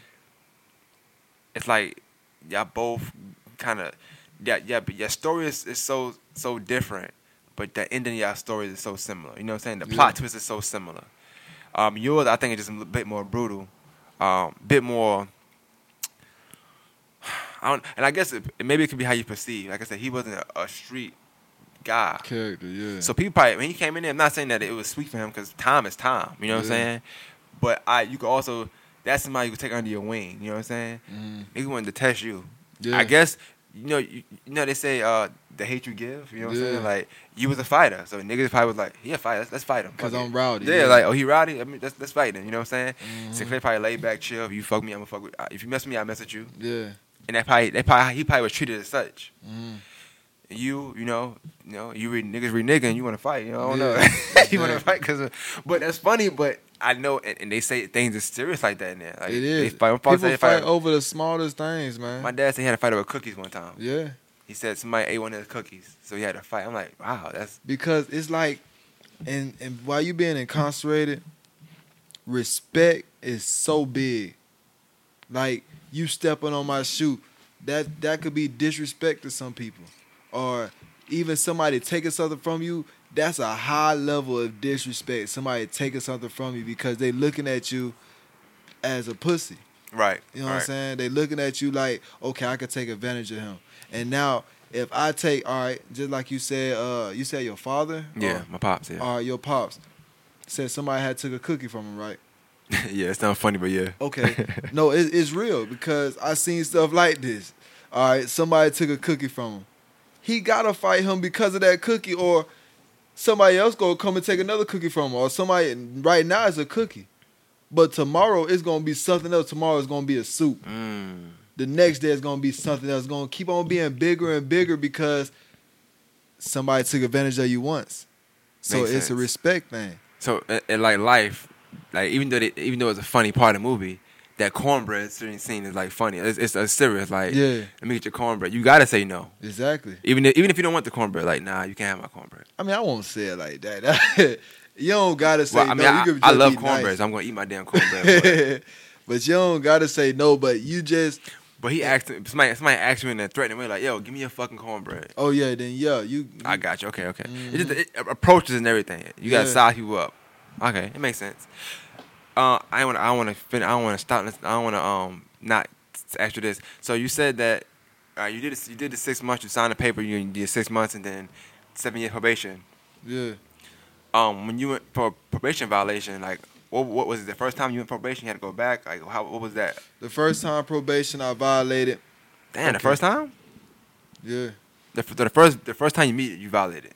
it's like y'all both kind of yeah yeah, but your story is, is so so different, but the ending of y'all stories is so similar. You know what I'm saying? The plot Yeah. twist is so similar. Um, yours I think is just a bit more brutal, um, bit more. I don't, and I guess it, maybe it could be how you perceive. Like I said, he wasn't a, a street guy. Character, yeah. So people probably when he came in there, I'm not saying that it was sweet for him because time is time. You know what I'm saying? But I, you could also that's somebody you could take under your wing. You know what I'm saying? Mhm. Nigga wanted to test you. Yeah. I guess you know you, you know they say uh the hate you give. You know what I'm saying? Like you was a fighter, so niggas probably was like, "Yeah, fight. Let's, let's fight him. 'Cause Fuck I'm rowdy, Yeah, yeah. like oh he rowdy. I mean let's let's fight him. You know what I'm saying? Mhm. Sinclair probably laid back, chill. If you fuck me, I'm gonna fuck with. If you mess with me, I mess with you. Yeah. And that probably that probably he probably was treated as such. Mhm. You, you know, you know, you read niggas read nigga and you want to fight. You know, I don't know. Yeah, you want to fight because, but that's funny. But I know, and, and they say things are serious like that in there. Like, it They fight, my, father said People they fight fight- over the smallest things, man. my dad said he had a fight over cookies one time. yeah. He said somebody ate one of his cookies, so he had to fight. I'm like, wow, that's Because it's like, and and while you being incarcerated, respect is so big. Like you stepping on my shoe, that that could be disrespect to some people, or even somebody taking something from you. That's a high level of disrespect. Somebody taking something from you because they looking at you as a pussy. right. You know what I'm saying? They looking at you like, okay, I could take advantage of him. And now, if I take, all right, just like you said, uh, you said your father, Yeah, or, my pops. Yeah, or your pops said somebody had took a cookie from him, right? yeah. It's not funny, but yeah. Okay, no, it, it's real because I seen stuff like this. All right, somebody took a cookie from him. He gotta fight him because of that cookie, or somebody else gonna come and take another cookie from him, or somebody. Right now it's a cookie, but tomorrow it's gonna be something else. Tomorrow it's gonna be a soup. Mm. the next day is gonna be something that's gonna keep on being bigger and bigger because somebody took advantage of you once. So Makes it's a respect thing. So, in like life, like even though they, even though it's a funny part of the movie, that cornbread scene scene is like funny. It's, it's a serious like. Yeah. Let me get your cornbread. You gotta say no. Exactly. Even if, even if you don't want the cornbread, like nah, you can't have my cornbread. I mean, I won't say it like that. you don't gotta say Well, I mean, no. I, you I love cornbread. nice. So I'm gonna eat my damn cornbread. but, but you don't gotta say no. But you just, but he asked somebody. Somebody asked me in a threatening way, like, "Yo, give me your fucking cornbread." oh yeah, then yeah, you. I got you. Okay, okay. It's just mm-hmm. it, approaches and everything. You gotta Yeah. size people up. Okay, it makes sense. Uh, I want. I want to. Fin- I want to stop. this- I want to um not ask you this. So you said that uh, you did. You did the six months. You signed the paper. You did six months and then seven year probation. Yeah. Um, when you went for probation violation, like what, what was it? The first time you went probation, you had to go back. Like how? What was that? The first time probation I violated. Damn, the first time. Yeah. The, the first the first time you meet it, you violated.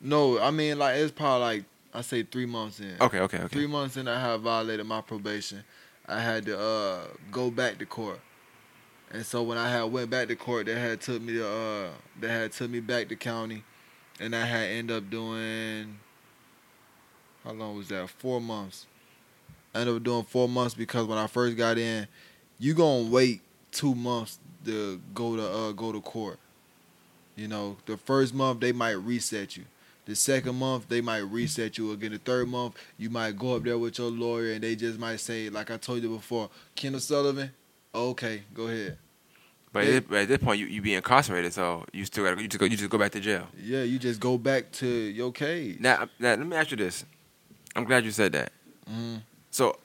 No, I mean like it's probably like I say three months in. Okay, okay, okay. Three months in, I had violated my probation. I had to uh, go back to court, and so when I had went back to court, they had took me to uh, they had took me back to county, and I had end up doing. How long was that? Four months. I ended up doing four months because when I first got in, you gonna wait two months to go to uh, go to court. You know, the first month they might reset you. The second month they might reset you again. The third month you might go up there with your lawyer and they just might say, like I told you before, Kendall Sullivan. Okay, go ahead. But at, this, at this point, you you be incarcerated, so you still got to you just go you just go back to jail. Yeah, you just go back to your cage. Now, now let me ask you this. I'm glad you said that. Mhm. So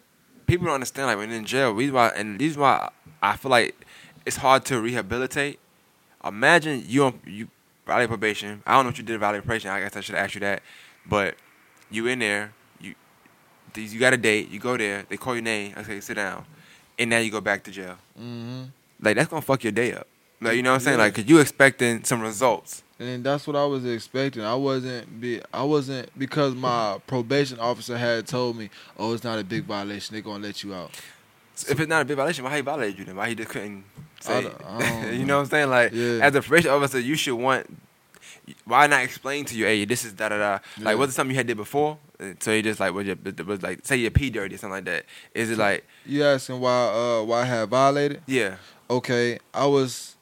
people don't understand like when in jail, reason why and is why I feel like it's hard to rehabilitate. Imagine you you violate probation. I don't know what you did violate probation. I guess I should ask you that. But you in there, you these you got a date, you go there, they call your name, okay, sit down. And now you go back to jail. Mm-hmm. Like that's gonna fuck your day up. Like you know what I'm saying? Yeah. Like cause you expecting some results. And that's what I was expecting. I wasn't be I wasn't because my probation officer had told me, "Oh, it's not a big violation. They're gonna let you out." If it's not a big violation, why he violated you then? Why he just couldn't say? I don't- I don't you know what I'm saying? Like Yeah. as a probation officer, you should want. Why not explain to you, hey, this is da da da. Like, was it something you had did before? So you just like was, your, was like say your pee dirty or something like that. Is it like You asking why uh why I had violated? yeah? Okay, I was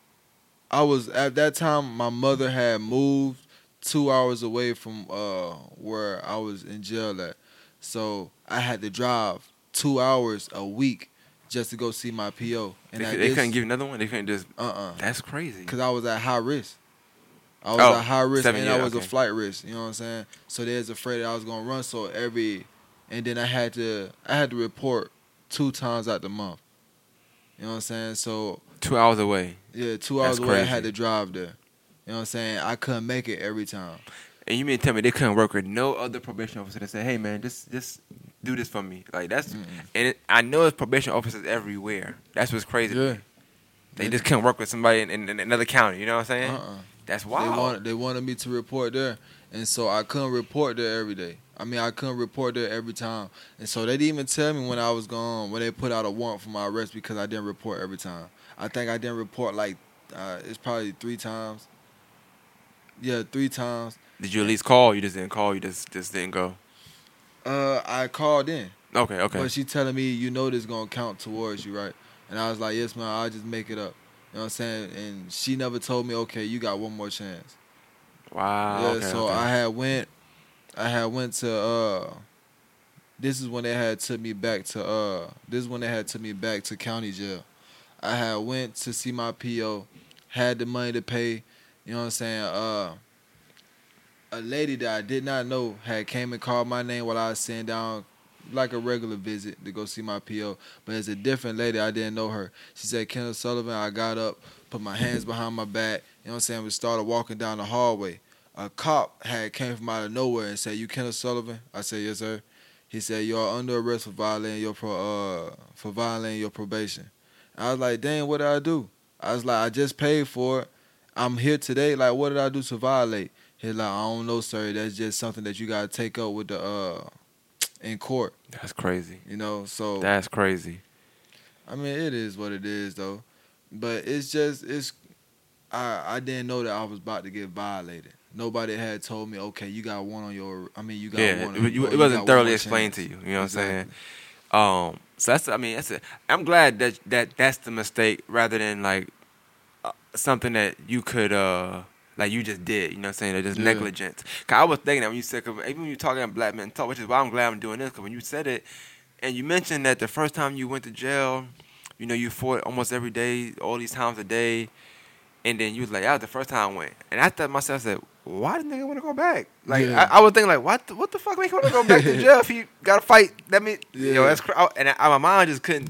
I was at that time my mother had moved 2 hours away from uh where I was in jail at. So I had to drive 2 hours a week just to go see my PO. They, they this- couldn't give another one. They couldn't just. uh-uh. That's crazy. Cause I was at high risk. I was Oh, at high risk seven and I was a flight risk. You know what I'm saying? So they was afraid that I was gonna run. So every, and then I had to I had to report two times out the month. You know what I'm saying? So Two hours away, yeah, two That's hours away I had to drive there. You know what I'm saying? I couldn't make it every time. And you mean to tell me they couldn't work with no other probation officer that say, hey man, just just do this for me. Like that's Mm-mm. and it, I know it's probation officers everywhere. That's what's crazy. Yeah. They just couldn't work with somebody in, in, in another county. You know what I'm saying? Uh-uh. That's They wild. wanted they wanted me to report there, and so I couldn't report there every day. I mean, I couldn't report there every time, and so they didn't even tell me when I was gone when they put out a warrant for my arrest because I didn't report every time. I think I didn't report like uh, it's probably three times. Yeah, three times. Did you at least call? You just didn't call. You just just didn't go. Uh, I called in, Okay, okay. but she telling me you know this gonna count towards you, right? And I was like, yes, man. I'll just make it up. You know what I'm saying? And she never told me, okay, you got one more chance. wow. Yeah, okay, so okay. I had went, I had went to. uh This is when they had took me back to. uh This is when they had took me back to county jail. I had went to see my PO, had the money to pay. You know what I'm saying? Uh, a lady that I did not know had came and called my name while I was sitting down, like a regular visit to go see my PO. But it's a different lady. I didn't know her. She said, "Kenneth Sullivan." I got up, put my hands behind my back. You know what I'm saying? We started walking down the hallway. A cop had came from out of nowhere and said, "You Kenneth Sullivan?" I said, "Yes, sir." He said, "You are under arrest for violating your pro, uh, for violating your probation." I was like, "Dang, what did I do?" I was like, "I just paid for it. I'm here today. Like, what did I do to violate?" He's like, "I don't know, sir. That's just something that you gotta take up with the uh, in court." That's crazy. You know, so That's crazy. I mean, it is what it is, though. But it's just it's. I I didn't know that I was about to get violated. Nobody had told me, okay, you got one on your. I mean, you got Yeah, one. it, you- it wasn't thoroughly explained to you. You know what I'm saying? Um, so that's I mean that's it. I'm glad that that that's the mistake rather than like something that you could uh like you just did. You know what I'm saying? Or just Yeah. negligence. Cause I was thinking that when you said even when you talking about black men talk, which is why I'm glad I'm doing this. Cause when you said it, and you mentioned that the first time you went to jail, you know you fought almost every day, all these times a day, and then you was like, "That was the first time I went." And I thought myself, I said, "Why did nigga want to go back?" Like Yeah. I, I was thinking, like, "What? The, what the fuck make you want to go back to jail if he got to fight?" That mean, yo, Yeah. that's cra- I- and I, my mind just couldn't,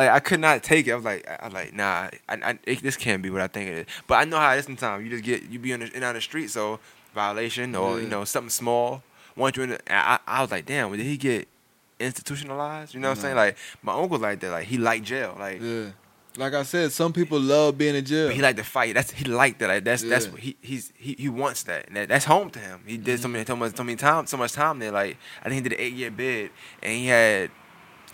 like, I could not take it. I was like, I, I'm like, nah, I, I, it, this can't be what I think it is. But I know how it is sometimes. You just get you be on the, in on the street, so violation or Yeah. you know something small. Once you in, the, I, I was like, damn, did he get institutionalized? You know what I'm saying? Like my uncle like that. Like he liked jail. Like Yeah. Like I said, some people love being in jail. but he liked to fight. That's he liked that. Like that's that's what he he's he, he wants that. And that, that's home to him. He did so Mm-hmm. many so much so many time so much time there. Like I think he did an eight year bid and he had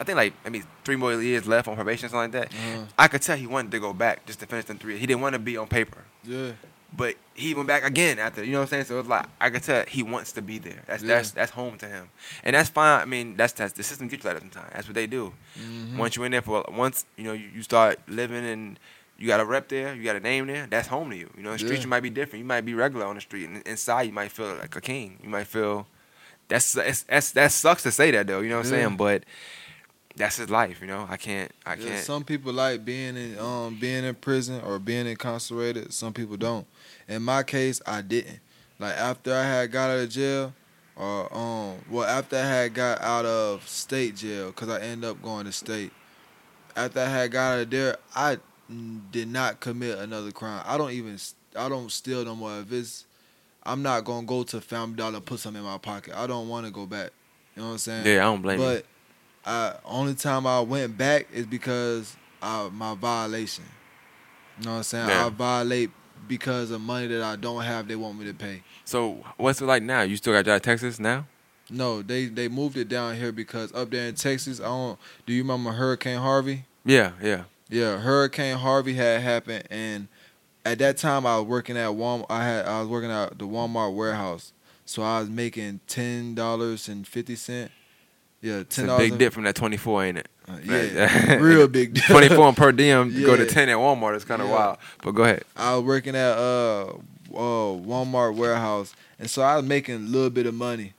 I think like I mean three more years left on probation or something like that. Uh-huh. I could tell he wanted to go back just to finish them three. He didn't want to be on paper. Yeah. But he went back again after, you know what I'm saying? So it's like I could tell he wants to be there. That's Yeah. that's that's home to him, and that's fine. I mean, that's that's the system gets you like that sometimes. That's what they do. Mhm. Once you're in there for once, you know, you, you start living and you got a rep there, you got a name there, that's home to you. You know, the streets you might be different. You might be regular on the street, and inside you might feel like a king. You might feel that's that's, that's that sucks to say that though. You know what I'm saying? But that's his life. You know, I can't. I Yeah, can't. some people like being in um being in prison or being incarcerated. Some people don't. In my case, I didn't. Like after I had got out of jail, or um, well after I had got out of state jail, cause I ended up going to state. After I had got out of there, I did not commit another crime. I don't even. I don't steal no more. If it's, I'm not gonna go to Family Dollar and put something in my pocket. I don't want to go back. You know what I'm saying? yeah, I don't blame you. I only time I went back is because I, my violation. You know what I'm saying? I violate because of money that I don't have. They want me to pay. So what's it like now? You still got job in Texas now? No, they they moved it down here because up there in Texas, I don't. Do you remember Hurricane Harvey? Yeah, yeah. Yeah, Hurricane Harvey had happened, and at that time I was working at Walmart. I had I was working at the Walmart warehouse, so I was making ten dollars and fifty cent. Yeah, ten dollars. big dip from that 24, ain't it? yeah, real big. dip. 24 per diem to go to 10 at Walmart It's kind of Yeah. wild. But go ahead. I was working at uh, uh Walmart warehouse, and so I was making a little bit of money,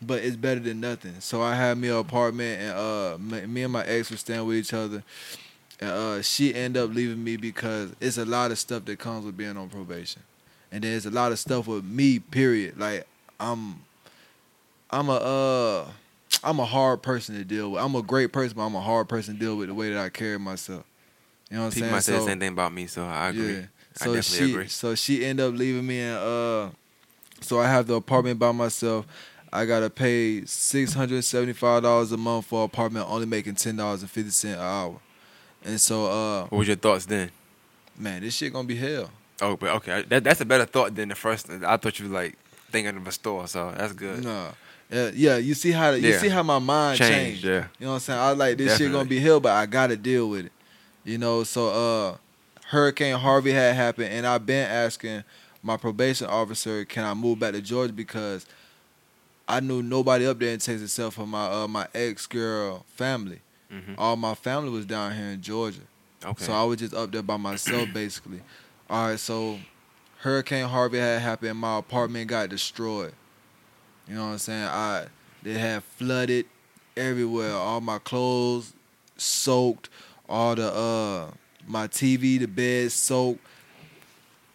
but it's better than nothing. So I had me an apartment, and uh, me me and my ex were staying with each other, and uh, she ended up leaving me because it's a lot of stuff that comes with being on probation, and there's a lot of stuff with me. Period. Like I'm, I'm a uh. I'm a hard person to deal with. I'm a great person, but I'm a hard person to deal with the way that I carry myself. You know what I'm saying? People might say the same thing about me, so I agree. yeah. I So definitely she agree. so she ended up leaving me and uh so I have the apartment by myself. I gotta pay six hundred seventy five dollars a month for an apartment, only making ten dollars and fifty cent an hour. And so uh What was your thoughts then? man, this shit gonna be hell. Oh, but okay, that, that's a better thought than the first. I thought you were like thinking of a store, so that's good. Nah. Yeah, yeah, you see how you Yeah. see how my mind Changed, changed. yeah. You know what I'm saying? I was like this shit gonna be hell, but I gotta deal with it. You know, so uh Hurricane Harvey had happened and I've been asking my probation officer, can I move back to Georgia because I knew nobody up there in Texas except for my uh my ex girl family. Mhm. All my family was down here in Georgia. Okay. So I was just up there by myself basically. All right, so Hurricane Harvey had happened my apartment got destroyed. You know what I'm saying? I they had flooded everywhere. All my clothes soaked, all the uh my TV, the bed soaked,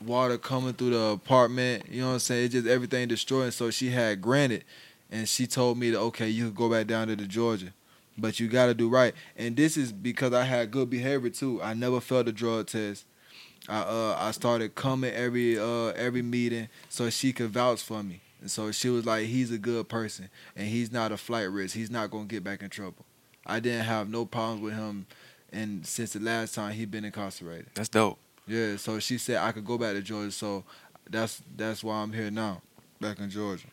water coming through the apartment. You know what I'm saying? It's just everything destroyed. So she had granted and she told me that okay, you could go back down to the Georgia. But you gotta do right. And this is because I had good behavior too. I never failed a drug test. I uh I started coming every uh every meeting so she could vouch for me. And so she was like, he's a good person and he's not a flight risk. He's not gonna get back in trouble. I didn't have no problems with him and since the last time he been incarcerated. that's dope. Yeah, so she said I could go back to Georgia, so that's that's why I'm here now, back in Georgia.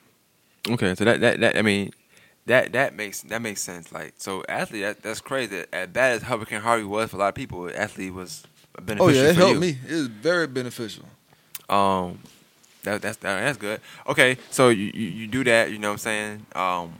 Okay, so that that, that I mean, that that makes that makes sense. Like, so athlete, that, that's crazy. As bad as Hurricane Harvey was for a lot of people, athlete was beneficial. Oh yeah, it helped you. me. It was very beneficial. Um, that that's that, that's good. Okay, so you, you you do that. You know what I'm saying? Um,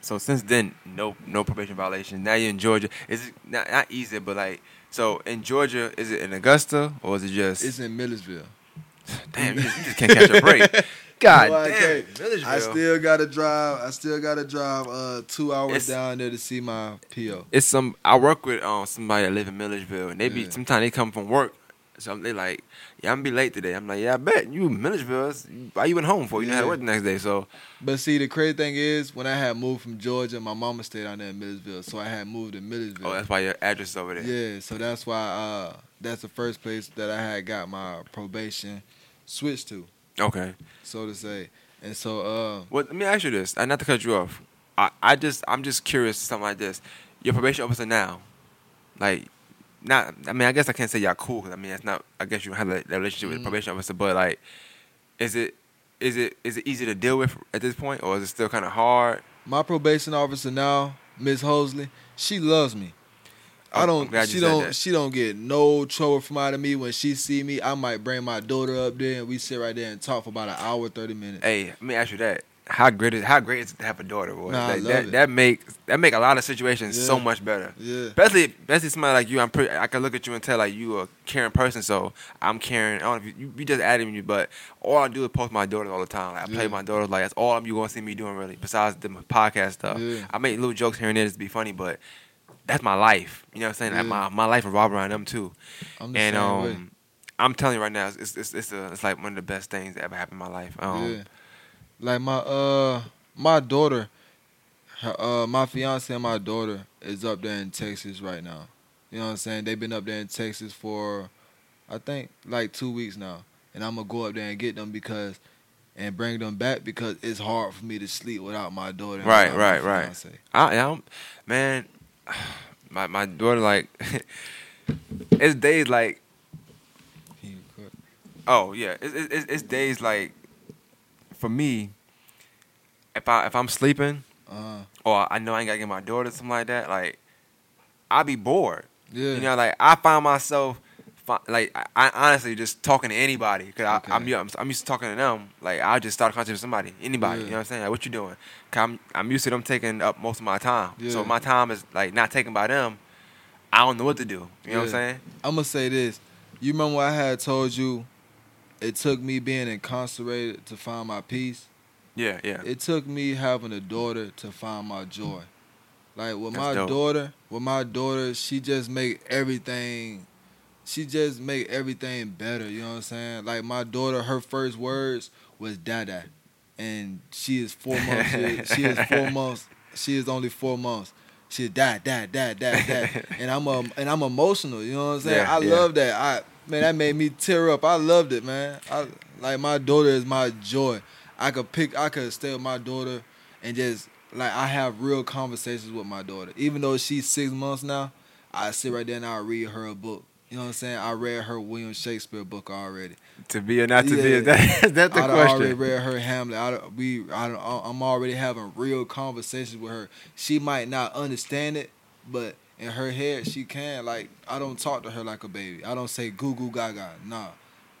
so since then, no no probation violation. Now you're in Georgia. Is it not, not easy, but like so in Georgia? Is it in Augusta or is it just? It's in Milledgeville. damn, you just, you just can't catch a break. God No, I damn. Milledgeville. I still gotta drive. I still gotta drive uh two hours It's- down there to see my PO. it's some I work with um somebody that live in Milledgeville and they be Yeah. sometimes they come from work. So they like, yeah, I'm gonna be late today. I'm like, yeah, I bet you Milledgeville. it's- Why you went home for? You have to work the next day. So But see, the crazy thing is, when I had moved from Georgia, my mama stayed down there in Milledgeville, so I had moved to Milledgeville. oh, that's why your address is over there. yeah, so that's why uh that's the first place that I had got my probation switched to, Okay. so to say. And so uh Well, let me ask you this, and not to cut you off. I, I just I'm just curious something like this. Your probation officer now, like, not. I mean, I guess I can't say y'all cool. 'cause I mean, that's not. I guess you have that that relationship with the Mhm. probation officer, but like, is it is it is it easy to deal with at this point, or is it still kind of hard? my probation officer now, Miss Hosley, she loves me. I I'm- don't. Glad you she said don't. that. She don't get no trouble from out of me. When she see me, I might bring my daughter up there and we sit right there and talk for about an hour, thirty minutes. Hey, let me ask you that. How great is how great is it to have a daughter, boy? Nah, I Like, love that that make that make a lot of situations so much better. Yeah. Especially, especially somebody like you. I'm pretty. I can look at you and tell like you a caring person. So I'm caring. I don't know if you, you, just added me, but all I do is post my daughters all the time. Like, I play Yeah. with my daughters. Like that's all you gonna see me doing really. Besides the podcast stuff, Yeah. I make little jokes here and there just to be funny, but that's my life. You know what I'm saying? Like, my my life revolves around them too. I'm the And um, way. I'm telling you right now, it's it's it's, a, it's like one of the best things that ever happened in my life. Um, yeah. Like my uh my daughter, her, uh my fiance and my daughter is up there in Texas right now. You know what I'm saying? They've been up there in Texas for I think like two weeks now. And I'm gonna go up there and get them because and bring them back because it's hard for me to sleep without my daughter. Right, right, my right. fiance. I, I don't, man, my my daughter like, it's days like, Can you cut? oh yeah, it's it's, it's days like, for me, if I if I'm sleeping Uh, or I know I ain't gotta get my daughter something like that, like, I be bored. yeah. You know, like I find myself. Like I, I honestly just talking to anybody because Okay. I'm, I'm I'm used to talking to them. Like I just start a conversation with somebody, anybody. You know what I'm saying? Like what you doing? Cause I'm I'm used to them taking up most of my time. So Yeah. my time is like not taken by them. I don't know what to do. You know what I'm saying? I'm gonna say this. You remember what I had told you? It took me being incarcerated to find my peace. Yeah, yeah. It took me having a daughter to find my joy. Like with That's my dope. daughter, with my daughter, she just make everything. She just make everything better. You know what I'm saying? Like my daughter, her first words was "dada," and she is four months. she, is, she is four months. She is only four months. She dad, dad, dad, dad, dad, and I'm um, and I'm emotional. You know what I'm saying? Yeah, I yeah. love that. I man, that made me tear up. I loved it, man. I like my daughter is my joy. I could pick. I could stay with my daughter and just like I have real conversations with my daughter. Even though she's six months now, I sit right there and I read her a book. You know what I'm saying? I read her William Shakespeare book already. to be or not to be? Yeah. Is that, is that the question? I already read her Hamlet. I we, I, I'm already having real conversations with her. She might not understand it, but in her head she can. Like I don't talk to her like a baby. I don't say goo goo gaga. Nah,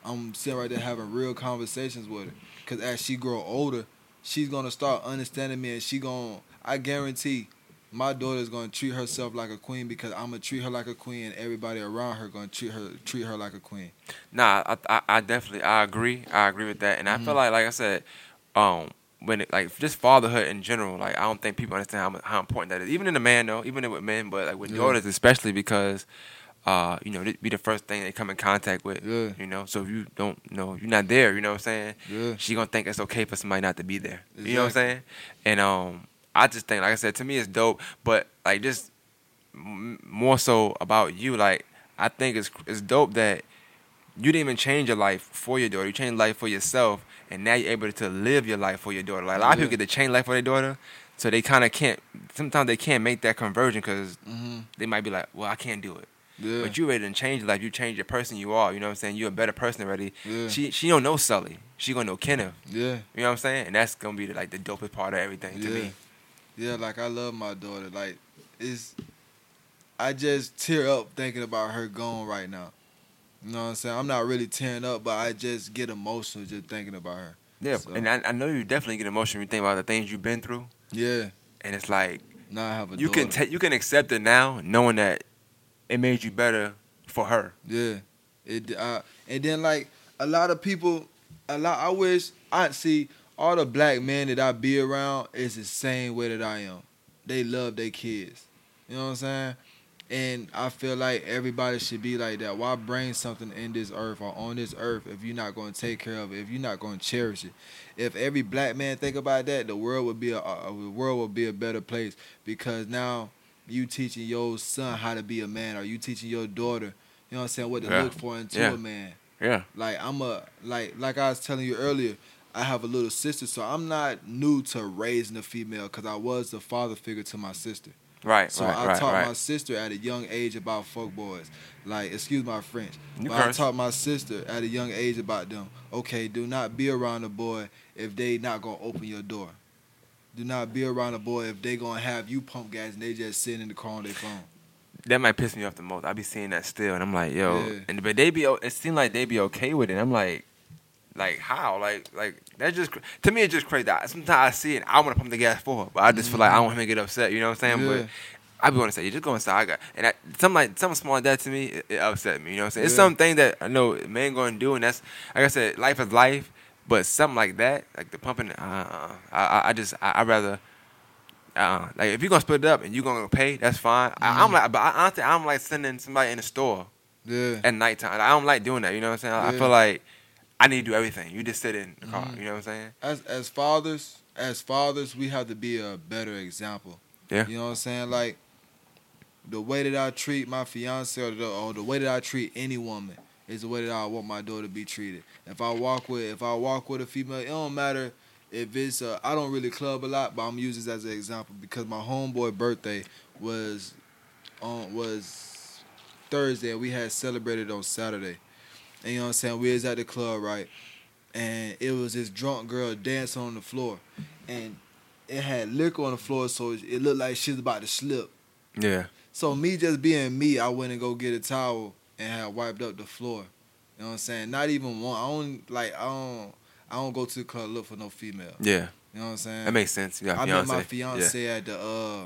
I'm sitting right there having real conversations with her. Cause as she grow older, she's gonna start understanding me, and she gon' I guarantee. My daughter's gonna treat herself like a queen because I'm gonna treat her like a queen, and everybody around her gonna treat her treat her like a queen. Nah, I, I, I definitely I agree. I agree with that, and I feel like, like I said, um, when it, like just fatherhood in general, like I don't think people understand how how important that is. Even in a man, though, even with men, but like with Yeah. daughters, especially because, uh, you know, it be the first thing they come in contact with. Yeah. You know, so if you don't know, you're not there. You know what I'm saying? Yeah. She gonna think it's okay for somebody not to be there. You know what I'm saying? And um, I just think, like I said, to me it's dope, but like just m- more so about you. Like I think it's it's dope that you didn't even change your life for your daughter. You changed life for yourself, and now you're able to live your life for your daughter. Like a lot of people get to change life for their daughter, so they kind of can't. Sometimes they can't make that conversion because Mm-hmm. they might be like, "Well, I can't do it." Yeah. But you ready to change life. You change your person you are. You know what I'm saying? You're a better person already. Yeah. She she don't know Sully. She gonna know Kenneth. yeah. You know what I'm saying? And that's gonna be like the dopest part of everything to me. Yeah, like I love my daughter. Like it's I just tear up thinking about her going right now. You know what I'm saying? I'm not really tearing up, but I just get emotional just thinking about her. Yeah, So- and I, I know you definitely get emotional when you think about the things you've been through, Yeah. and it's like Now I have a you can you can accept it now, knowing that it made you better for her. Yeah. It uh, and then like a lot of people a lot I wish I see all the black men that I be around is the same way that I am. They love their kids. You know what I'm saying? And I feel like everybody should be like that. Why bring something in this earth or on this earth if you're not going to take care of it, if you're not going to cherish it? If every black man think about that, the world would be a, a the world would be a better place because now you teaching your son how to be a man or you teaching your daughter, you know what I'm saying, what to Yeah. look for into Yeah. a man. Yeah, Like I'm a like like I was telling you earlier, I have a little sister, so I'm not new to raising a female because I was the father figure to my sister. Right, So right, I right, taught right. my sister at a young age about fuck boys. Like, excuse my French. You but I taught my sister at a young age about them. Okay, do not be around a boy if they not gonna open your door. Do not be around a boy if they gonna have you pump gas and they just sitting in the car on their phone. that might piss me off the most. I be seeing that still, and I'm like, yo, Yeah. and but they be it seemed like they be okay with it. I'm like, Like how? Like like that's just cr- to me it's just crazy. I- Sometimes I see it, and I want to pump the gas for her, but I just feel like I don't want him to get upset. You know what I'm saying? Yeah. But I be want to say, you just go inside. I got and that, something like something small like that to me, it, it upset me. You know what I'm saying? It's something that I know a man going to do, and that's like I said, life is life. But something like that, like the pumping, uh, I, I, I just I, I rather. Uh, like if you're gonna split it up and you're gonna pay, that's fine. I, I'm like, but I, honestly, I'm like sending somebody in the store Yeah. at nighttime. I don't like doing that. You know what I'm saying? I Yeah. Mm-hmm. feel like I need to do everything. You just sit in the car. You know what I'm saying? as as fathers, as fathers, we have to be a better example. Yeah. You know what I'm saying? Like the way that I treat my fiance or the, or the way that I treat any woman is the way that I want my daughter to be treated. If I walk with if I walk with a female, it don't matter if it's uh, I don't really club a lot, but I'm using this as an example because my homeboy birthday was on was Thursday and we had celebrated on Saturday. And you know what I'm saying? We was at the club, right? And it was this drunk girl dancing on the floor. And it had liquor on the floor, so it looked like she was about to slip. Yeah. So me just being me, I went and go get a towel and had wiped up the floor. You know what I'm saying? Not even one. I don't like I don't I don't go to the club look for no female. Yeah. You know what I'm saying? That makes sense. You got I a met my fiance. fiance at the uh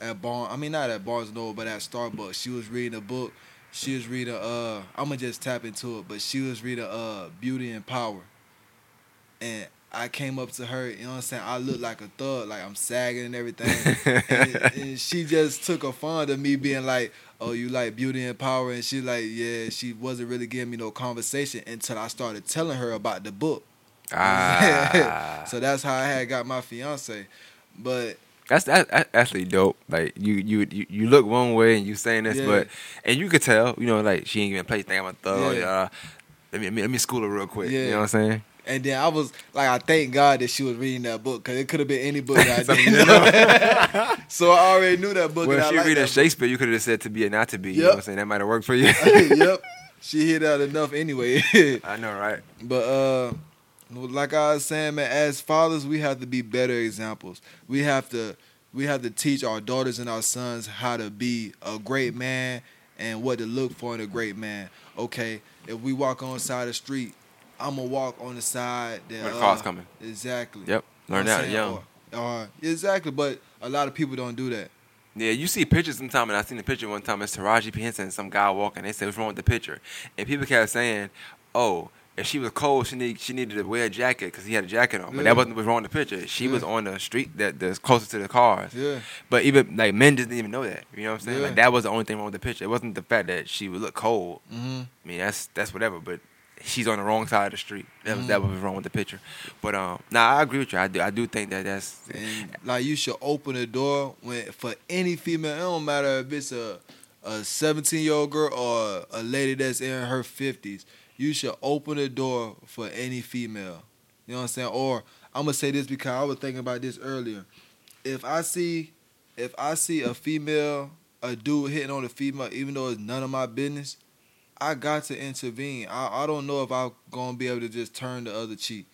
at Barn I mean not at Barnes and Noble, but at Starbucks. She was reading a book. She was reading uh I'ma just tap into it, but she was reading uh Beauty and Power. And I came up to her, you know what I'm saying? I look like a thug, like I'm sagging and everything. and, and she just took a fond of me being like, Oh, you like beauty and power? And she like, yeah, she wasn't really giving me no conversation until I started telling her about the book. Ah. so that's how I had got my fiance. But That's that, that's actually dope. Like you, you you you look one way and you saying this, Yeah. but and you could tell, you know, like she ain't even play. Think I'm a thug. Yeah. Let me let me school her real quick. You know what I'm saying? and then I was like, I thank God that she was reading that book because it could have been any book that I know. so I already knew that book. Well, and if I reading that Shakespeare, you could have said to be or not to be. You know what I'm saying? That might have worked for you. yep, she hit out enough anyway. I know, right? But uh, like I was saying, man, as fathers, we have to be better examples. We have to we have to teach our daughters and our sons how to be a great man and what to look for in a great man. Okay, if we walk on the side of the street, I'm gonna walk on the side that Where the car's uh, coming. Exactly. Yep. Learn that young. Or, or- exactly, but a lot of people don't do that. Yeah, you see pictures sometime, and I seen the picture one time. It's Taraji P Henson and some guy walking. They said, "What's wrong with the picture?" And people kept saying, "Oh, if she was cold, she need she needed to wear a jacket because he had a jacket on." But Yeah. that wasn't was wrong with the picture. She was on the street that that's closest to the cars. Yeah. But even like men just didn't even know that. You know what I'm saying? Yeah. Like that was the only thing wrong with the picture. It wasn't the fact that she would look cold. hmm I mean, that's that's whatever. But she's on the wrong side of the street. That was that Mhm. was wrong with the picture. But um, nah, I agree with you. I do I do think that that's And like you should open the door when for any female. It don't matter if it's a a 17 year old girl or a lady that's in her 50s. You should open the door for any female. You know what I'm saying? Or I'm gonna say this because I was thinking about this earlier. If I see if I see a female, a dude hitting on a female, even though it's none of my business, I got to intervene. I, I don't know if I'm gonna be able to just turn the other cheek.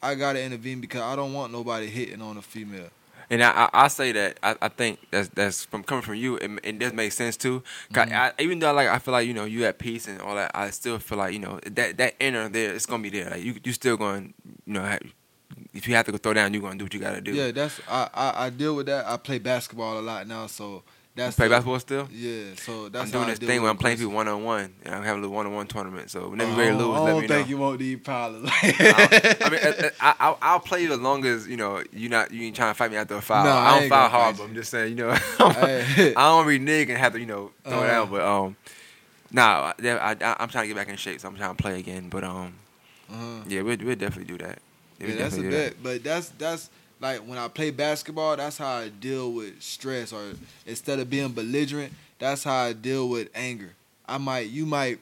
I gotta intervene because I don't want nobody hitting on a female. And I, I, I say that I, I think that's that's from coming from you, it, it does make sense too. 'Cause mm-hmm. I, even though like I feel like you know you at peace and all that, I still feel like you know that that inner there, it's gonna be there. Like you you still going, you know, have, if you have to go throw down, you're gonna do what you gotta do. Yeah, that's I, I I deal with that. I play basketball a lot now, so that's Play the- basketball still. Yeah, so that's I'm doing this thing where I'm playing people one on one, and I'm having a little one on one tournament. So whenever I you're ready to don't- lose, I let don't me know. think you won't need problems. I, I mean, I, I, I'll, I'll play you as long as you know you not you ain't trying to fight me after a foul. No, I I don't foul hard, but. I'm just saying, you know, I don't renege and have to you know throw it Uh. out. But um, nah, I, I, I'm trying to get back in shape, so I'm trying to play again. But um, uh-huh. yeah, we'll, we'll definitely do that. Yeah, that's a do that. bet. But that's that's like when I play basketball, that's how I deal with stress. Or instead of being belligerent, that's how I deal with anger. I might you might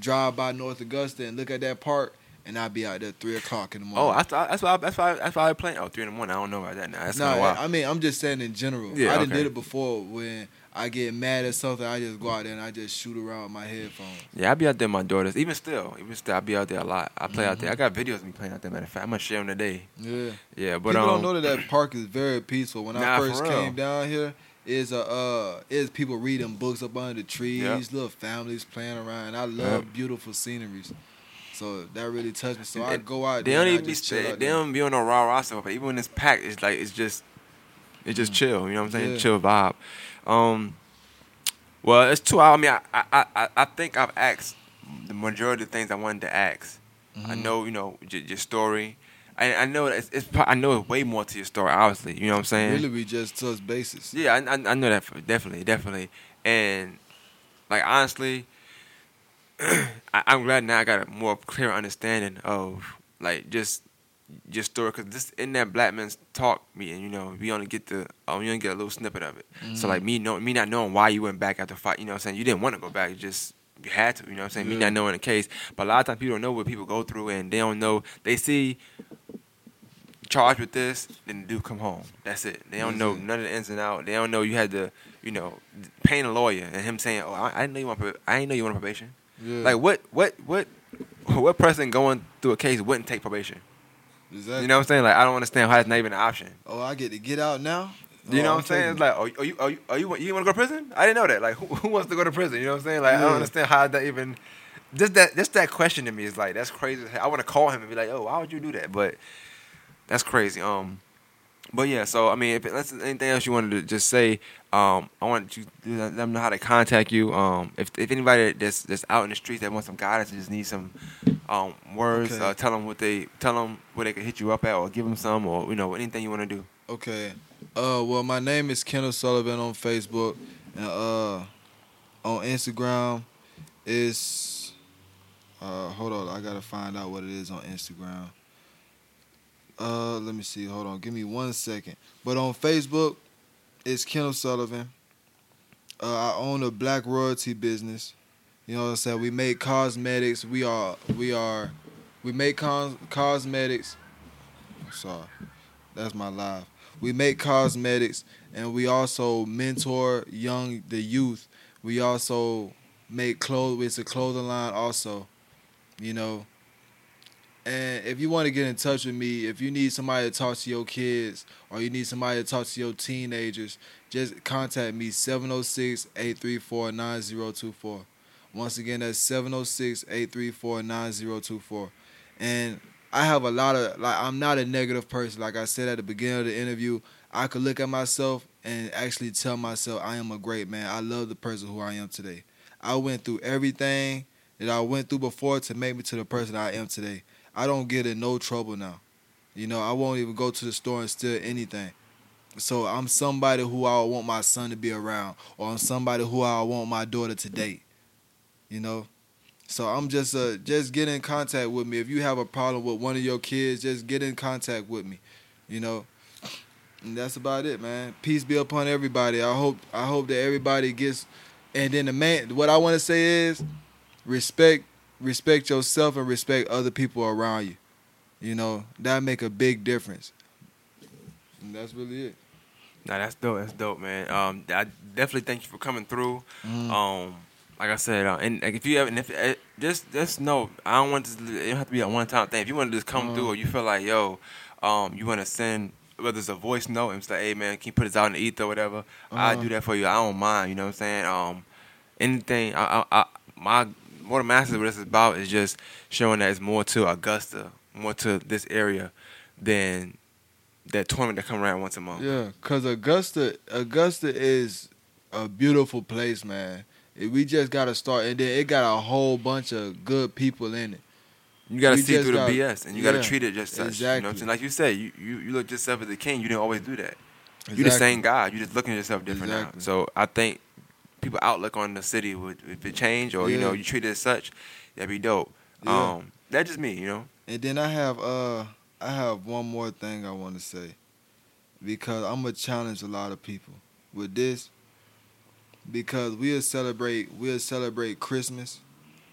drive by North Augusta and look at that park, and I'll be out there three o'clock in the oh, morning. Oh, that's that's why that's why that's why I play. Oh, three in the morning. I don't know about that now. That's no, of. I mean I'm just saying in general. Yeah, I okay. did it before when I get mad at something, I just go out there and I just shoot around with my headphones. Yeah, I be out there with my daughters. Even still, even still, I be out there a lot. I play out there. I got videos of me playing out there. Matter of fact, I'm gonna share them today. Yeah. Yeah, but People um, don't know that that park is very peaceful. When Nah, I first came down here, is a uh is people reading books up under the trees, Yep. little families playing around. I love Yep. beautiful sceneries. So that really touched me. So I go out. There. They don't even be they, they don't be on no raw roster, but even when it's packed, it's like it's just it's just chill. You know what I'm saying? Yeah. Chill vibe. Um, well, it's two hours. I mean, I, I I I think I've asked the majority of the things I wanted to ask. I Mhm. know you know your, your story. I, I know it's, it's I know it's way more to your story. Obviously, you know what I'm saying? Really, we just touch bases. Yeah, I, I, I know that for, definitely, definitely, and like honestly, I, I'm glad now I got a more clear understanding of like just your story because this in that Black man's Talk meeting, you know, we only get the um, we only get a little snippet of it. So like me know me not knowing why you went back after fight, you know, what I'm saying you didn't want to go back, you just you had to, you know, what I'm saying me not knowing the case, but a lot of times people don't know what people go through and they don't know they see charged with this, then the dude come home. That's it. They don't know none of the ins and out. They don't know you had to, you know, paying a lawyer and him saying, "Oh, I, I didn't know you want, prob- I didn't know you want probation." Yeah. Like what, what, what, what person going through a case wouldn't take probation? Exactly. You know what I'm saying? Like I don't understand how it's not even an option. Oh, I get to get out now. You Oh, know what I'm saying? It's like, oh, you, oh, you, oh, you, want- you want to go to prison? I didn't know that. Like, who, who wants to go to prison? You know what I'm saying? Like, I don't understand how that even. Just that, just that question to me is like that's crazy. I want to call him and be like, "Oh, why would you do that?" But that's crazy. Um, but yeah. So I mean, if that's anything else you wanted to just say, um, I want you to let them know how to contact you. Um, if if anybody that's that's out in the streets that wants some guidance and just need some um words, Okay. uh, tell them what they tell them where they can hit you up at, or give them some, or you know anything you want to do. Okay. Uh, well, my name is Kendall Sullivan on Facebook, and uh, on Instagram, it's uh, hold on, I gotta find out what it is on Instagram. Uh, let me see. Hold on, give me one second. But on Facebook, it's Kendall Sullivan. Uh, I own a black royalty business. You know what I'm saying? We make cosmetics. We are we are we make cos- cosmetics. Sorry, that's my life. We make cosmetics and we also mentor young the youth. We also make clothes. It's a clothing line also, you know. And if you want to get in touch with me, if you need somebody to talk to your kids or you need somebody to talk to your teenagers, just contact me 706-834-9024. Once again, that's 706-834-9024. And I have a lot of like I'm not a negative person. Like I said at the beginning of the interview, I could look at myself and actually tell myself I am a great man. I love the person who I am today. I went through everything that I went through before to make me to the person I am today. I don't get in no trouble now. You know, I won't even go to the store and steal anything. So I'm somebody who I want my son to be around, or I'm somebody who I want my daughter to date. You know, so I'm just uh just get in contact with me. If you have a problem with one of your kids, just get in contact with me. You know. And that's about it, man. Peace be upon everybody. I hope I hope that everybody gets and then the man what I want to say is respect respect yourself and respect other people around you. You know, that make a big difference. And that's really it. Nah, that's dope. That's dope, man. Um, I definitely thank you for coming through. Mm. Um, like I said, uh, and like, if you ever, and if uh, just just know, I don't want this. It don't have to be a one time thing. If you want to just come through, or you feel like, yo, um, you want to send whether it's a voice note and say, hey man, can you put this out in the ether or whatever? I Uh-huh. do that for you. I don't mind. You know what I'm saying? Um, anything. I, I, I my what the masters what this is about is just showing that it's more to Augusta, more to this area than that tournament that come around once a month. Yeah, cause Augusta, Augusta is a beautiful place, man. We just gotta start, and then it got a whole bunch of good people in it. You gotta We see through the gotta- BS, and you gotta treat it just such. You know what I'm exactly. saying? Like you said, you, you, you look yourself as a king. You didn't always do that. You're the same guy. You're just looking at yourself different now. So I think people outlook on the city would if it change or you know you treat it as such, that'd be dope. Yeah. Um, that's just me, you know. And then I have uh I have one more thing I want to say because I'm gonna challenge a lot of people with this because we'll celebrate we'll celebrate Christmas,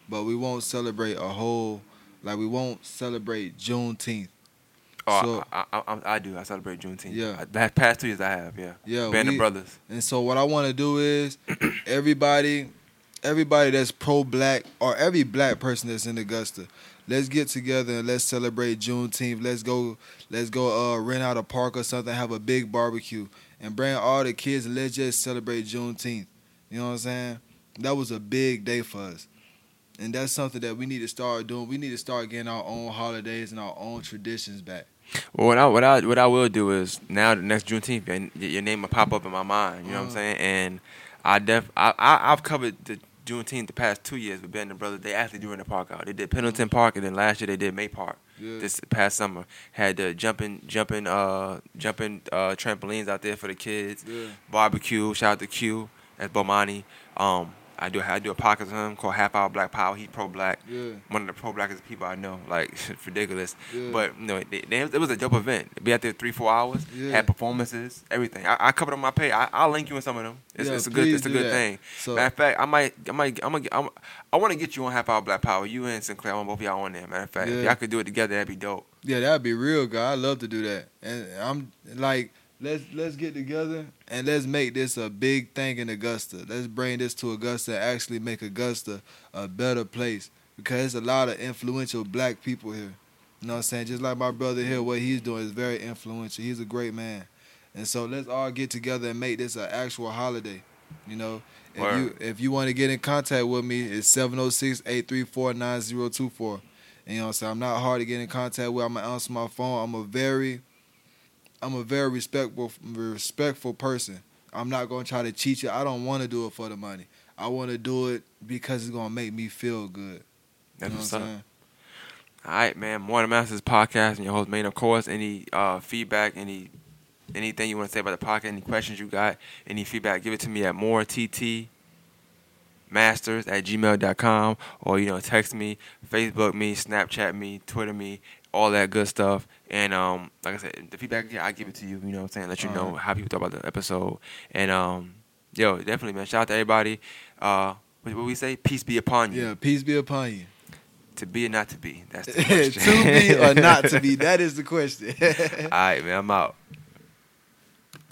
but we won't celebrate a whole like we won't celebrate Juneteenth. Oh, So- I, I, I, I do. I celebrate Juneteenth. Yeah. The past two years I have. Yeah. Yeah, Band we- of brothers. And so what I want to do is everybody everybody that's pro black or every black person that's in Augusta, let's get together and let's celebrate Juneteenth. Let's go let's go uh rent out a park or something, have a big barbecue and bring all the kids and let's just celebrate Juneteenth. You know what I'm saying? That was a big day for us. and that's something that we need to start doing. We need to start getting our own holidays and our own traditions back. Well, what I what I what I will do is now the next Juneteenth, your, your name will pop up in my mind. You know what I'm Uh-huh. saying? And I def I, I I've covered the Juneteenth the past two years with Ben and Brother. They actually doing the park out. They did Pendleton Park, and then last year they did May Park. Yeah. This past summer had the jumping jumping uh jumping uh trampolines out there for the kids. Yeah. Barbecue. Shout out to Q at Bomani. Um, I do I do a podcast with him called Half Hour Black Power. He's pro black. Yeah. One of the pro blackest people I know. Like it's ridiculous. Yeah. But no, they, they, it was a dope event. Be out there three four hours. Yeah. Had performances, everything. I, I covered on my page. I, I'll link you in some of them. It's, Yeah, it's a good it's a good that. thing. So- Matter of fact, I might I might I'm gonna I'm, I want to get you on Half Hour Black Power. You and Sinclair. I want both of y'all on there. Matter of fact, if y'all could do it together, that'd be dope. Yeah, that'd be real good. I love to do that. And I'm like, let's let's get together and let's make this a big thing in Augusta. Let's bring this to Augusta and actually make Augusta a better place. Because there's a lot of influential black people here. You know what I'm saying? Just like my brother here, what he's doing is very influential. He's a great man. And so let's all get together and make this an actual holiday. You know? If Word. you if you want to get in contact with me, it's 706-834-9024. And you know what I'm saying? I'm not hard to get in contact with. I'm gonna answer my phone. I'm a very I'm a very respectful respectful person. I'm not gonna try to cheat you. I don't wanna do it for the money. I wanna do it because it's gonna make me feel good. That's you know what's what. I'm saying? All right, man. Morning Masters podcast and your host, Main. Of course, any uh, feedback, any anything you want to say about the podcast, any questions you got, any feedback, give it to me at more TT masters at gmail.com or you know text me facebook me snapchat me twitter me all that good stuff and um like i said the feedback yeah, i give it to you you know what i'm saying? Let you know how people thought about the episode. And um yo definitely man. Shout out to everybody. Uh what, what we say? Peace be upon you. Yeah, peace be upon you. to be or not to be? That's the question. to be or not to be, that is the question. all right man. I'm out